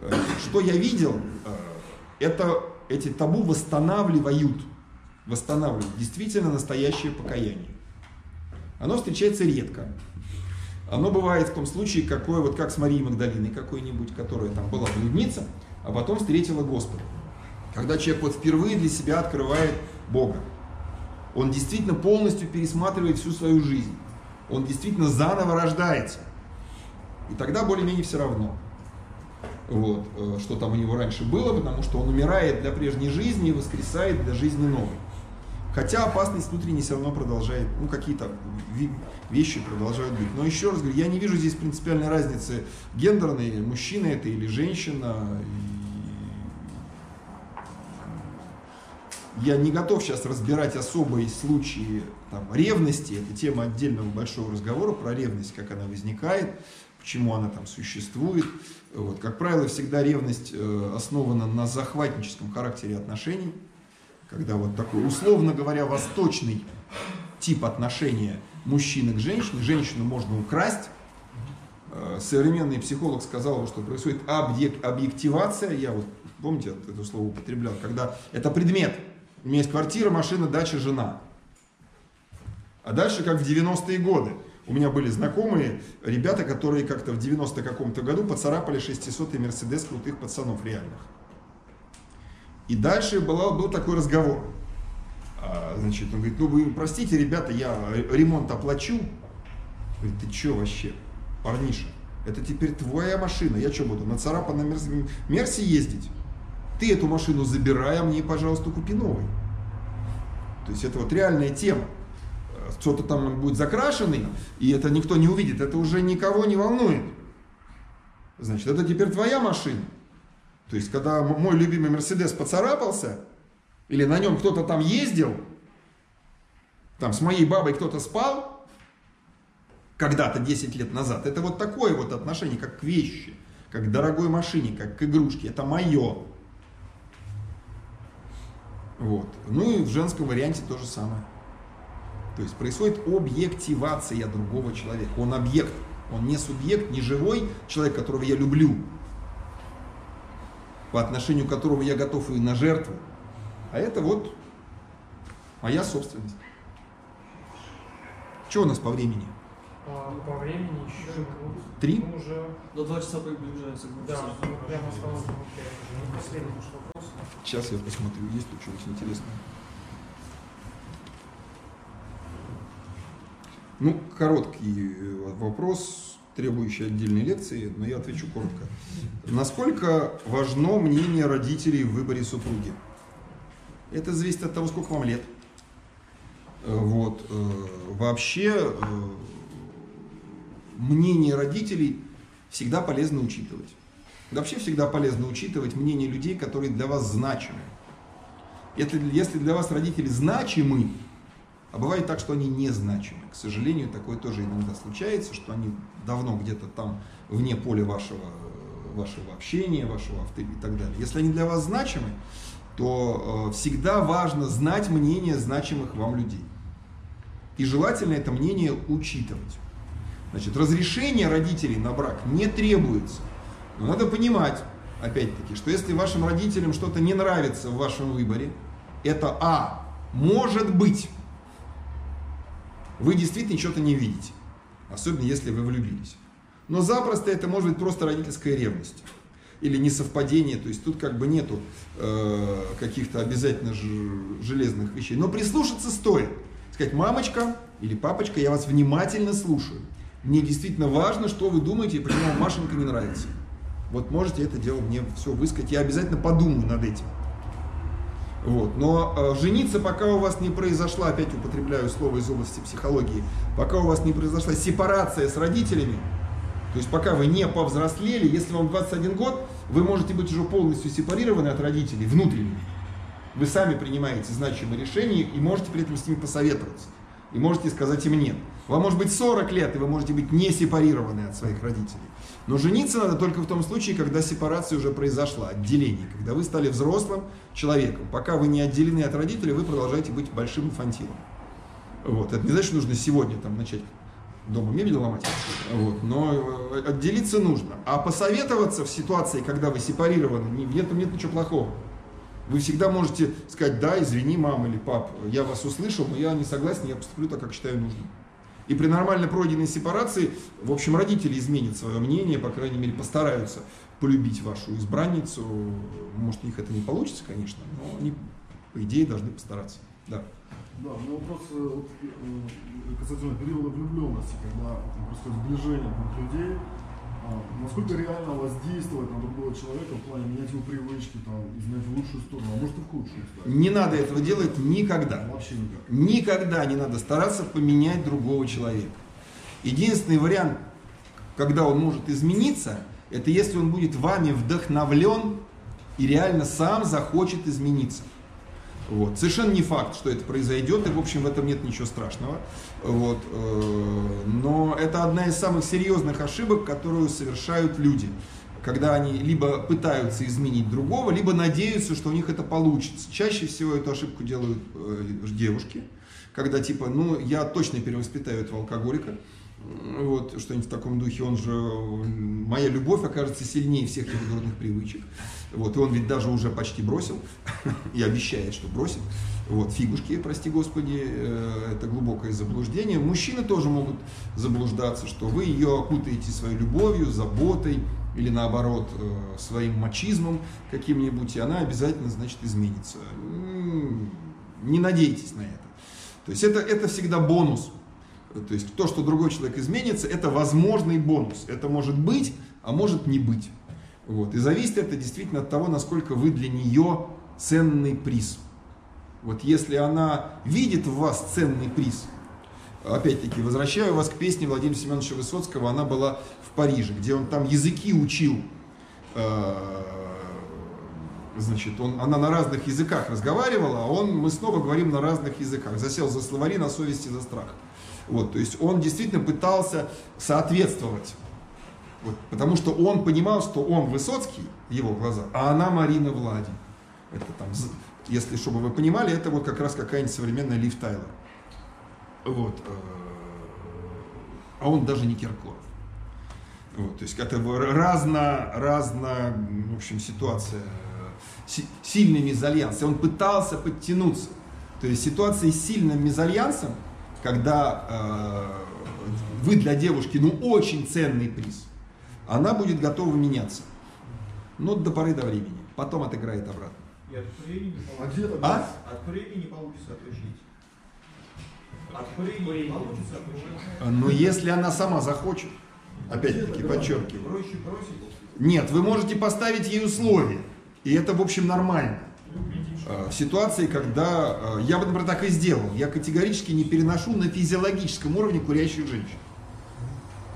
[SPEAKER 3] Э, Что я видел, э, это эти табу восстанавливают, восстанавливают действительно настоящее покаяние. Оно встречается редко. Оно бывает в том случае, какое, вот как с Марией Магдалиной какой-нибудь, которая там была блудница, а потом встретила Господа. Когда человек вот впервые для себя открывает Бога. Он действительно полностью пересматривает всю свою жизнь. Он действительно заново рождается. И тогда более-менее все равно, вот, э, что там у него раньше было, потому что он умирает для прежней жизни и воскресает для жизни новой. Хотя опасность внутренняя все равно продолжает, ну какие-то вещи продолжают быть. Но еще раз говорю, я не вижу здесь принципиальной разницы гендерной, мужчина это или женщина. Я не готов сейчас разбирать особые случаи там, ревности. Это тема отдельного большого разговора про ревность, как она возникает, почему она там существует. Вот. Как правило, всегда ревность э, основана на захватническом характере отношений, когда вот такой, условно говоря, восточный тип отношения мужчины к женщине. Женщину можно украсть. Э, Современный психолог сказал, что происходит объек- объективация. Я вот, помните, это слово употреблял, когда это предмет. У меня есть квартира, машина, дача, жена. А дальше, как в 90-е годы. У меня были знакомые ребята, которые как-то в 90 каком-то году поцарапали 600-й Мерседес крутых пацанов реальных. И дальше была, был такой разговор. А, значит, он говорит, ну вы простите, ребята, я ремонт оплачу. Говорит, ты что вообще, парниша? Это теперь твоя машина. Я что буду, на царапанном Мерс- Мерсе ездить? Ты эту машину забирай, а мне, пожалуйста, купи новый. То есть это вот реальная тема. Что-то там будет закрашенный, и это никто не увидит. Это уже никого не волнует. Значит, это теперь твоя машина. То есть, когда мой любимый Мерседес поцарапался, или на нем кто-то там ездил, там с моей бабой кто-то спал, когда-то 10 лет назад, это вот такое вот отношение, как к вещи, как к дорогой машине, как к игрушке. Это мое. Вот. Ну и в женском варианте то же самое. То есть происходит объективация другого человека. Он объект, он не субъект, не живой человек, которого я люблю, по отношению к которому я готов и на жертву. А это вот моя собственность. Что у нас по времени?
[SPEAKER 1] По времени еще
[SPEAKER 3] Три?
[SPEAKER 1] ну, уже
[SPEAKER 4] До два часа приближается к
[SPEAKER 1] да, ну, прямо осталось минут пять. Ну, Последний наш вопрос.
[SPEAKER 3] Сейчас я посмотрю, есть тут что-нибудь интересное. Ну, короткий э, вопрос, требующий отдельной лекции, но я отвечу коротко. Насколько важно мнение родителей в выборе супруги? Это зависит от того, сколько вам лет. Э, Вот. э, Вообще, мнение родителей всегда полезно учитывать. Вообще всегда полезно учитывать мнение людей, которые для вас значимы. Это, если для вас родители значимы, а бывает так, что они незначимы. К сожалению, такое тоже иногда случается, что они давно где-то там вне поля вашего, вашего общения, вашего авторитета и так далее. Если они для вас значимы, то э, всегда важно знать мнение значимых вам людей. И желательно это мнение учитывать. Значит, разрешение родителей на брак не требуется. Но надо понимать, опять-таки, что если вашим родителям что-то не нравится в вашем выборе, это А, может быть, вы действительно что-то не видите. Особенно если вы влюбились. Но запросто это может быть просто родительская ревность. Или несовпадение. То есть тут как бы нету э, каких-то обязательно железных вещей. Но прислушаться стоит. Сказать, мамочка или папочка, я вас внимательно слушаю. Мне действительно важно, что вы думаете почему вам Машенька не нравится. Вот можете это дело мне все высказать. Я обязательно подумаю над этим. Вот. Но э, жениться, пока у вас не произошла, опять употребляю слово из области психологии, пока у вас не произошла сепарация с родителями, то есть пока вы не повзрослели, если вам 21 год, вы можете быть уже полностью сепарированы от родителей внутренне. Вы сами принимаете значимые решения и можете при этом с ними посоветоваться. И можете сказать им нет. Вам может быть 40 лет, и вы можете быть не сепарированы от своих родителей. Но жениться надо только в том случае, когда сепарация уже произошла, отделение, когда вы стали взрослым человеком. Пока вы не отделены от родителей, вы продолжаете быть большим инфантилом. Вот. Это не значит, что нужно сегодня там, начать дома мебель ломать. Вот. Но э, отделиться нужно. А посоветоваться в ситуации, когда вы сепарированы, не- нет, нет ничего плохого. Вы всегда можете сказать, да, извини, мама или пап, я вас услышал, но я не согласен, я поступлю так, как считаю нужным. И при нормально пройденной сепарации, в общем, родители изменят свое мнение, по крайней мере, постараются полюбить вашу избранницу. Может, у них это не получится, конечно, но они, по идее, должны постараться. Да.
[SPEAKER 11] Да, у меня вопрос э, вот, э, касательно периода влюбленности, когда происходит сближение двух людей. А насколько реально воздействовать на другого человека в плане менять его привычки, там, изменять в лучшую сторону, а может и в худшую, кстати?
[SPEAKER 3] Не надо этого делать никогда.
[SPEAKER 11] Вообще никак.
[SPEAKER 3] Никогда не надо стараться поменять другого человека. Единственный вариант, когда он может измениться, это если он будет вами вдохновлен и реально сам захочет измениться. Вот. Совершенно не факт, что это произойдет, и в общем в этом нет ничего страшного. Вот. э, Но это одна из самых серьезных ошибок, которую совершают люди. Когда они либо пытаются изменить другого, либо надеются, что у них это получится. Чаще всего эту ошибку делают э, девушки, когда типа, ну я точно перевоспитаю этого алкоголика, вот, что-нибудь в таком духе, он же, моя любовь окажется сильнее всех его дурных привычек. Вот, и он ведь даже уже почти бросил, и обещает, что бросит. Вот, фигушки, прости господи, э, это глубокое заблуждение. Мужчины тоже могут заблуждаться, что вы ее окутаете своей любовью, заботой, или наоборот э, своим мачизмом каким-нибудь, и она обязательно, значит, изменится. Не надейтесь на это. То есть это, это всегда бонус. То есть то, что другой человек изменится, это возможный бонус. Это может быть, а может не быть. Вот. И зависит это действительно от того, насколько вы для нее ценный приз. Вот если она видит в вас ценный приз, опять-таки, возвращаю вас к песне Владимира Семеновича Высоцкого, она была в Париже, где он там языки учил. Э, Значит, он, она на разных языках разговаривала, а он, мы снова говорим на разных языках. Засел за словари на совести за страх. Вот, то есть он действительно пытался соответствовать. Вот, потому что он понимал, что он Высоцкий его глазах, а она Марина Влади. Это там, если, чтобы вы понимали, это вот как раз какая-нибудь современная Лив Тайлер. Вот. э, А он даже не Киркоров. Вот, то есть это разно, разно, в общем, ситуация, э, си- сильный мезальянс. И он пытался подтянуться. То есть ситуация с сильным мезальянсом, когда э, вы для девушки, ну, очень ценный приз, она будет готова меняться. Но до поры до времени. Потом отыграет обратно.
[SPEAKER 14] И от курения не
[SPEAKER 11] А
[SPEAKER 14] получится.
[SPEAKER 3] А?
[SPEAKER 14] От курения не получится отучить. От курения не получится отучить.
[SPEAKER 3] Но если она сама захочет, опять-таки подчеркиваю,
[SPEAKER 14] Проще бросить.
[SPEAKER 3] Нет, вы можете поставить ей условия. И это, в общем, нормально. В ситуации, когда я бы, например, так и сделал, я категорически не переношу на физиологическом уровне курящих женщин.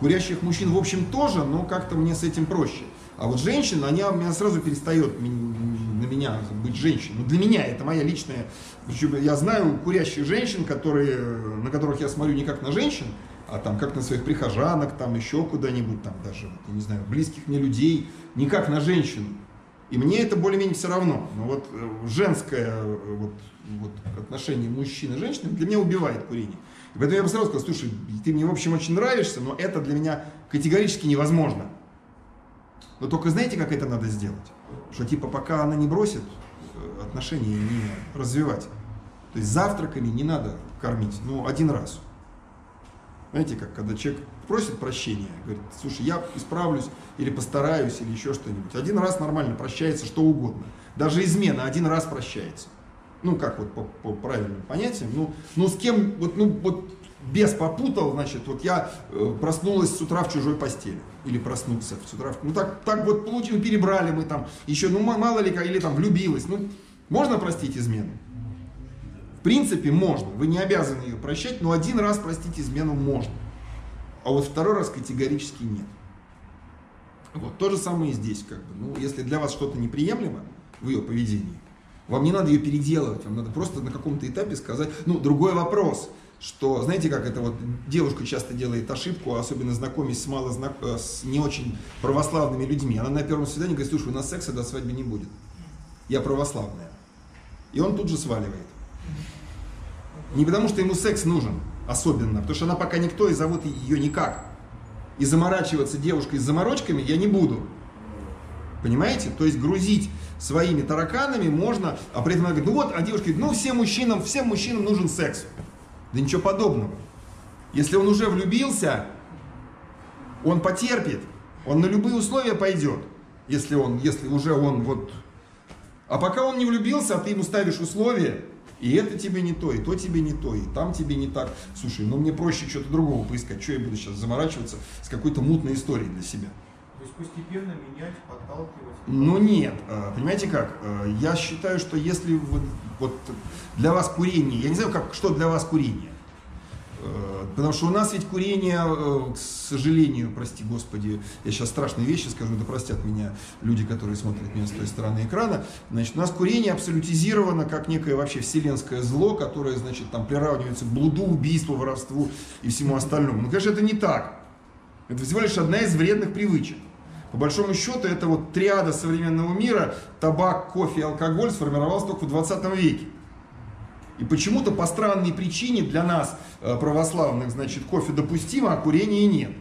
[SPEAKER 3] Курящих мужчин, в общем, тоже, но как-то мне с этим проще. А вот женщина, она меня сразу перестает на меня быть женщиной. Ну, для меня это моя личная... причем Я знаю курящих женщин, которые, на которых я смотрю не как на женщин, а там как на своих прихожанок, там еще куда-нибудь, там даже, вот, я не знаю, близких мне людей, не как на женщину. И мне это более-менее все равно. Но вот э, женское э, вот, вот отношение мужчины и женщины для меня убивает курение. И поэтому я бы сразу сказал, слушай, ты мне в общем очень нравишься, но это для меня категорически невозможно. Но только знаете, как это надо сделать? Что типа пока она не бросит, э, отношения не развивать. То есть завтраками не надо кормить, ну один раз. Знаете, как когда человек просит прощения, говорит, слушай, я исправлюсь или постараюсь, или еще что-нибудь. Один раз нормально прощается что угодно. Даже измена один раз прощается. Ну, как вот по, по правильным понятиям. Ну, ну, с кем, вот, ну, вот без попутал, значит, вот я э, проснулась с утра в чужой постели. Или проснулся с утра. Ну, так, так вот получилось, перебрали мы там. Еще, ну, ма- мало ли, или там влюбилась. Ну, можно простить измену? В принципе, можно. Вы не обязаны ее прощать, но один раз простить измену можно. А вот второй раз категорически нет. Вот то же самое и здесь. Как бы. ну, если для вас что-то неприемлемо в ее поведении, вам не надо ее переделывать, вам надо просто на каком-то этапе сказать. Ну, другой вопрос, что, знаете, как это вот девушка часто делает ошибку, особенно знакомясь с, мало знак- с не очень православными людьми. Она на первом свидании говорит, слушай, у нас секса до свадьбы не будет. Я православная. И он тут же сваливает. Не потому, что ему секс нужен, особенно, потому что она пока никто и зовут ее никак. И заморачиваться девушкой с заморочками я не буду. Понимаете? То есть грузить своими тараканами можно, а при этом она говорит, ну вот, а девушка говорит, ну всем мужчинам, всем мужчинам нужен секс. Да ничего подобного. Если он уже влюбился, он потерпит, он на любые условия пойдет, если он, если уже он вот... А пока он не влюбился, а ты ему ставишь условия, и это тебе не то, и то тебе не то, и там тебе не так. Слушай, ну мне проще что-то другого поискать. Что я буду сейчас заморачиваться с какой-то мутной историей для себя?
[SPEAKER 10] То есть постепенно менять, подталкивать.
[SPEAKER 3] Ну нет, а, понимаете как? А, Я считаю, что если вот, вот для вас курение, я не знаю, как, что для вас курение. А, Потому что у нас ведь курение, к сожалению, прости господи, я сейчас страшные вещи скажу, да простят меня люди, которые смотрят меня с той стороны экрана. Значит, у нас курение абсолютизировано как некое вообще вселенское зло, которое, значит, там приравнивается к блуду, убийству, воровству и всему остальному. Ну, конечно, это не так. Это всего лишь одна из вредных привычек. По большому счету, это вот триада современного мира, табак, кофе и алкоголь сформировалась только в 20 веке. И почему-то по странной причине для нас, э, православных, значит, кофе допустимо, а курения нет.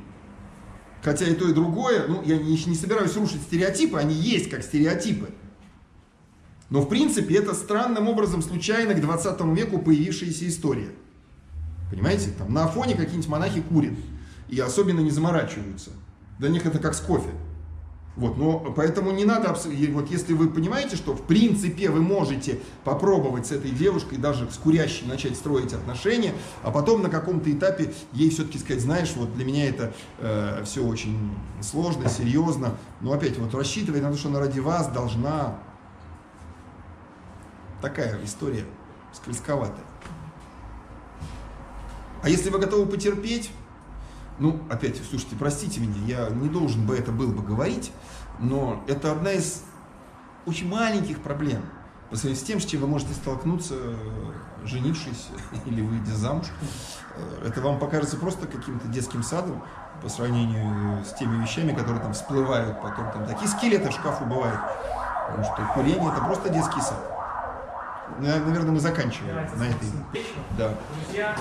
[SPEAKER 3] Хотя и то, и другое, ну, я не, не собираюсь рушить стереотипы, они есть как стереотипы. Но в принципе это странным образом случайно к 20 веку появившаяся история. Понимаете, там на Афоне какие-нибудь монахи курят и особенно не заморачиваются. Для них это как с кофе. Вот, но поэтому не надо, вот если вы понимаете, что в принципе вы можете попробовать с этой девушкой, даже с курящей начать строить отношения, а потом на каком-то этапе ей все-таки сказать, знаешь, вот для меня это э, все очень сложно, серьезно, но опять вот рассчитывать на то, что она ради вас должна такая история скользковатая. А если вы готовы потерпеть, ну, опять, слушайте, простите меня, я не должен бы это был бы говорить, но это одна из очень маленьких проблем по сравнению с тем, с чем вы можете столкнуться, э, женившись или выйдя замуж. Э, Это вам покажется просто каким-то детским садом по сравнению с теми вещами, которые там всплывают потом. Там такие скелеты в шкафу бывают. Потому что курение это просто детский сад. Ну, Наверное, мы заканчиваем на этой. Да.
[SPEAKER 1] Друзья,